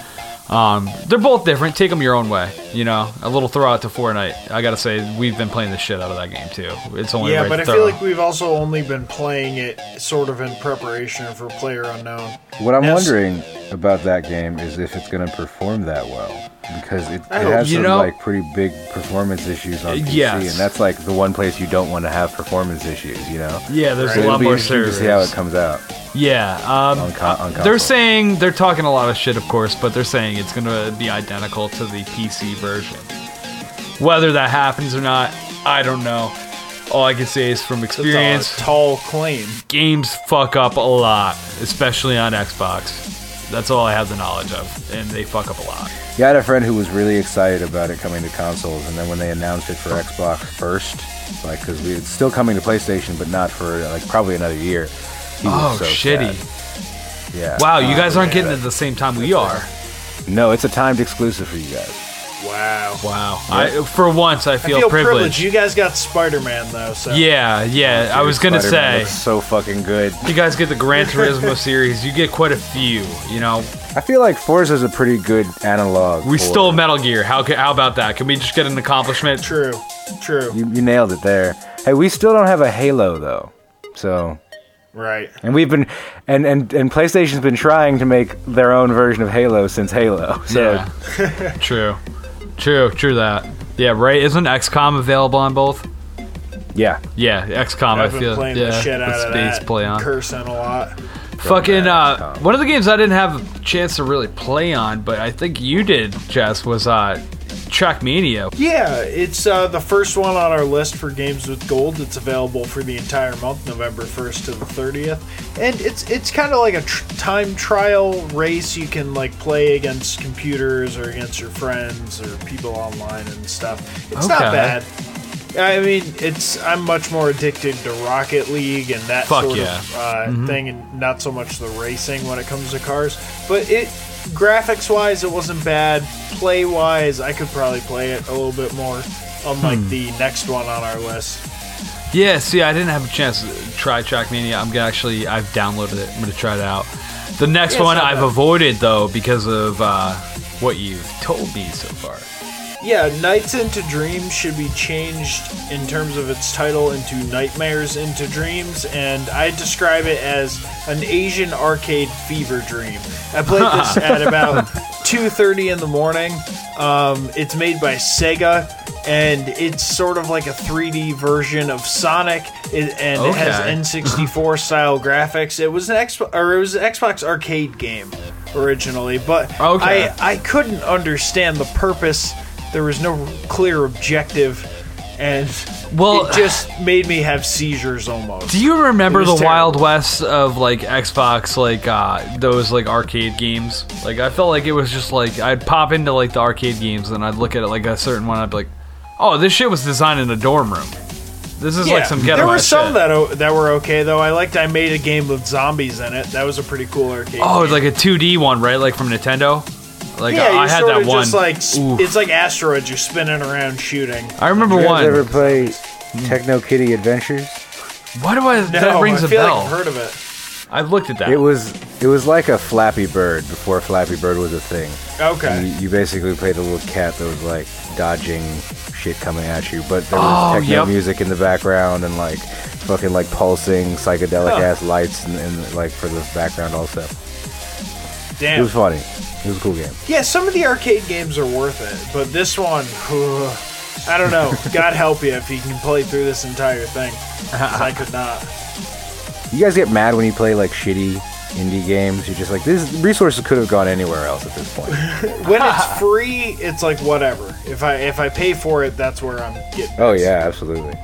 Um, they're both different. Take them your own way. You know, a little throw out to Fortnite. I gotta say, we've been playing the shit out of that game too. It's only Yeah, right but I throw. feel like we've also only been playing it sort of in preparation for Player Unknown. What I'm Yes. wondering about that game is if it's going to perform that well because it, it has You some know- like pretty big performance issues on PC, Yes. and that's like the one place you don't want to have performance issues. You know, yeah, there's Right. a lot more interesting to see how it comes out Yeah, um, on, con- on they're saying they're talking a lot of shit, of course, but they're saying it's gonna be identical to the PC version. Whether that happens or not, I don't know. All I can say is from experience, a tall claim. games fuck up a lot, especially on Xbox. That's all I have the knowledge of, and they fuck up a lot. Yeah, I had a friend who was really excited about it coming to consoles, and then when they announced it for Xbox first, like because we it's still coming to PlayStation, but not for like probably another year. He was Oh, so shitty. sad. Yeah. Wow, you oh, guys aren't yeah. getting it at the same time we are. No, it's a timed exclusive for you guys. Wow. Wow. I, for once, I I feel, feel privileged. privileged. You guys got Spider Man though, so Yeah, yeah. I was gonna Spider-Man say, looks so fucking good. you guys get the Gran Turismo series. You get quite a few. You know, I feel like Forza's a pretty good analog. we for- stole Metal Gear. How ca- how about that? Can we just get an accomplishment? true, true. You, you nailed it there. Hey, we still don't have a Halo though. So, Right. and we've been, and and and PlayStation's been trying to make their own version of Halo since Halo. So Yeah. true. True. True that. Yeah. Right. Isn't XCOM available on both? yeah, Yeah, XCOM. I I've been feel playing yeah, the shit out with of space that. play on. Cursing a lot. Fucking uh, one of the games I didn't have a chance to really play on, but I think you did, Jess, was uh, Trackmania. Yeah, it's uh, the first one on our list for games with gold. It's available for the entire month, November first to the thirtieth, and it's it's kind of like a tr- time trial race. You can like play against computers or against your friends or people online and stuff. It's not bad. I mean, it's I'm much more addicted to Rocket League and that Fuck sort yeah. of uh, thing, and not so much the racing when it comes to cars. But it, graphics wise, it wasn't bad. Play wise, I could probably play it a little bit more. Unlike Hmm. the next one on our list. Yeah, see, I didn't have a chance to try Trackmania. I'm gonna actually, I've downloaded it. I'm gonna try it out. The next Yeah, one I've bad. avoided though because of uh, what you've told me so far. Yeah, Nights into Dreams should be changed in terms of its title into Nightmares into Dreams, and I describe it as an Asian arcade fever dream. I played this at about 2:30 in the morning. Um, it's made by Sega, and it's sort of like a 3D version of Sonic, it, and it has N64 style graphics. It was an Xbox, or it was an Xbox arcade game originally, but Okay. I I couldn't understand the purpose. There was no clear objective and Well- it just made me have seizures almost. Do you remember the was Wild. West of like Xbox, like uh, those like arcade games? Like I felt like it was just like I'd pop into like the arcade games and I'd look at it like a certain one. I'd be like, "Oh, this shit was designed in a dorm room. This is like some ghetto." there were some shit." that o- that were okay though. I liked I made a game with zombies in it. That was a pretty cool arcade. Oh, it's like a 2D one, right? Like from Nintendo. Like yeah, you I had sort that of one. just like Oof. it's like asteroids. You're spinning around shooting. I remember You guys one. ever play mm. Techno Kitty Adventures? Why do I? No, that rings I a feel bell. like I've heard of it. I've looked at that. It was it was like a Flappy Bird before Flappy Bird was a thing. Okay. You, you basically played a little cat that was like dodging shit coming at you, but there Oh, was techno yep. music in the background and like fucking like pulsing psychedelic Huh. ass lights and, and like for the background also. Damn. It was funny. It was a cool game. Yeah, some of the arcade games are worth it, but this one, ugh, I don't know. God help you if you can play through this entire thing. 'Cause I could not. You guys get mad when you play like shitty indie games. You're just like this resources could have gone anywhere else at this point. When it's free, it's like whatever. If I if I pay for it, that's where I'm getting. oh yeah, absolutely.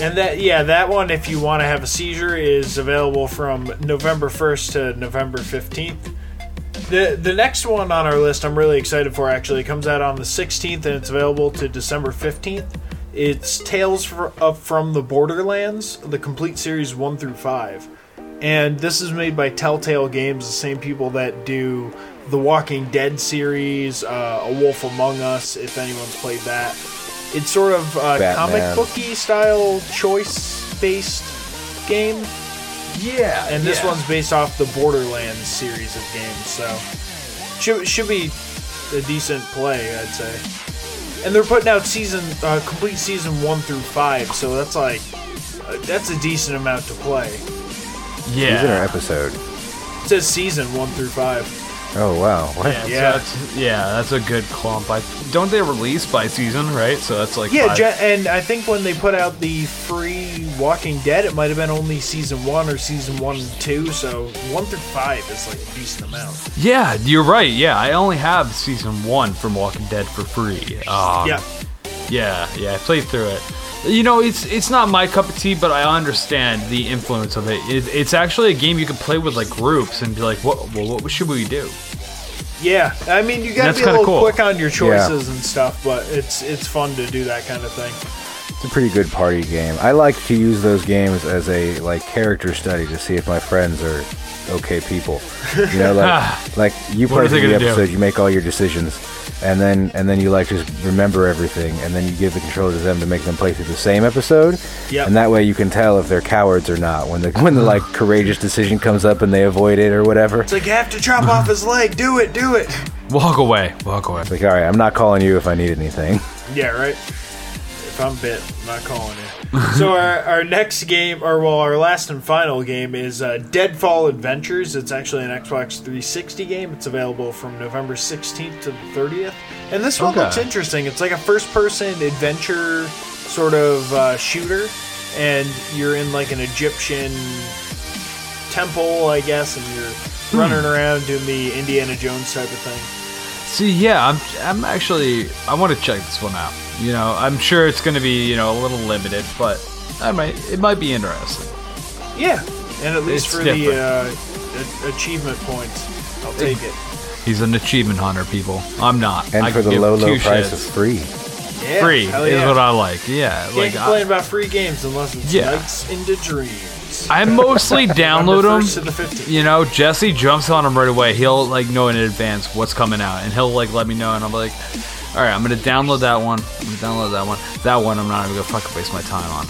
And that yeah, that one if you want to have a seizure is available from November 1st to November 15th. The the next one on our list I'm really excited for actually it comes out on the 16th and it's available to December 15th. It's Tales fr- up from the Borderlands, the complete series 1 through 5. And this is made by Telltale Games, the same people that do the Walking Dead series, uh, A Wolf Among Us, if anyone's played that. It's sort of a Batman. comic booky style choice based game. Yeah, And this one's based off the Borderlands series of games, so should should be a decent play, I'd say. And they're putting out season uh, complete season one through five, so that's like uh, that's a decent amount to play. yeah. Season or episode? It says season one through five. Oh wow. What? Yeah, so Yeah. that's, yeah, that's a good clump. I, don't they release by season, right? So that's like Yeah, five- Je- and I think when they put out the free Walking Dead, it might have been only season one or season one and two. So one through five is like a decent amount. yeah, you're right. Yeah, I only have season one from Walking Dead for free. Um, yeah, yeah, yeah. I played through it. You know, it's it's not my cup of tea, but I understand the influence of it. it it's actually a game you can play with like groups and be like, what, well, what should we do? yeah. I mean, you got to be a little cool. quick on your choices and stuff, but it's it's fun to do that kind of thing. It's a pretty good party game. I like to use those games as a like character study to see if my friends are okay people. You know, like like you What play are they through the gonna do? episode, you make all your decisions, and then and then you like just remember everything, and then you give the control to them to make them play through the same episode. Yep. And that way you can tell if they're cowards or not when the when the like courageous decision comes up and they avoid it or whatever. It's like you have to chop off his leg. Do it. Do it. Walk away, walk away. Like, all right, I'm not calling you if I need anything. Yeah, right. If I'm bit, I'm not calling you. So our, our next game, or well, our last and final game is uh, Deadfall Adventures. It's actually an Xbox 360 game. It's available from November 16th to the 30th. And this one Okay. looks interesting. It's like a first-person adventure sort of uh, shooter, and you're in like an Egyptian temple, I guess, and you're running around doing the Indiana Jones type of thing. See, yeah, I'm I'm actually I want to check this one out. You know, I'm sure it's going to be you know a little limited, but I might it might be interesting. Yeah, and at least It's for different. the uh, achievement points, I'll take it. He's an achievement hunter, people. I'm not. And I for the low, low two price shits. of free. Yeah, free hell is what I like. Yeah, Can't like complain I, about free games unless it's Yeah. Nights into Dreams. I mostly download November them. the You know, Jesse jumps on them right away. He'll like know in advance what's coming out, and he'll like let me know, and I'm like, all right, I'm gonna download that one. I'm gonna download that one. That one, I'm not even gonna fucking waste my time on.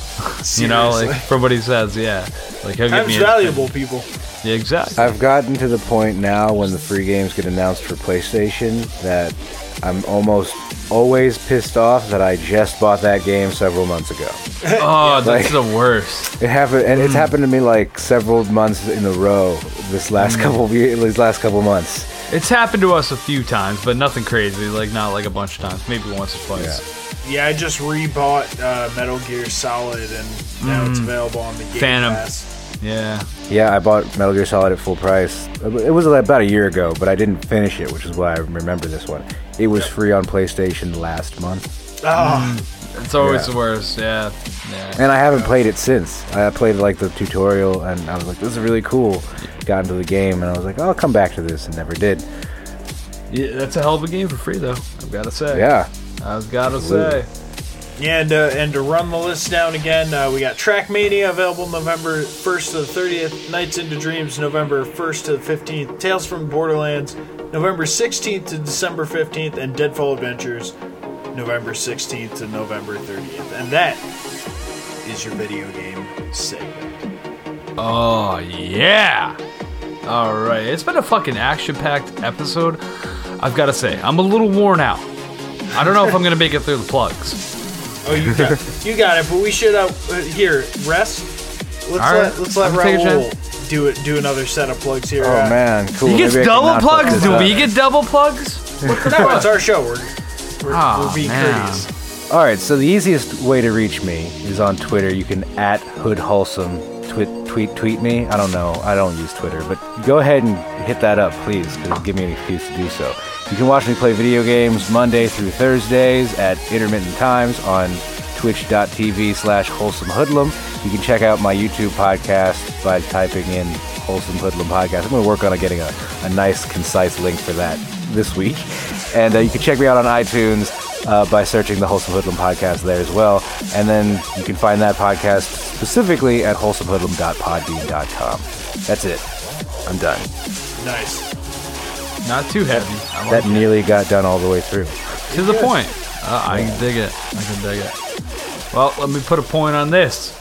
you know, like from what he says, yeah. Like he'll get Time's me in- valuable, people. Yeah, exactly. I've gotten to the point now when the free games get announced for PlayStation that I'm almost always pissed off that I just bought that game several months ago. Oh, that's Like- the worst. It happened, and Hmm. it's happened to me like several months in a row this last Hmm. couple of years, these last couple months. It's happened to us a few times, but nothing crazy. Like not like a bunch of times, maybe once or twice. Yeah, I just rebought uh, Metal Gear Solid, and now it's available on the Game Mm. Phantom. Pass. Yeah. Yeah, I bought Metal Gear Solid at full price. It was about a year ago, but I didn't finish it, which is why I remember this one. It was free on PlayStation last month. Oh, It's always Yeah. the worst. Yeah. Yeah. And I haven't played it since. I played like the tutorial, and I was like, "This is really cool." Got into the game, and I was like, "I'll come back to this," and never did. yeah. That's a hell of a game for free, though. I've got to say. Yeah, I've got to Absolutely. say. And uh, and to run the list down again, uh, we got Trackmania available November 1st to the 30th, Nights into Dreams November 1st to the 15th, Tales from Borderlands November 16th to December 15th, and Deadfall Adventures November 16th to November 30th. And that is your video game segment. Oh yeah. All right. It's been a fucking action-packed episode. I've got to say, I'm a little worn out. I don't know if I'm gonna make it through the plugs. Oh, you got you got it, but we should uh, uh, here rest. Let's All let right. let's let I'm taking a Raul do it. Do another set of plugs here. Oh Uh, man, cool. He gets Maybe double plugs. Do we get double plugs? No, it's our show. We're we're, Aw, we're being man. courteous. All right, so the easiest way to reach me is on Twitter. You can at Hood Wholesome tweet tweet tweet me. I don't know. I don't use Twitter, but go ahead and hit that up, please, because give me an excuse to do so. You can watch me play video games Monday through Thursdays at intermittent times on twitch.tv slash wholesome hoodlum. You can check out my YouTube podcast by typing in wholesome hoodlum podcast. I'm going to work on getting a, a nice, concise link for that this week. And uh, you can check me out on iTunes uh, by searching the Wholesome Hoodlum podcast there as well. And then you can find that podcast specifically at wholesomehoodlum.podbean.com. That's it. I'm done. Nice. Not too heavy. Like That it. nearly got done all the way through. to the point. Uh, I can dig it. I can dig it. Well, let me put a point on this.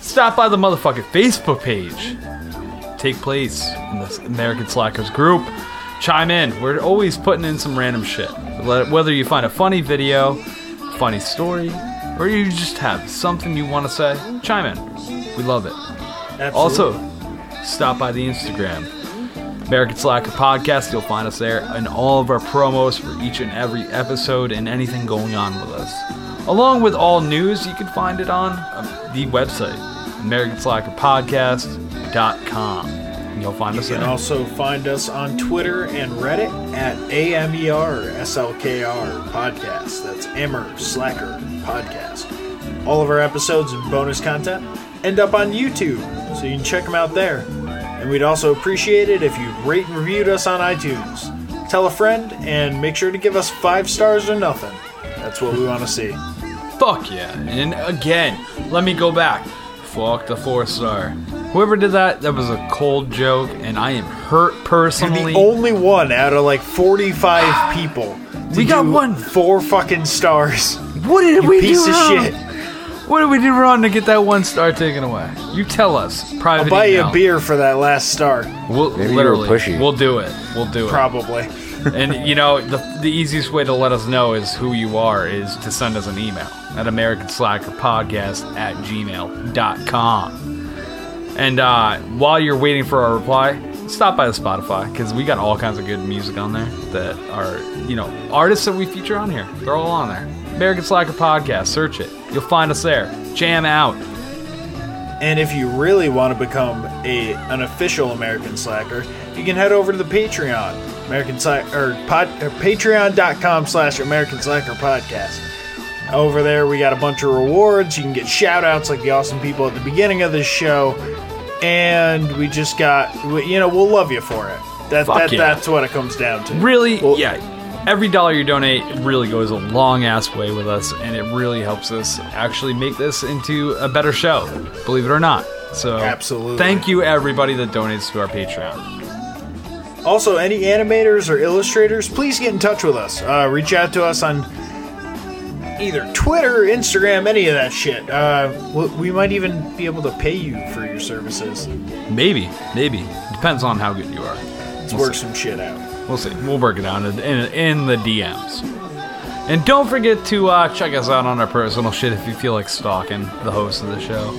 Stop by the motherfucking Facebook page. Take place in this American Slackers group. Chime in. We're always putting in some random shit. Whether you find a funny video, funny story, or you just have something you want to say, chime in. We love it. Absolutely. Also, stop by the Instagram. American Slacker Podcast. You'll find us there and all of our promos for each and every episode and anything going on with us. Along with all news, you can find it on um, the website, AmericanSlackerPodcast.com. You'll find You us You can there. also find us on Twitter and Reddit at AMERSLKR Podcast. That's Amer Slacker Podcast. All of our episodes and bonus content end up on YouTube, so you can check them out there. And we'd also appreciate it if you rate and reviewed us on iTunes. Tell a friend and make sure to give us five stars or nothing. That's what we want to see. Fuck yeah. And again, let me go back. Fuck the four star. Whoever did that, that was a cold joke, and I am hurt personally. You're the only one out of like 45 people. to We got one. Four fucking stars. what did You we piece do of wrong? shit. What did we do wrong to get that one star taken away? You tell us. Private I'll buy you a beer for that last star. We'll, Maybe you were literally, pushy. we'll do it. We'll do it. Probably. and you know, the the easiest way to let us know is who you are is to send us an email at AmericanSlackerPodcast at gmail.com. And uh, while you're waiting for our reply, stop by the Spotify because we got all kinds of good music on there that are, you know, artists that we feature on here. They're all on there. American Slacker Podcast. Search it. You'll find us there. Jam out. And if you really want to become a an official American Slacker, you can head over to the Patreon, American Slack or pod, or Patreon.com slash American Slacker Podcast. Over there, we got a bunch of rewards. You can get shout outs like the awesome people at the beginning of this show. And we just got, you know, we'll love you for it. That, Fuck that yeah. That's what it comes down to. Really, Well- yeah. Every dollar you donate really goes a long ass way with us, and it really helps us actually make this into a better show. Believe it or not. So, Absolutely. Thank you, everybody that donates to our Patreon. Also, any animators or illustrators, please get in touch with us. Uh, reach out to us on either Twitter, Instagram, any of that shit. Uh, we- we might even be able to pay you for your services. Maybe, maybe depends on how good you are. Let's We'll work see. some shit out. We'll see. We'll work it out in, in, in the DMs. And don't forget to uh, check us out on our personal shit if you feel like stalking the host of the show.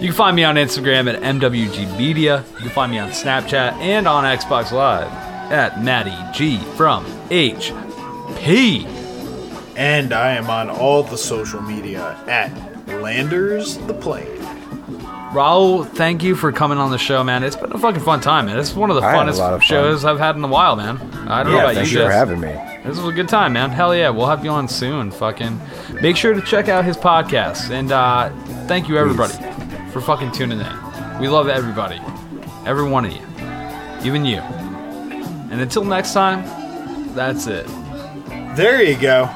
You can find me on Instagram at MWG Media. You can find me on Snapchat and on Xbox Live at Matty G from HP. And I am on all the social media at Landers the Plane. Raul, thank you for coming on the show, man. It's been a fucking fun time, man. It's one of the I had a funnest lot of fun. shows I've had in a while, man. I don't know Yeah, about thanks you for guys. having me. This was a good time, man. Hell yeah, we'll have you on soon. Fucking make sure to check out his podcast. And uh, thank you everybody for fucking tuning in. We love everybody, every one of you, even you. And until next time, that's it. There you go.